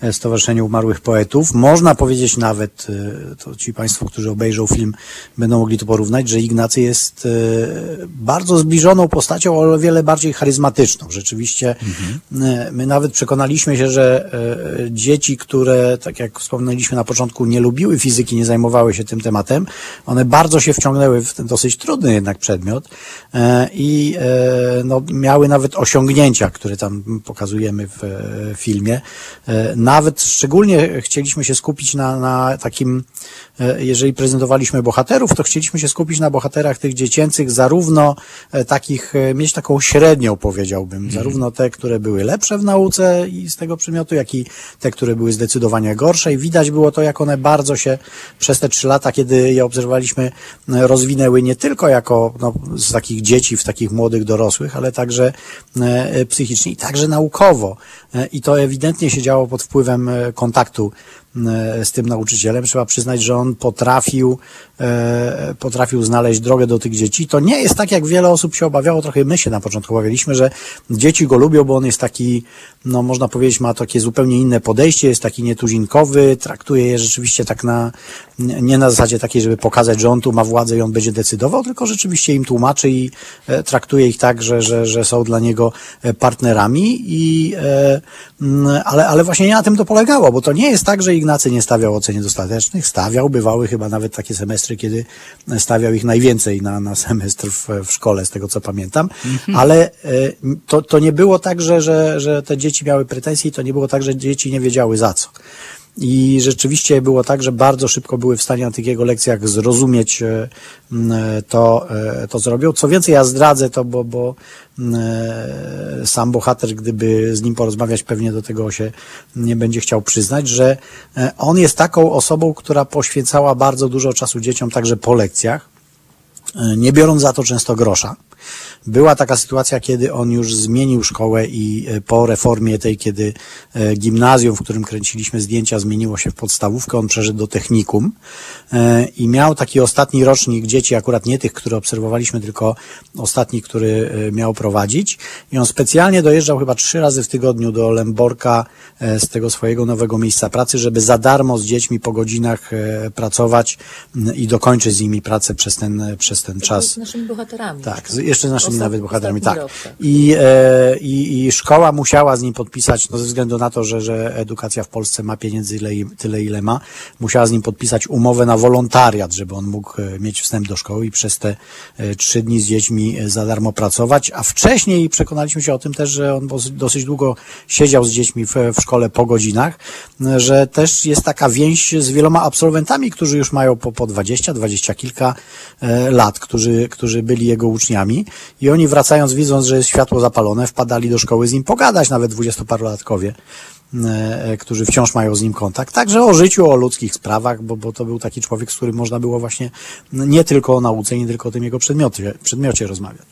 e, Stowarzyszenia Umarłych Poetów. Można powiedzieć nawet, to ci Państwo, którzy obejrzą film, będą mogli to porównać, że Ignacy jest bardzo zbliżoną postacią, ale o wiele bardziej charyzmatyczną. Rzeczywiście e, my nawet przekonaliśmy się, że dzieci, które, tak jak wspomnieliśmy na początku, nie lubiły fizyki, nie zajmowały się tym tematem, one bardzo się wciągnęły w ten dosyć trudny jednak przedmiot e, i e, no, miały nawet osiągnięcia, które tam pokazujemy w e, filmie. Nawet szczególnie chcieliśmy się skupić na, na takim, jeżeli prezentowaliśmy bohaterów, to chcieliśmy się skupić na bohaterach tych dziecięcych, zarówno takich, mieć taką średnią, powiedziałbym, zarówno te, które były lepsze w nauce i z tego przedmiotu, jak i te, które były zdecydowanie gorsze. I widać było to, jak one bardzo się przez te trzy lata, kiedy je obserwowaliśmy, e, rozwinęły nie tylko jako no, z takich dzieci w takich młodych dorosłych, ale także e, psychicznie i także naukowo. E, I to ewidentnie się działo pod wpływem kontaktu z tym nauczycielem. Trzeba przyznać, że on potrafił, e, potrafił znaleźć drogę do tych dzieci. To nie jest tak, jak wiele osób się obawiało, trochę my się na początku obawialiśmy, że dzieci go lubią, bo on jest taki, no można powiedzieć, ma takie zupełnie inne podejście, jest taki nietuzinkowy, traktuje je rzeczywiście tak na, nie na zasadzie takiej, żeby pokazać, że on tu ma władzę i on będzie decydował, tylko rzeczywiście im tłumaczy i e, traktuje ich tak, że, że, że są dla niego e, partnerami i, e, ale, ale właśnie nie na tym to polegało, bo to nie jest tak, że Ignacy nie stawiał ocen niedostatecznych, stawiał, bywały chyba nawet takie semestry, kiedy stawiał ich najwięcej na, na semestr w, w szkole, z tego co pamiętam, ale e, to, to nie było tak, że, że, że te dzieci miały pretensje i to nie było tak, że dzieci nie wiedziały za co. I rzeczywiście było tak, że bardzo szybko były w stanie na tych jego lekcjach zrozumieć e, m, to, e, to co robią. Co więcej, ja zdradzę to, bo, bo e, sam bohater, gdyby z nim porozmawiać, pewnie do tego się nie będzie chciał przyznać, że e, on jest taką osobą, która poświęcała bardzo dużo czasu dzieciom także po lekcjach, e, nie biorąc za to często grosza. Była taka sytuacja, kiedy on już zmienił szkołę i e, po reformie tej, kiedy e, gimnazjum, w którym kręciliśmy zdjęcia, zmieniło się w podstawówkę, on przeszedł do technikum e, i miał taki ostatni rocznik dzieci, akurat nie tych, które obserwowaliśmy, tylko ostatni, który miał prowadzić. I on specjalnie dojeżdżał chyba trzy razy w tygodniu do Lęborka z tego swojego nowego miejsca pracy, żeby za darmo z dziećmi po godzinach pracować i dokończyć z nimi pracę przez ten, przez ten czas. Z naszymi bohaterami. Tak, jeszcze z naszymi Ostat- nawet bohaterami, tak. I, e, i, I szkoła musiała z nim podpisać, no ze względu na to, że, że edukacja w Polsce ma pieniędzy ile, tyle, ile ma, musiała z nim podpisać umowę na wolontariat, żeby on mógł e, mieć wstęp do szkoły i przez te e, trzy dni z dziećmi e, za darmo pracować, a wcześniej przekonaliśmy się o tym też, że on dosyć- długo siedział z dziećmi w, w szkole po godzinach, że też jest taka więź z wieloma absolwentami, którzy już mają po, po 20, 20 kilka lat, którzy, którzy byli jego uczniami. I oni wracając, widząc, że jest światło zapalone, wpadali do szkoły z nim pogadać, nawet dwudziestoparolatkowie, e, e, którzy wciąż mają z nim kontakt. Także o życiu, o ludzkich sprawach, bo, bo to był taki człowiek, z którym można było właśnie nie tylko o nauce, nie tylko o tym jego przedmiocie, przedmiocie rozmawiać.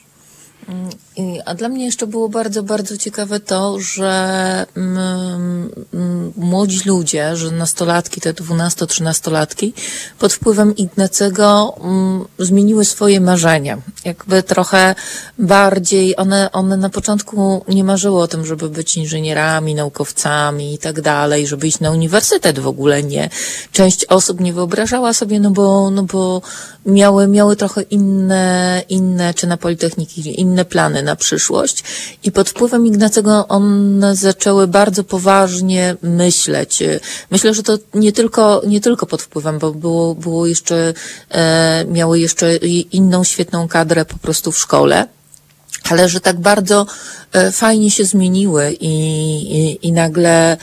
A dla mnie jeszcze było bardzo, bardzo ciekawe to, że mm, mm, młodzi ludzie, że nastolatki, te 12-13-latki, pod wpływem Ignacego mm, zmieniły swoje marzenia. Jakby trochę bardziej, one, one na początku nie marzyły o tym, żeby być inżynierami, naukowcami i tak dalej, żeby iść na uniwersytet w ogóle nie. Część osób nie wyobrażała sobie, no bo, no bo miały, miały trochę inne, inne, czy na Politechniki, inne plany na przyszłość i pod wpływem Ignacego one zaczęły bardzo poważnie myśleć. Myślę, że to nie tylko, nie tylko pod wpływem, bo było, było jeszcze, e, miały jeszcze inną świetną kadrę po prostu w szkole ale że tak bardzo fajnie się zmieniły i, i, i nagle,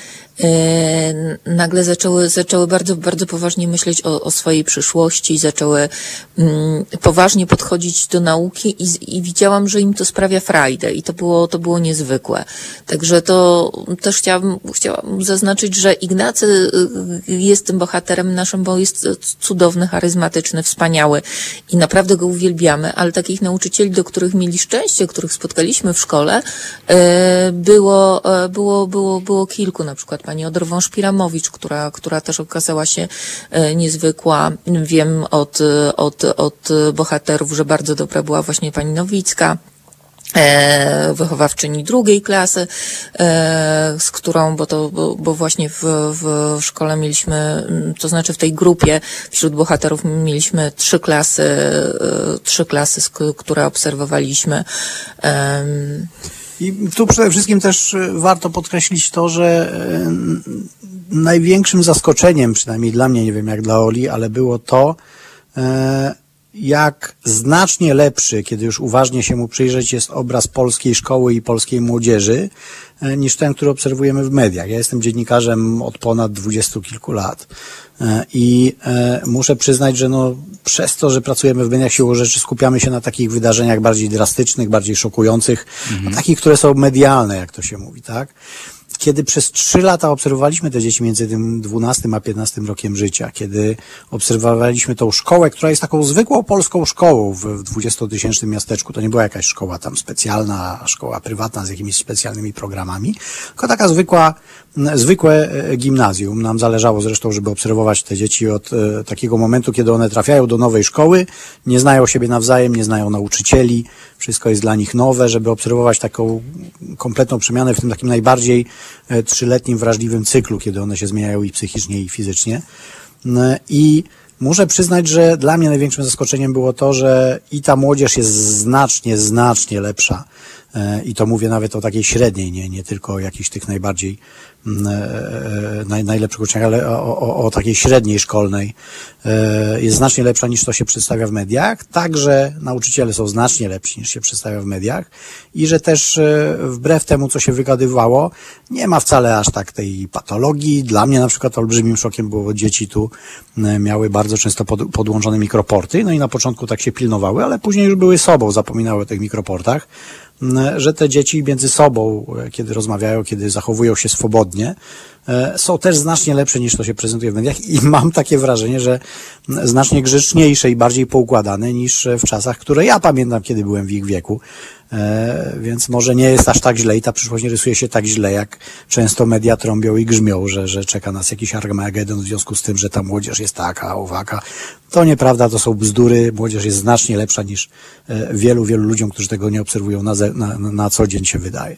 e, nagle zaczęły, zaczęły bardzo, bardzo poważnie myśleć o, o swojej przyszłości, zaczęły mm, poważnie podchodzić do nauki i, i widziałam, że im to sprawia frajdę i to było, to było niezwykłe. Także to też chciałam, chciałam zaznaczyć, że Ignacy y, jest tym bohaterem naszym, bo jest cudowny, charyzmatyczny, wspaniały i naprawdę go uwielbiamy, ale takich nauczycieli, do których mieli szczęście, których spotkaliśmy w szkole, e, było, e, było, było, było kilku, na przykład pani Odrową Szpiramowicz, która, która też okazała się e, niezwykła. Wiem od, od, od bohaterów, że bardzo dobra była właśnie pani Nowicka e, wychowawczyni drugiej klasy, e, z którą, bo to, bo, bo właśnie w, w szkole mieliśmy, mm, to znaczy w tej grupie wśród bohaterów mieliśmy trzy klasy, e, trzy klasy, które obserwowaliśmy. I tu przede wszystkim też e, warto podkreślić to, że n- największym zaskoczeniem, przynajmniej dla mnie, nie wiem jak dla Oli, ale było to, e, jak znacznie lepszy, kiedy już uważnie się mu przyjrzeć, jest obraz polskiej szkoły i polskiej młodzieży, niż ten, który obserwujemy w mediach. Ja jestem dziennikarzem od ponad dwudziestu kilku lat i e, muszę przyznać, że no, przez to, że pracujemy w mediach siłą rzeczy, skupiamy się na takich wydarzeniach bardziej drastycznych, bardziej szokujących, na takich, które są medialne, jak to się mówi, tak? Kiedy przez trzy lata obserwowaliśmy te dzieci między tym 12 a 15 rokiem życia, kiedy obserwowaliśmy tą szkołę, która jest taką zwykłą polską szkołą w, w 20-tysięcznym miasteczku, to nie była jakaś szkoła tam specjalna, szkoła prywatna z jakimiś specjalnymi programami, tylko taka zwykła, zwykłe e, gimnazjum. Nam zależało zresztą, żeby obserwować te dzieci od e, takiego momentu, kiedy one trafiają do nowej szkoły, nie znają siebie nawzajem, nie znają nauczycieli, wszystko jest dla nich nowe, żeby obserwować taką kompletną przemianę w tym takim najbardziej trzyletnim, wrażliwym cyklu, kiedy one się zmieniają i psychicznie, i fizycznie. N- I muszę przyznać, że dla mnie największym zaskoczeniem było to, że i ta młodzież jest znacznie, znacznie lepsza. E, I to mówię nawet o takiej średniej, nie, nie tylko o jakichś tych najbardziej mm, e, naj, najlepszych uczniach, ale o, o, o takiej średniej szkolnej. E, Jest znacznie lepsza niż to się przedstawia w mediach. Także nauczyciele są znacznie lepsi niż się przedstawia w mediach. I że też e, wbrew temu, co się wygadywało, nie ma wcale aż tak tej patologii. Dla mnie na przykład olbrzymim szokiem było, dzieci tu e, miały bardzo często pod, podłączone mikroporty. No i na początku tak się pilnowały, ale później już były sobą, zapominały o tych mikroportach że te dzieci między sobą, e, kiedy rozmawiają, kiedy zachowują się swobodnie, e, są też znacznie lepsze niż to się prezentuje w mediach i mam takie wrażenie, że znacznie grzeczniejsze i bardziej poukładane niż e, w czasach, które ja pamiętam, kiedy byłem w ich wieku. E, Więc może nie jest aż tak źle i ta przyszłość nie rysuje się tak źle, jak często media trąbią i grzmią, że, że czeka nas jakiś Armagedon w związku z tym, że ta młodzież jest taka, owaka. To nieprawda, to są bzdury. Młodzież jest znacznie lepsza niż e, wielu, wielu ludziom, którzy tego nie obserwują na, na, na co dzień się wydaje.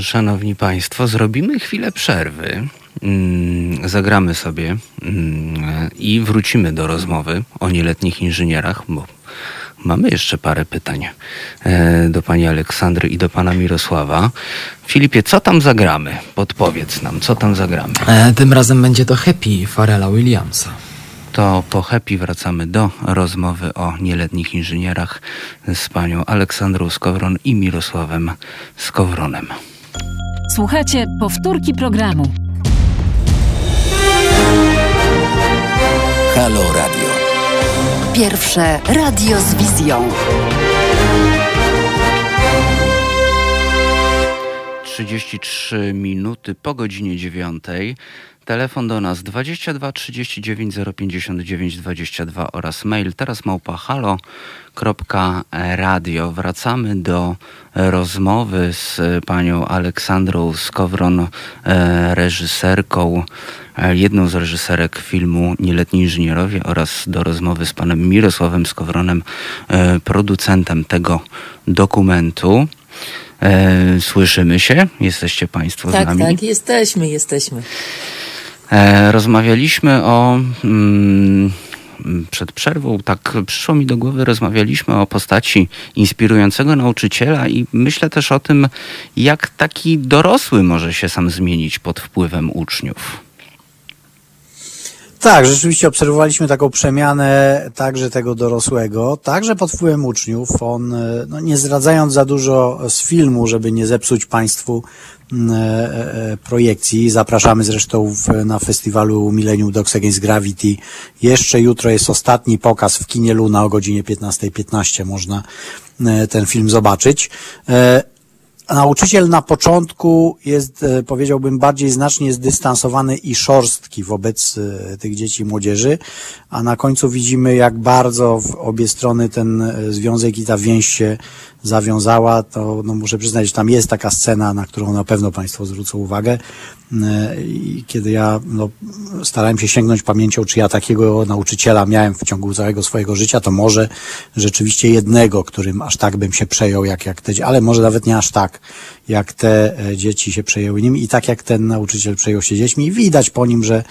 Szanowni Państwo, zrobimy chwilę przerwy. Mm, Zagramy sobie mm, i wrócimy do rozmowy o nieletnich inżynierach, bo mamy jeszcze parę pytań e, do pani Aleksandry i do pana Mirosława. Filipie, co tam zagramy? Podpowiedz nam, co tam zagramy. E, tym razem będzie to Happy Pharrella Williamsa. To po happy wracamy do rozmowy o nieletnich inżynierach z panią Aleksandrą Skowron i Mirosławem Skowronem. Słuchajcie powtórki programu. Halo Radio. Pierwsze radio z wizją. 33 minuty po godzinie 9. Telefon do nas 22 39 059 22 oraz mail teraz małpa halo.radio. Wracamy do rozmowy z panią Aleksandrą Skowron, e, reżyserką, e, jedną z reżyserek filmu Nieletni Inżynierowie oraz do rozmowy z panem Mirosławem Skowronem, e, producentem tego dokumentu. Słyszymy się? Jesteście Państwo tak, z nami? tak, jesteśmy, jesteśmy. E, rozmawialiśmy o. Mm, przed przerwą, tak przyszło mi do głowy, rozmawialiśmy o postaci inspirującego nauczyciela i myślę też o tym, jak taki dorosły może się sam zmienić pod wpływem uczniów. Tak, rzeczywiście obserwowaliśmy taką przemianę także tego dorosłego, także pod wpływem uczniów. On, e, no nie zdradzając za dużo z filmu, żeby nie zepsuć Państwu mm, e, e, projekcji, zapraszamy zresztą w, na festiwalu Millennium Dogs Against Gravity. Jeszcze jutro jest ostatni pokaz w kinie Luna o godzinie 15.15. .15. Można ten film zobaczyć. Nauczyciel na początku jest, e, powiedziałbym, bardziej znacznie zdystansowany i szorstki wobec e, tych dzieci i młodzieży, a na końcu widzimy, jak bardzo w obie strony ten e, związek i ta więź się zawiązała. To no, muszę przyznać, że tam jest taka scena, na którą na pewno Państwo zwrócą uwagę. I kiedy ja no, starałem się sięgnąć pamięcią, czy ja takiego nauczyciela miałem w ciągu całego swojego życia, to może rzeczywiście jednego, którym aż tak bym się przejął, jak, jak te, ale może nawet nie aż tak, jak te e, dzieci się przejęły nim i tak jak ten nauczyciel przejął się dziećmi. Widać po nim, że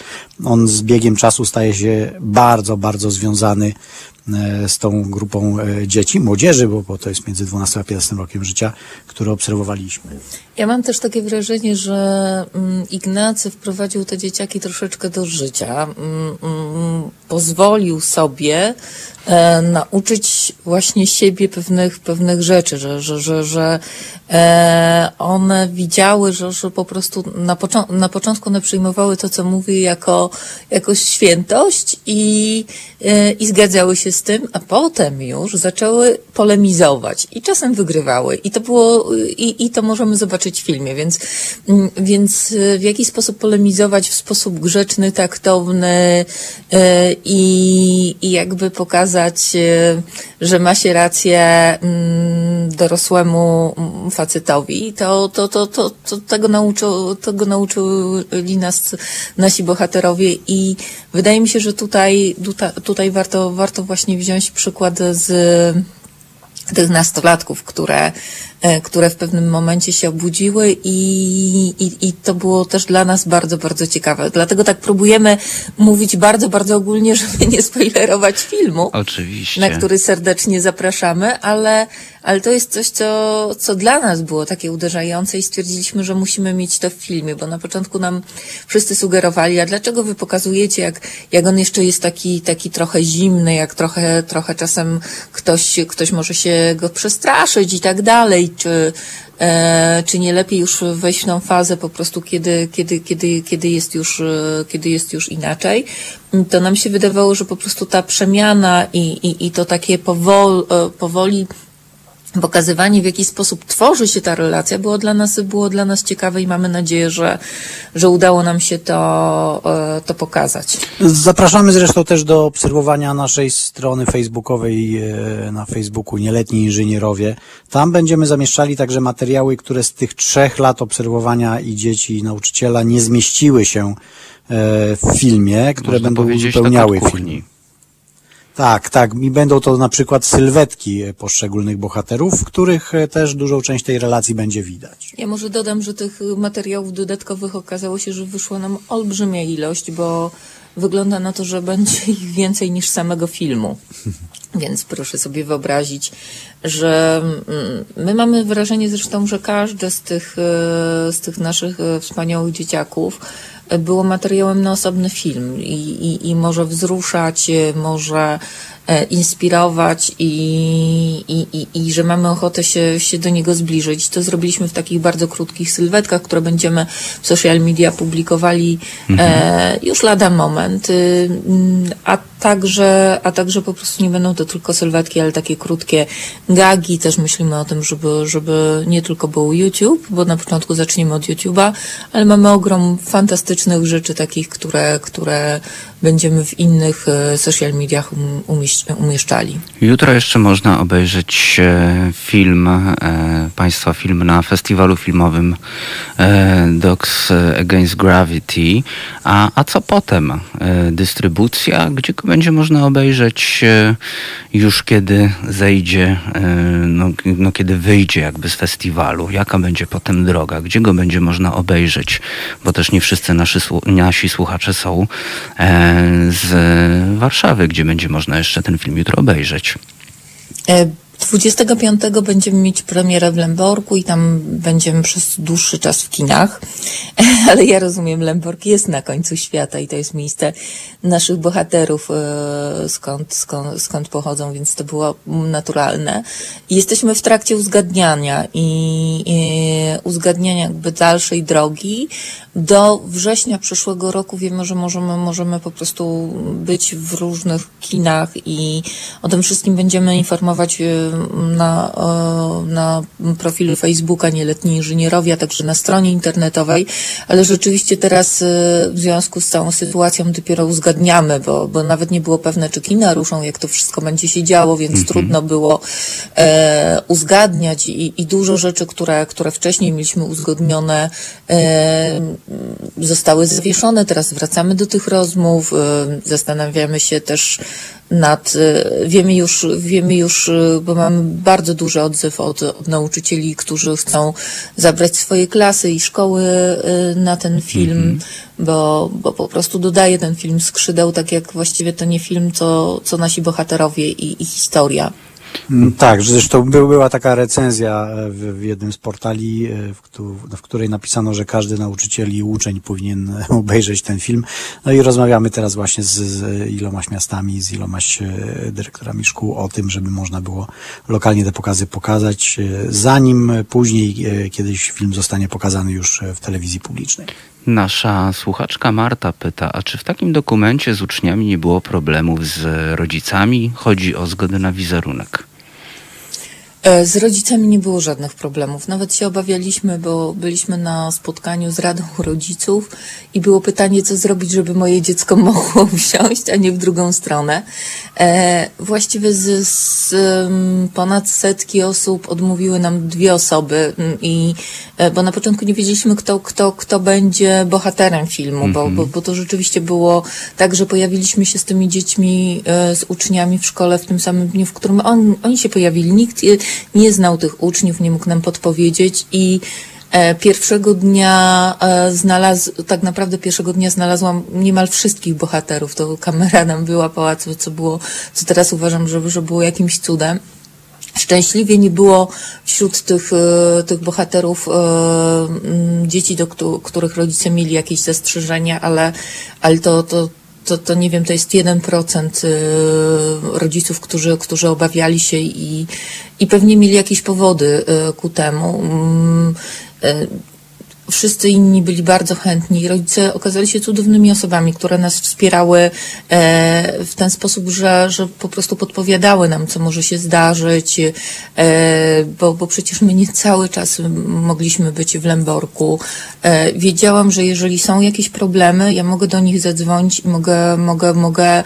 on z biegiem czasu staje się bardzo, bardzo związany e, z tą grupą e, dzieci, młodzieży, bo, bo to jest między 12 a 15 rokiem życia, które obserwowaliśmy. Ja mam też takie wrażenie, że mm, Ignacy wprowadził te dzieciaki troszeczkę do życia. Mm, mm, pozwolił sobie e, nauczyć właśnie siebie pewnych, pewnych rzeczy, że, że, że, że e, one widziały, że, że po prostu na, począ- na początku one przyjmowały to, co mówi jako, jako świętość i, e, i zgadzały się z tym, a potem już zaczęły polemizować i czasem wygrywały. I to było, i, i to możemy zobaczyć w filmie, więc, mm, więc e, w jaki sposób polemizować w sposób grzeczny, taktowny e, i, i jakby pokazać, e, że ma się rację mm, dorosłemu mm, facetowi, to, to, to, to, to tego, nauczył, tego nauczyli nas nasi bohaterowie i wydaje mi się, że tutaj, tutaj, warto, warto właśnie wziąć przykład z tych nastolatków, które, które w pewnym momencie się obudziły i, i, i to było też dla nas bardzo, bardzo ciekawe. Dlatego tak próbujemy mówić bardzo, bardzo ogólnie, [LAUGHS] żeby nie spoilerować filmu. Oczywiście. Na który serdecznie zapraszamy, ale, ale to jest coś, co, co dla nas było takie uderzające i stwierdziliśmy, że musimy mieć to w filmie, bo na początku nam wszyscy sugerowali, a dlaczego wy pokazujecie, jak, jak on jeszcze jest taki, taki trochę zimny, jak trochę, trochę czasem ktoś, ktoś może się go przestraszyć i tak dalej, czy, e, czy nie lepiej już wejść w tą fazę po prostu, kiedy, kiedy, kiedy, kiedy jest już, e, kiedy jest już inaczej. To nam się wydawało, że po prostu ta przemiana i, i, i to takie powol, e, powoli pokazywanie, w jaki sposób tworzy się ta relacja, było dla nas, było dla nas ciekawe i mamy nadzieję, że, że udało nam się to, e, to pokazać. Zapraszamy zresztą też do obserwowania naszej strony facebookowej e, na Facebooku Nieletni Inżynierowie. Tam będziemy zamieszczali także materiały, które z tych trzech lat obserwowania i dzieci i nauczyciela nie zmieściły się e, w filmie, które Można będą tak uzupełniały kuchni. film. Tak, tak. I będą to na przykład sylwetki poszczególnych bohaterów, w których e, też dużą część tej relacji będzie widać. Ja może dodam, że tych materiałów dodatkowych okazało się, że wyszła nam olbrzymia ilość, bo wygląda na to, że będzie ich więcej niż samego filmu. Więc proszę sobie wyobrazić, że mm, my mamy wrażenie zresztą, że każde z tych, e, z tych naszych e, wspaniałych dzieciaków e, było materiałem na osobny film i, i, i może wzruszać, może inspirować i, i, i, i że mamy ochotę się, się do niego zbliżyć. To zrobiliśmy w takich bardzo krótkich sylwetkach, które będziemy w social media publikowali e, już lada moment. Y, mm, A także, a także po prostu nie będą to tylko sylwetki, ale takie krótkie gagi. Też myślimy o tym, żeby, żeby nie tylko był YouTube, bo na początku zaczniemy od YouTube'a, ale mamy ogrom fantastycznych rzeczy takich, które, które będziemy w innych e, social mediach um- umieszczali. Jutro jeszcze można obejrzeć e, film, e, Państwa film na festiwalu filmowym e, Dogs Against Gravity. A, a co potem? E, dystrybucja, gdzie będzie można obejrzeć e, już kiedy zejdzie, e, no, no kiedy wyjdzie jakby z festiwalu? Jaka będzie potem droga? Gdzie go będzie można obejrzeć? Bo też nie wszyscy nasi, nasi słuchacze są e, z Warszawy, gdzie będzie można jeszcze ten film jutro obejrzeć. E, 25 będziemy mieć premierę w Lęborku i tam będziemy przez dłuższy czas w kinach. [LAUGHS] Ale ja rozumiem, Lęborg jest na końcu świata i to jest miejsce naszych bohaterów, e, skąd, skąd, skąd pochodzą, więc to było naturalne. I jesteśmy w trakcie uzgadniania i e, uzgadniania jakby dalszej drogi. Do września przyszłego roku wiemy, że możemy, możemy po prostu być w różnych kinach i o tym wszystkim będziemy informować e, na, na profilu Facebooka Nieletni Inżynierowie, a także na stronie internetowej, ale rzeczywiście teraz e, w związku z całą sytuacją dopiero uzgadniamy, bo, bo nawet nie było pewne, czy kina ruszą, jak to wszystko będzie się działo, więc trudno było e, uzgadniać i, i dużo rzeczy, które, które wcześniej mieliśmy uzgodnione, e, zostały zawieszone. Teraz wracamy do tych rozmów, e, zastanawiamy się też nad, e, wiemy już, wiemy już, e, bo mamy bardzo duży odzew od, od nauczycieli, którzy chcą zabrać swoje klasy i szkoły e, na ten film, bo, bo po prostu dodaje ten film skrzydeł, tak jak właściwie to nie film, co, co nasi bohaterowie i, i historia. Mm, Tak, zresztą by, była taka recenzja e, w, jednym z portali, e, w, któ, w której napisano, że każdy nauczyciel i uczeń powinien [LAUGHS] obejrzeć ten film. No i rozmawiamy teraz właśnie z, z ilomaś miastami, z ilomaś e, dyrektorami szkół o tym, żeby można było lokalnie te pokazy pokazać, zanim później kiedyś film zostanie pokazany już w telewizji publicznej. Nasza słuchaczka Marta pyta, a czy w takim dokumencie z uczniami nie było problemów z rodzicami? Chodzi o zgodę na wizerunek. E, Z rodzicami nie było żadnych problemów. Nawet się obawialiśmy, bo byliśmy na spotkaniu z Radą Rodziców i było pytanie, co zrobić, żeby moje dziecko [LAUGHS] mogło wsiąść, a nie w drugą stronę. E, właściwie z, z ponad setki osób odmówiły nam dwie osoby mm, i e, bo na początku nie wiedzieliśmy, kto, kto, kto będzie bohaterem filmu, bo, bo, bo to rzeczywiście było tak, że pojawiliśmy się z tymi dziećmi, z uczniami w szkole w tym samym dniu, w którym on, oni się pojawili. Nikt nie znał tych uczniów, nie mógł nam podpowiedzieć i e, pierwszego dnia e, znalazł, tak naprawdę pierwszego dnia znalazłam niemal wszystkich bohaterów. To kamera nam wyłapała, co, co było, co teraz uważam, że, że było jakimś cudem. Szczęśliwie nie było wśród tych, e, tych bohaterów dzieci, do któ- których rodzice mieli jakieś zastrzeżenia, ale, ale to, to, to, to nie wiem, to jest 1% e, rodziców, którzy, którzy obawiali się i, i pewnie mieli jakieś powody e, ku temu. Wszyscy inni byli bardzo chętni. Rodzice okazali się cudownymi osobami, które nas wspierały e, w ten sposób, że, że po prostu podpowiadały nam, co może się zdarzyć, e, bo, bo przecież my nie cały czas mogliśmy być w Lęborku. E, wiedziałam, że jeżeli są jakieś problemy, ja mogę do nich zadzwonić i mogę, mogę, mogę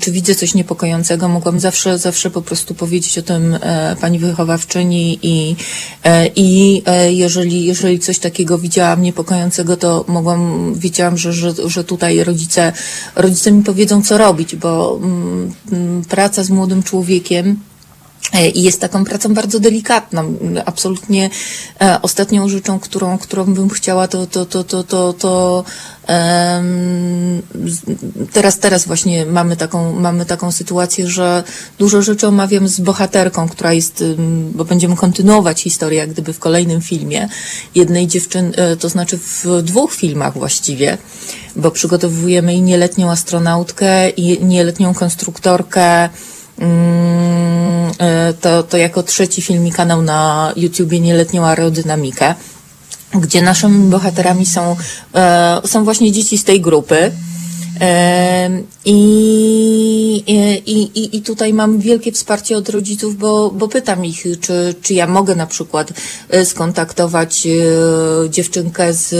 czy widzę coś niepokojącego, mogłam zawsze, zawsze po prostu powiedzieć o tym pani wychowawczyni i, i jeżeli, jeżeli coś takiego widziałam niepokojącego, to mogłam, wiedziałam, że, że, że tutaj rodzice, rodzice mi powiedzą, co robić, bo mm, mm, praca z młodym człowiekiem I jest taką pracą bardzo delikatną. Absolutnie e, ostatnią rzeczą, którą, którą bym chciała, to, to, to, to, to, to z- teraz, teraz właśnie mamy taką, mamy taką sytuację, że dużo rzeczy omawiam z bohaterką, która jest, bo będziemy kontynuować historię, jak gdyby w kolejnym filmie jednej dziewczyny, to znaczy w dwóch filmach właściwie, bo przygotowujemy i nieletnią astronautkę, i nieletnią konstruktorkę, e, to, to jako trzeci filmi kanał na YouTubie Nieletnią Aerodynamikę, gdzie naszymi bohaterami są, e, są właśnie dzieci z tej grupy. I, i, i, I tutaj mam wielkie wsparcie od rodziców, bo, bo pytam ich, czy, czy ja mogę na przykład skontaktować dziewczynkę z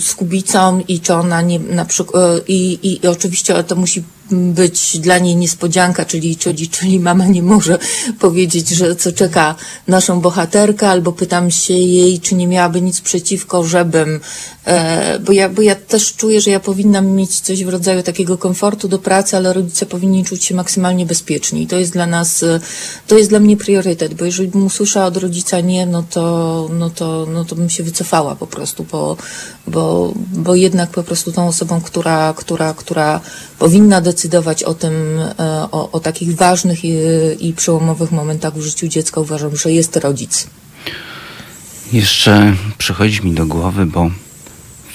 z Kubicą i czy ona nie, na przykład, i, i, i oczywiście to musi być dla niej niespodzianka, czyli, czyli, czyli mama nie może powiedzieć, że co czeka naszą bohaterkę, albo pytam się jej, czy nie miałaby nic przeciwko, żebym, e, bo, ja, bo ja też czuję, że ja powinnam mieć coś w rodzaju takiego komfortu do pracy, ale rodzice powinni czuć się maksymalnie bezpieczni. I to jest dla nas, to jest dla mnie priorytet, bo jeżeli bym usłyszała od rodzica nie, no to, no to, no to bym się wycofała po prostu, bo, bo, bo jednak po prostu tą osobą, która, która, która powinna decydować o tym, e, o, o takich ważnych i, i przełomowych momentach w życiu dziecka, uważam, że jest rodzic. Jeszcze przychodzi mi do głowy, bo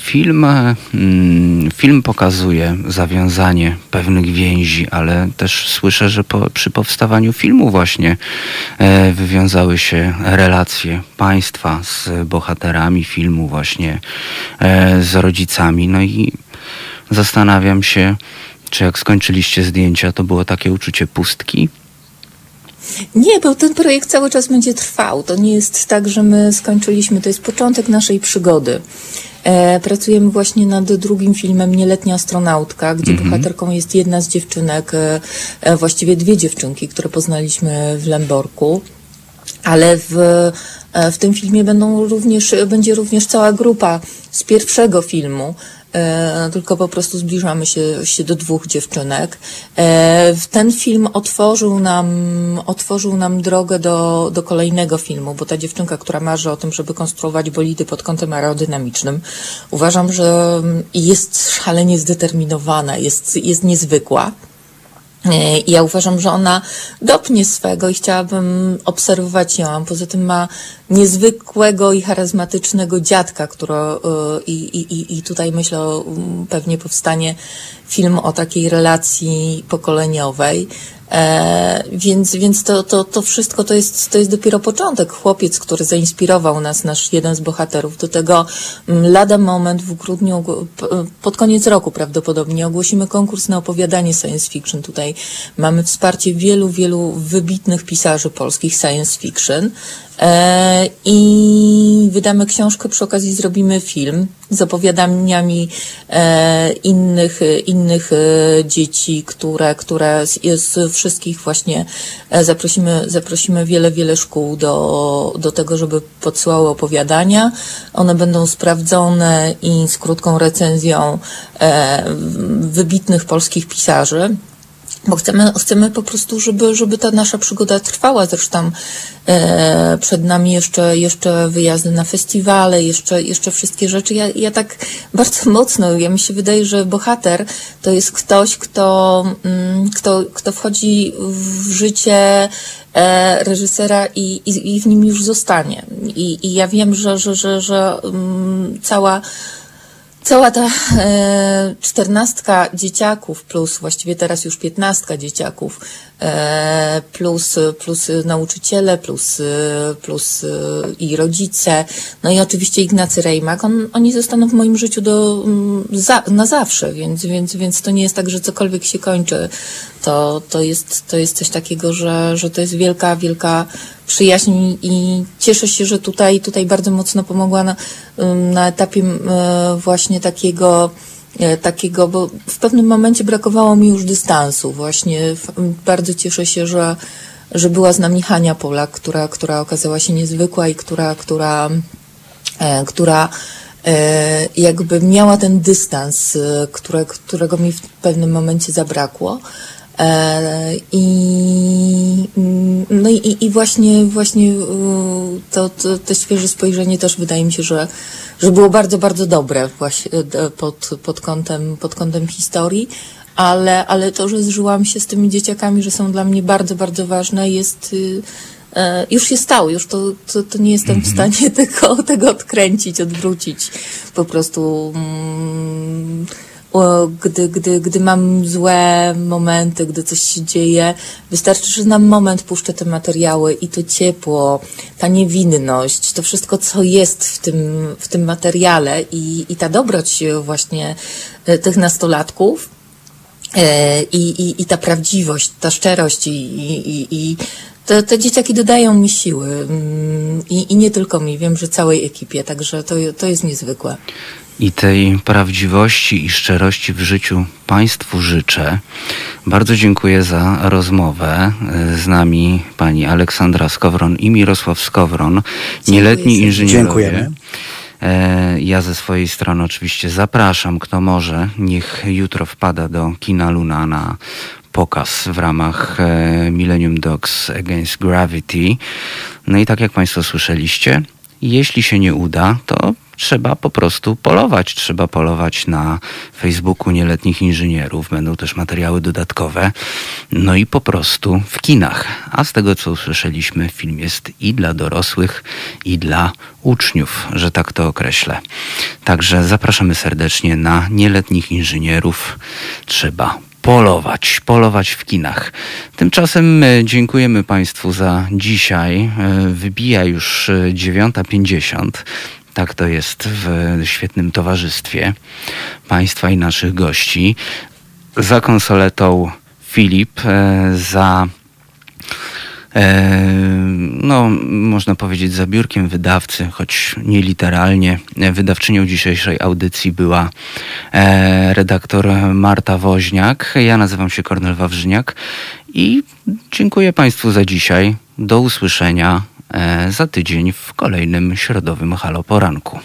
film, mm, film pokazuje zawiązanie pewnych więzi, ale też słyszę, że po, przy powstawaniu filmu właśnie e, wywiązały się relacje państwa z bohaterami filmu, właśnie e, z rodzicami. No i zastanawiam się, czy jak skończyliście zdjęcia, to było takie uczucie pustki? Nie, bo ten projekt cały czas będzie trwał. To nie jest tak, że my skończyliśmy. To jest początek naszej przygody. E, pracujemy właśnie nad drugim filmem Nieletnia astronautka, gdzie mhm. bohaterką jest jedna z dziewczynek, e, e, właściwie dwie dziewczynki, które poznaliśmy w Lemborku. Ale w, w tym filmie będą również, będzie również cała grupa z pierwszego filmu, tylko po prostu zbliżamy się, się do dwóch dziewczynek. E, ten film otworzył nam, otworzył nam drogę do, do kolejnego filmu, bo ta dziewczynka, która marzy o tym, żeby konstruować bolidy pod kątem aerodynamicznym, uważam, że jest szalenie zdeterminowana, jest, jest niezwykła. I ja uważam, że ona dopnie swego i chciałabym obserwować ją. Poza tym ma niezwykłego i charyzmatycznego dziadka, który, i, i, i tutaj myślę, pewnie powstanie film o takiej relacji pokoleniowej. E, więc więc to, to, to wszystko to jest, to jest dopiero początek. Chłopiec, który zainspirował nas, nasz jeden z bohaterów, do tego mm, lada moment w grudniu, pod koniec roku prawdopodobnie ogłosimy konkurs na opowiadanie science fiction. Tutaj mamy wsparcie wielu, wielu wybitnych pisarzy polskich science fiction. E, I wydamy książkę, przy okazji zrobimy film z opowiadaniami e, innych, innych e, dzieci, które, które z wszystkich właśnie zaprosimy, zaprosimy wiele, wiele szkół do, do tego, żeby podsyłały opowiadania. One będą sprawdzone i z krótką recenzją wybitnych polskich pisarzy bo chcemy, chcemy po prostu, żeby, żeby ta nasza przygoda trwała. Zresztą e, przed nami jeszcze, jeszcze wyjazdy na festiwale, jeszcze, jeszcze wszystkie rzeczy. Ja, ja tak bardzo [LAUGHS] mocno, ja mi się wydaje, że bohater to jest ktoś, kto, mm, kto, kto wchodzi w życie e, reżysera i, i, i w nim już zostanie. I, i ja wiem, że, że, że, że mm, cała Cała ta e, czternastka dzieciaków plus właściwie teraz już piętnastka dzieciaków plus, plus nauczyciele, plus, plus i rodzice, no i oczywiście Ignacy Rejmak, on, oni zostaną w moim życiu do, mm, za, na zawsze, więc, więc, więc to nie jest tak, że cokolwiek się kończy. To, to, jest, to jest coś takiego, że, że to jest wielka, wielka przyjaźń i cieszę się, że tutaj, tutaj bardzo mocno pomogła na, na etapie e, właśnie takiego E, takiego, bo w pewnym momencie brakowało mi już dystansu. Właśnie bardzo cieszę się, że, że była z nami Hania Polak, która, która okazała się niezwykła i która, która, e, która e, jakby miała ten dystans, które, którego mi w pewnym momencie zabrakło. I, no i, i właśnie, właśnie to, to, to świeże spojrzenie też wydaje mi się, że, że było bardzo, bardzo dobre właśnie e, pod, pod, kątem, pod kątem historii, ale, ale to, że zżyłam się z tymi dzieciakami, że są dla mnie bardzo, bardzo ważne, jest y, e, już się stało, już to, to, to nie jestem w Mhm. stanie [LAUGHS] tego, tego odkręcić, odwrócić. Po prostu mm, gdy, gdy, gdy mam złe momenty, gdy coś się dzieje, wystarczy, że na moment puszczę te materiały i to ciepło, ta niewinność, to wszystko, co jest w tym, w tym materiale i, i ta dobroć właśnie e, tych nastolatków, e, i, i, i ta prawdziwość, ta szczerość i, i, i- te, te dzieciaki dodają mi siły mm, I, i nie tylko mi, wiem, że całej ekipie, także to, to jest niezwykłe. I tej prawdziwości i szczerości w życiu Państwu życzę. Bardzo dziękuję za rozmowę. Z nami pani Aleksandra Skowron i Mirosław Skowron, nieletni inżynierowie. Dziękujemy. E, Ja ze swojej strony oczywiście zapraszam, kto może, niech jutro wpada do kina Luna na pokaz w ramach e, Millennium Dogs Against Gravity. No i tak jak Państwo słyszeliście, jeśli się nie uda, to trzeba po prostu polować. Trzeba polować na Facebooku nieletnich inżynierów. Będą też materiały dodatkowe. No i po prostu w kinach. A z tego, co usłyszeliśmy, film jest i dla dorosłych, i dla uczniów, że tak to określę. Także zapraszamy serdecznie na nieletnich inżynierów. Trzeba polować, polować w kinach. Tymczasem e, dziękujemy Państwu za dzisiaj. E, Wybija już e, 9.50. Tak to jest w świetnym towarzystwie Państwa i naszych gości. Za konsoletą Filip, e, za E, no, można powiedzieć, za biurkiem wydawcy, choć nie literalnie. E, Wydawczynią dzisiejszej audycji była e, redaktor Marta Woźniak. Ja nazywam się Kornel Wawrzyniak i dziękuję Państwu za dzisiaj. Do usłyszenia e, za tydzień w kolejnym środowym Halo Poranku.